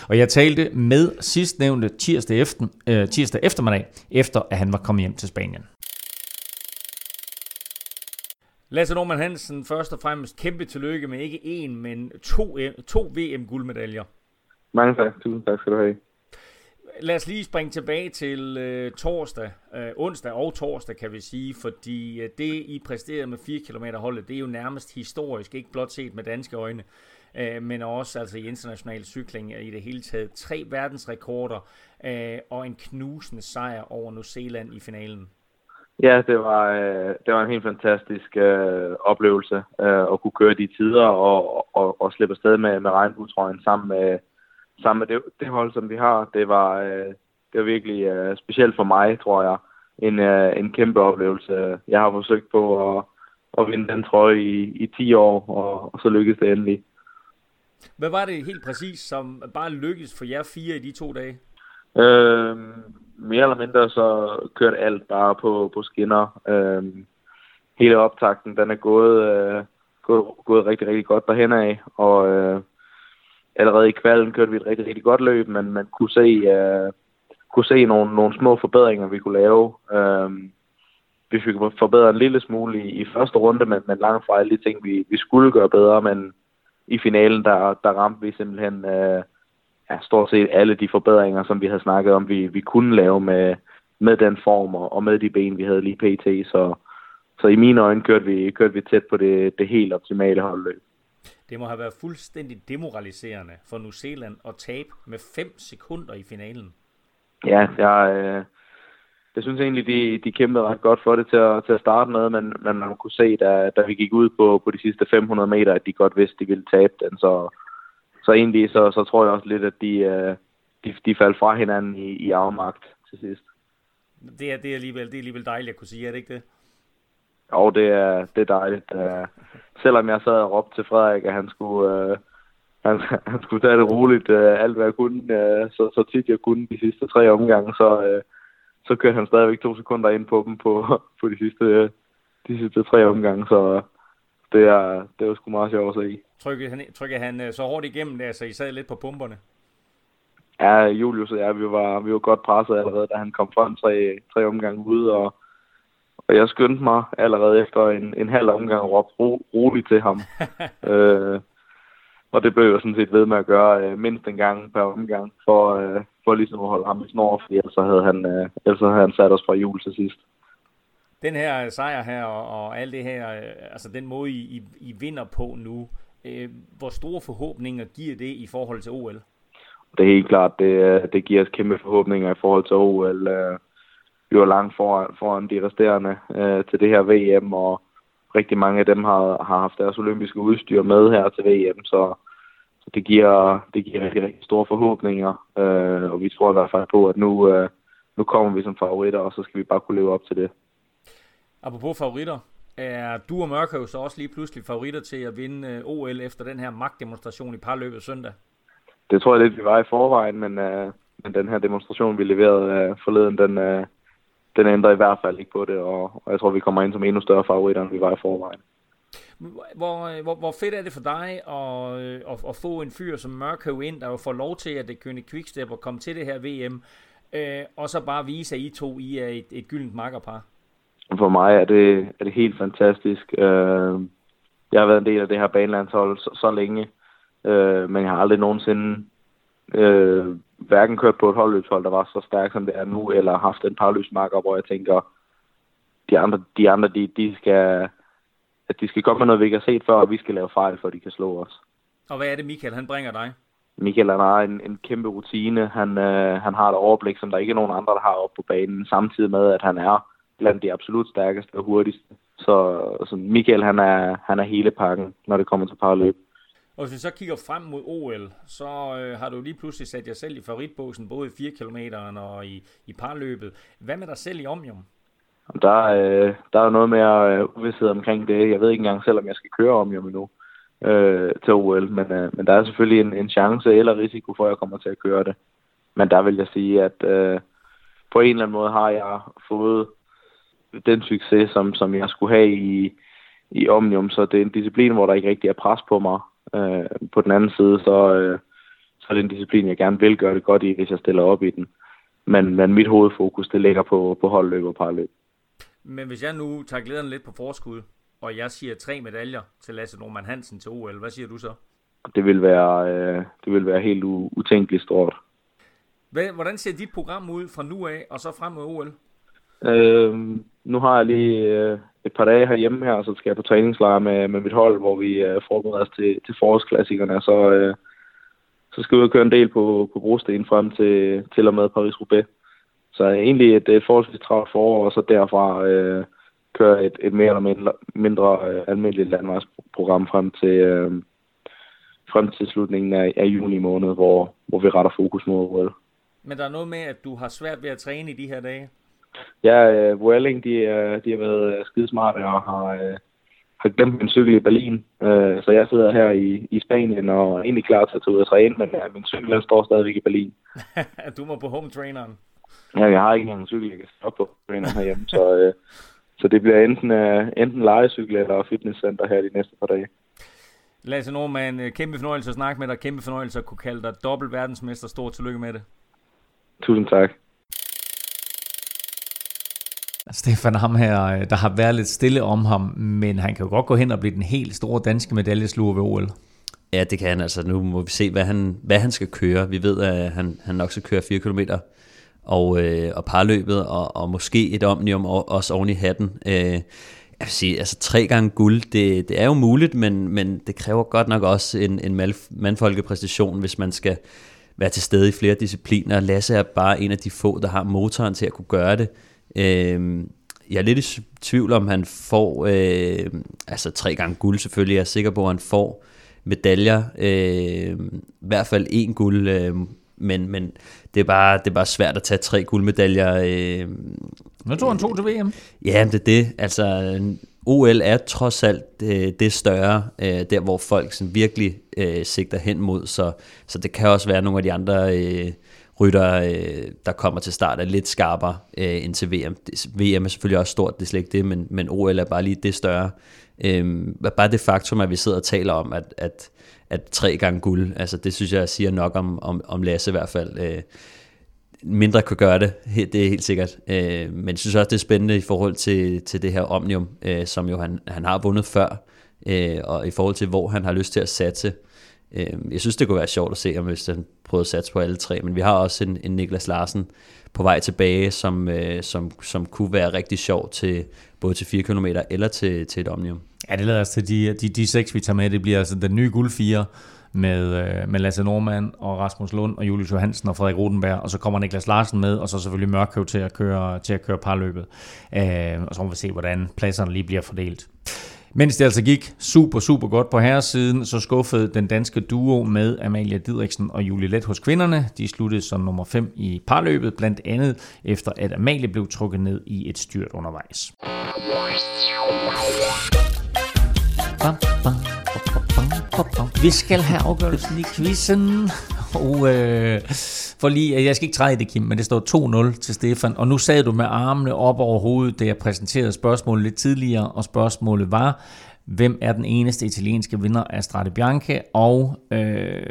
Og jeg talte med sidstnævnte tirsdag, efter, øh, tirsdag eftermiddag, efter at han var kommet hjem til Spanien. Lasse Norman Hansen, først og fremmest kæmpe tillykke med ikke én, men to, to VM-guldmedaljer. Mange tak. Tusind tak skal du have lad os lige springe tilbage til øh, torsdag, øh, onsdag og torsdag, kan vi sige, fordi øh, det, I præsterede med 4 km holdet, det er jo nærmest historisk, ikke blot set med danske øjne, øh, men også altså i international cykling i det hele taget. Tre verdensrekorder øh, og en knusende sejr over New Zealand i finalen. Ja, det var, øh, det var en helt fantastisk øh, oplevelse øh, at kunne køre de tider og, og, og slippe afsted med, med regnbuetrøjen sammen med sammen med det, det hold, som vi har. Det var, øh, det var virkelig øh, specielt for mig, tror jeg. En, øh, en kæmpe oplevelse. Jeg har forsøgt på at, at vinde den trøje i, i 10 år, og, og så lykkedes det endelig. Hvad var det helt præcis, som bare lykkedes for jer fire i de to dage? Øh, mere eller mindre så kørte alt bare på, på skinner. Øh, hele optakten, den er gået, øh, gået, gået rigtig, rigtig godt derhen af, og øh, allerede i kvalden kørte vi et rigtig, rigtig godt løb, men man kunne se, uh, kunne se nogle, nogle små forbedringer, vi kunne lave. Uh, vi fik forbedret en lille smule i, i første runde, men, men langt fra alle de ting, vi, vi skulle gøre bedre, men i finalen, der, der ramte vi simpelthen uh, ja, stort set alle de forbedringer, som vi havde snakket om, vi, vi kunne lave med, med den form og, og med de ben, vi havde lige pt. Så, så i mine øjne kørte vi, kørte vi tæt på det, det helt optimale holdløb. Det må have været fuldstændig demoraliserende for New Zealand at tabe med 5 sekunder i finalen. Ja, jeg, øh, jeg synes egentlig, de, de kæmpede ret godt for det til at, til at starte med, men, men man kunne se, da, da vi gik ud på, på de sidste 500 meter, at de godt vidste, de ville tabe den. Så, så egentlig så, så tror jeg også lidt, at de, øh, de, de faldt fra hinanden i, i afmagt til sidst. Det er, det, er alligevel, det er alligevel dejligt at kunne sige, er det ikke det? Jo, det er, det er dejligt. Uh, selvom jeg sad og råbte til Frederik, at han skulle, uh, han, han skulle tage det roligt, uh, alt hvad jeg kunne, uh, så, så tit jeg kunne de sidste tre omgange, så, uh, så kørte han stadigvæk to sekunder ind på dem på, på de, sidste, de sidste tre omgange, så det er, det var sgu meget sjovt at se. Trykker han, trykker han så hårdt igennem det, så I sad lidt på pumperne? Ja, Julius og jeg, vi var, vi var godt presset allerede, da han kom frem tre, tre omgange ude, og og jeg skyndte mig allerede efter en, en halv omgang at råbe ro, roligt til ham. øh, og det blev jeg sådan set ved med at gøre øh, mindst en gang per omgang, for, øh, for ligesom at holde ham i snor, fordi ellers havde han, øh, ellers havde han sat os fra jul til sidst. Den her sejr her, og, og alt det her, øh, altså den måde, I, I, I vinder på nu, øh, hvor store forhåbninger giver det i forhold til OL? Det er helt klart, det, øh, det giver os kæmpe forhåbninger i forhold til OL. Øh, vi var langt foran, foran de resterende øh, til det her VM, og rigtig mange af dem har, har haft deres olympiske udstyr med her til VM, så, så det giver, det giver rigtig, rigtig store forhåbninger, øh, og vi tror i hvert fald på, at nu, øh, nu kommer vi som favoritter, og så skal vi bare kunne leve op til det. Apropos favoritter, er du og Mørkøv så også lige pludselig favoritter til at vinde øh, OL efter den her magtdemonstration i parløbet søndag? Det tror jeg lidt, vi var i forvejen, men, øh, men den her demonstration, vi leverede øh, forleden, den, øh, den ændrer i hvert fald ikke på det, og, og jeg tror, vi kommer ind som endnu større favoritter, end vi var i forvejen. Hvor, hvor, hvor fedt er det for dig at, at, at få en fyr som Mørkøv ind, der jo får lov til at det kønne quickstep og komme til det her VM, øh, og så bare vise, at I to I er et, et gyldent makkerpar? For mig er det, er det helt fantastisk. Øh, jeg har været en del af det her banelandshold så, så længe, øh, men jeg har aldrig nogensinde øh, hverken kørt på et holdløbshold, der var så stærkt som det er nu, eller haft en parløbsmarker, hvor jeg tænker, de andre, de, andre de, de skal, at de skal komme med noget, vi ikke har set før, og vi skal lave fejl, for de kan slå os. Og hvad er det, Michael, han bringer dig? Michael han har en, en kæmpe rutine. Han, øh, han har et overblik, som der ikke er nogen andre, der har op på banen, samtidig med, at han er blandt de absolut stærkeste og hurtigste. Så, så Michael, han er, han er hele pakken, når det kommer til parløb. Og hvis vi så kigger frem mod OL, så øh, har du lige pludselig sat jer selv i favoritbåsen, både i 4 km og i, i parløbet. Hvad med dig selv i Omnium? Der, øh, der er noget mere øh, uvidshed omkring det. Jeg ved ikke engang selv, om jeg skal køre Omnium endnu øh, til OL, men, øh, men der er selvfølgelig en, en chance eller risiko for, at jeg kommer til at køre det. Men der vil jeg sige, at øh, på en eller anden måde har jeg fået den succes, som, som jeg skulle have i, i Omnium, så det er en disciplin, hvor der ikke rigtig er pres på mig. Øh, på den anden side, så, øh, så er det en disciplin, jeg gerne vil gøre det godt i, hvis jeg stiller op i den. Men, men mit hovedfokus, det ligger på, på holdløb og parløb. Men hvis jeg nu tager glæderne lidt på forskud, og jeg siger tre medaljer til Lasse Norman Hansen til OL, hvad siger du så? Det vil være, øh, det vil være helt utænkeligt stort. Hvordan ser dit program ud fra nu af, og så frem mod OL? Øh, nu har jeg lige øh, et par dage herhjemme her, så skal jeg på træningslejr med, med mit hold, hvor vi øh, forbereder os til, til forårsklassikerne. Så, øh, så skal vi køre en del på, på brosten frem til, til og med Paris-Roubaix. Så egentlig et, et forholdsvis travlt forår, og så derfra øh, køre et, et mere eller mindre, mindre øh, almindeligt landvejsprogram frem til, øh, frem til slutningen af, af juni måned, hvor, hvor vi retter fokus mod OL. Men der er noget med, at du har svært ved at træne i de her dage? Ja, øh, Vueling, de, øh, de har været øh, skidesmarte og har, øh, har glemt min cykel i Berlin. Øh, så jeg sidder her i, i Spanien og er egentlig klar til at tage ud og træne, men øh, min cykel står stadigvæk i Berlin. du må på home traineren. Ja, jeg har ikke engang en cykel, jeg kan stoppe på traineren herhjemme, så, øh, så det bliver enten, uh, enten legecykel eller fitnesscenter her de næste par dage. Lasse Norman, kæmpe fornøjelse at snakke med dig. Kæmpe fornøjelse at kunne kalde dig dobbelt verdensmester. Stort tillykke med det. Tusind tak. Altså, Stefan ham her, øh, der har været lidt stille om ham, men han kan jo godt gå hen og blive den helt store danske medaljesluger ved OL. Ja, det kan han altså. Nu må vi se, hvad han, hvad han skal køre. Vi ved, at han, han nok skal køre 4 km og, øh, og parløbet, og, og måske et omnium også oven i hatten. Øh, jeg vil sige, altså tre gange guld, det, det er jo muligt, men, men det kræver godt nok også en, en mandfolkepræstation, hvis man skal være til stede i flere discipliner. Lasse er bare en af de få, der har motoren til at kunne gøre det. Øh, jeg er lidt i tvivl om, han får øh, altså tre gange guld selvfølgelig. Jeg er sikker på, at han får medaljer. Øh, I hvert fald en guld. Øh, men, men det, er bare, det er bare svært at tage tre guldmedaljer. Øh, nu tog han to til VM. Ja, det er det. Altså, OL er trods alt det, øh, det større, øh, der hvor folk sådan virkelig øh, sigter hen mod, så, så det kan også være nogle af de andre øh, rytter, øh, der kommer til start, er lidt skarpere øh, end til VM. VM er selvfølgelig også stort, det er slet ikke det, men, men OL er bare lige det større. Øh, bare det faktum, at vi sidder og taler om, at, at at tre gange guld, altså det synes jeg siger nok om, om, om Lasse i hvert fald. Øh, mindre kan gøre det, det er helt sikkert. Øh, men jeg synes også, det er spændende i forhold til, til det her Omnium, øh, som jo han, han har vundet før, øh, og i forhold til, hvor han har lyst til at satse. Øh, Øhm, jeg synes, det kunne være sjovt at se, om hvis han prøvede at satse på alle tre, men vi har også en, en Niklas Larsen på vej tilbage, som, øh, som, som kunne være rigtig sjov til både til 4 km eller til, til et Omnium. Ja, det lader os til de, de, de seks, vi tager med. Det bliver altså den nye guld 4 med, øh, med Lasse Normand og Rasmus Lund og Julius Johansen og Frederik Rodenberg, og så kommer Niklas Larsen med, og så selvfølgelig Mørkøv til at køre, til at køre parløbet. Øh, og så må vi se, hvordan pladserne lige bliver fordelt. Mens det altså gik super, super godt på herresiden, så skuffede den danske duo med Amalia Didriksen og Julie Let hos kvinderne. De sluttede som nummer 5 i parløbet, blandt andet efter at Amalie blev trukket ned i et styrt undervejs. Vi skal have afgørelsen i quizzen. Og øh, for lige, øh, jeg skal ikke træde det, Kim, men det står 2-0 til Stefan. Og nu sad du med armene op over hovedet, da jeg præsenterede spørgsmålet lidt tidligere, og spørgsmålet var, Hvem er den eneste italienske vinder af Strade Bianche? Og øh,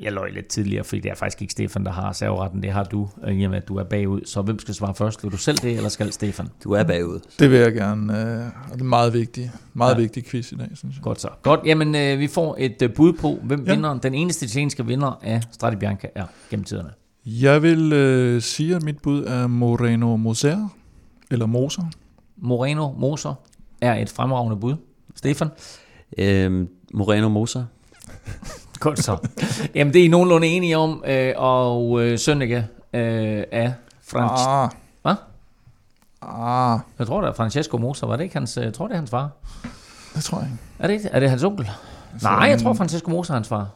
jeg løg lidt tidligere, fordi det er faktisk ikke Stefan, der har serveretten. Det har du, øh, i og med at du er bagud. Så hvem skal svare først? Vil du selv det, eller skal Stefan? Du er bagud. Det vil jeg gerne. Øh, og det er meget vigtigt. Meget ja. vigtig quiz i dag, synes jeg. Godt så. Godt. Jamen, øh, vi får et øh, bud på, hvem Ja. vinder, den eneste italienske vinder af Strade Bianche er gennem tiderne. Jeg vil øh, sige, at mit bud er Moreno Moser, eller Moser. Moreno Moser er et fremragende bud. Stefan? Øhm, Moreno Moser. Godt så. Jamen, det er I nogenlunde enige om, øh, og øh, Sønneke øh, er Frank... Ah. Hvad? Ah, Jeg tror, det er Francesco Moser. Var det ikke hans... øh, Jeg tror, det er hans far. det tror jeg ikke. Er det ikke? Er det hans onkel? Nej, jeg tror, Francesco Moser er hans far.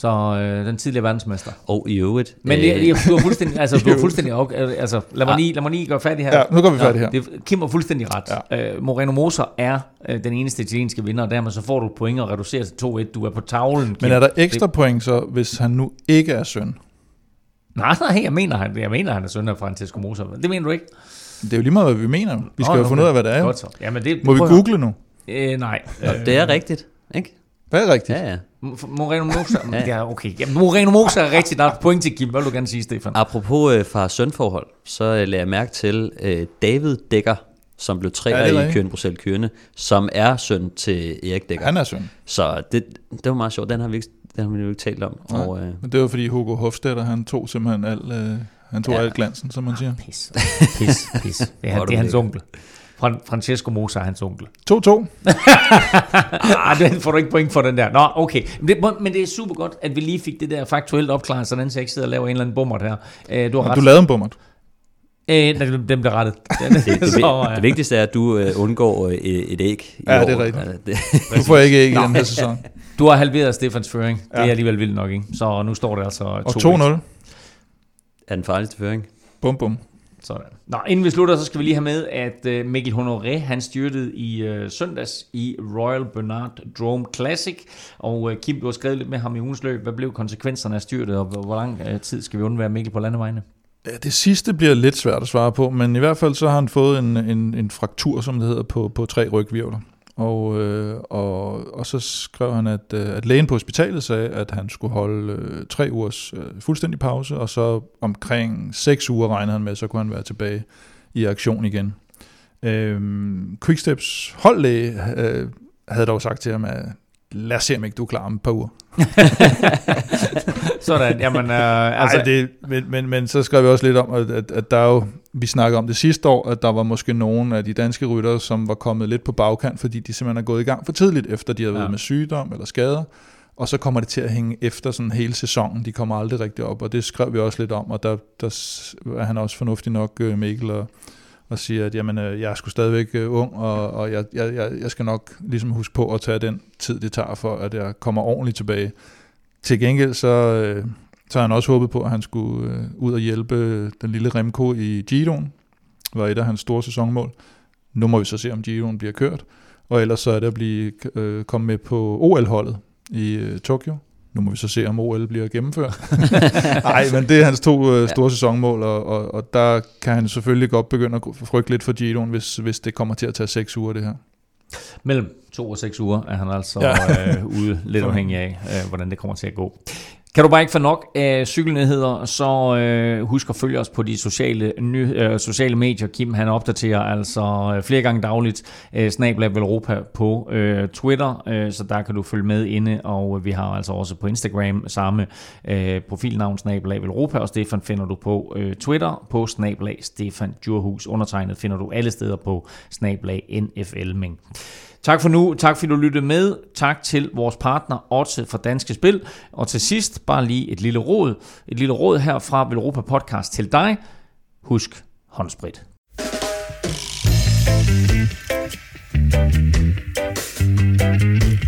Så øh, den tidligere verdensmester. Og i øvrigt... Men øh, det, det, du har fuldstændig, altså, du har fuldstændig, ok- altså, lad mig lige, lad mig lige gøre færdig her. Ja, nu går vi færdig her. Det, Kim har fuldstændig ret. Ja. Øh, Moreno Moser er øh, den eneste italienske vinder, og dermed så får du point og reducerer til 2-1. Du er på tavlen, Kim. Men er der ekstra point så, hvis han nu ikke er søn? Nej, nej, jeg mener, han, jeg mener, han er søn af Francesco Moser. Det mener du ikke? Det er jo lige meget, hvad vi mener. Vi skal Nå, jo nå, finde ud af, hvad det er. Godt så. Jamen, det, Må vi google nu? Øh, nej. Nå, det er rigtigt, ikke? Hvad er rigtigt? Ja, ja. Moreno Moser. ja, okay. Jamen, Moreno Moser er rigtigt. Der er point til Kim. Hvad vil du gerne sige, Stefan? Apropos øh, far-søn-forhold, så øh, lagde jeg mærke til øh, David Dækker, som blev Ja, det træer er ja, i. Køren Bruxelles Kørende, som er søn til Erik Dækker. Han er søn. Så det, det var meget sjovt. Den har vi ikke, den har vi jo ikke talt om. Nej. Og, øh, Men det var fordi Hugo Hofstetter, han tog simpelthen al, øh, han tog Ja. ja. al glansen, som man siger. Pis. Pis, pis. Det er, det er hans onkel. Fran- Francesco Moser er hans onkel. 2-2. Ah, den får du ikke point for den der. Nå, okay. Men det, men det er super godt, at vi lige fik det der faktuelt opklaret, sådan så jeg ikke sidder og laver en eller anden bummert her. Øh, du har Og ret. du lavede en bummert. Øh, nej, den den blev rettet. Den, det, det, så, det, det vigtigste er, at du øh, undgår øh, et æg i Ja, år. det er rigtigt. Det, Du får ikke ikke i den her sæson. Du har halveret Stefans føring. Det er alligevel vildt nok, ikke? Så nu står det altså Og 2-1. 2-0. er den farligste føring. Bum, bum. Sådan. Nå, inden vi slutter, så skal vi lige have med, at uh, Mikkel Honoré, han styrtede i uh, søndags i Royal Bernard Drome Classic, og uh, Kim, du har skrevet lidt med ham i ugens løb. Hvad blev konsekvenserne af styrtet, og hvor, hvor lang uh, tid skal vi undvære Mikkel på landevejene? Ja, det sidste bliver lidt svært at svare på, men i hvert fald så har han fået en, en, en fraktur, som det hedder, på, på tre rygvirvler. Og, øh, og, og så skrev han, at, øh, at lægen på hospitalet sagde, at han skulle holde øh, tre ugers øh, fuldstændig pause, og så omkring seks uger regnede han med, så kunne han være tilbage i aktion igen. Øh, Quicksteps holdlæge øh, havde dog sagt til ham, at lad os se, om ikke du er klar om et par uger. Sådan, jamen, uh, altså... Ej, det, men, men, men så skrev vi også lidt om, at, at, at der er jo, vi snakkede om det sidste år, at der var måske nogle af de danske ryttere, som var kommet lidt på bagkant, fordi de simpelthen er gået i gang for tidligt, efter de har været Ja. med sygdom eller skader, og så kommer det til at hænge efter sådan hele sæsonen, de kommer aldrig rigtig op, og det skrev vi også lidt om, og der, der er han også fornuftig nok, øh, Mikkel, og, og siger, at jamen, øh, jeg er sgu stadigvæk øh, ung, og, og jeg, jeg, jeg, jeg skal nok ligesom huske på at tage den tid, det tager for, at jeg kommer ordentligt tilbage. Til gengæld så, øh, så har han også håbet på, at han skulle øh, ud og hjælpe den lille Remco i Giroen. var et af hans store sæsonmål. Nu må vi så se, om Giroen bliver kørt. Og ellers så er det at blive, øh, komme med på OL-holdet i øh, Tokyo. Nu må vi så se, om OL bliver gennemført. Nej, men det er hans to øh, store sæsonmål, og, og, og der kan han selvfølgelig godt begynde at frygte lidt for Giroen, hvis, hvis det kommer til at tage seks uger, det her. Mellem to og seks uger er han altså Ja. ja. øh, ude, lidt afhængig af, øh, hvordan det kommer til at gå. Kan du bare ikke få nok af cykelnyheder, så øh, husk at følge os på de sociale, ny, øh, sociale medier. Kim han opdaterer altså øh, flere gange dagligt øh, Snablab Europa på øh, Twitter, øh, så der kan du følge med inde, og øh, vi har altså også på Instagram samme øh, profilnavn Snablab Europa, og Stefan finder du på øh, Twitter på Snablag Stefan Djurhus. Undertegnet finder du alle steder på Snablag NFL Ming. Tak for nu. Tak fordi du lyttede med. Tak til vores partner Otse fra Danske Spil. Og til sidst bare lige et lille råd. Et lille råd her fra Europa Podcast til dig. Husk håndsprit. thank you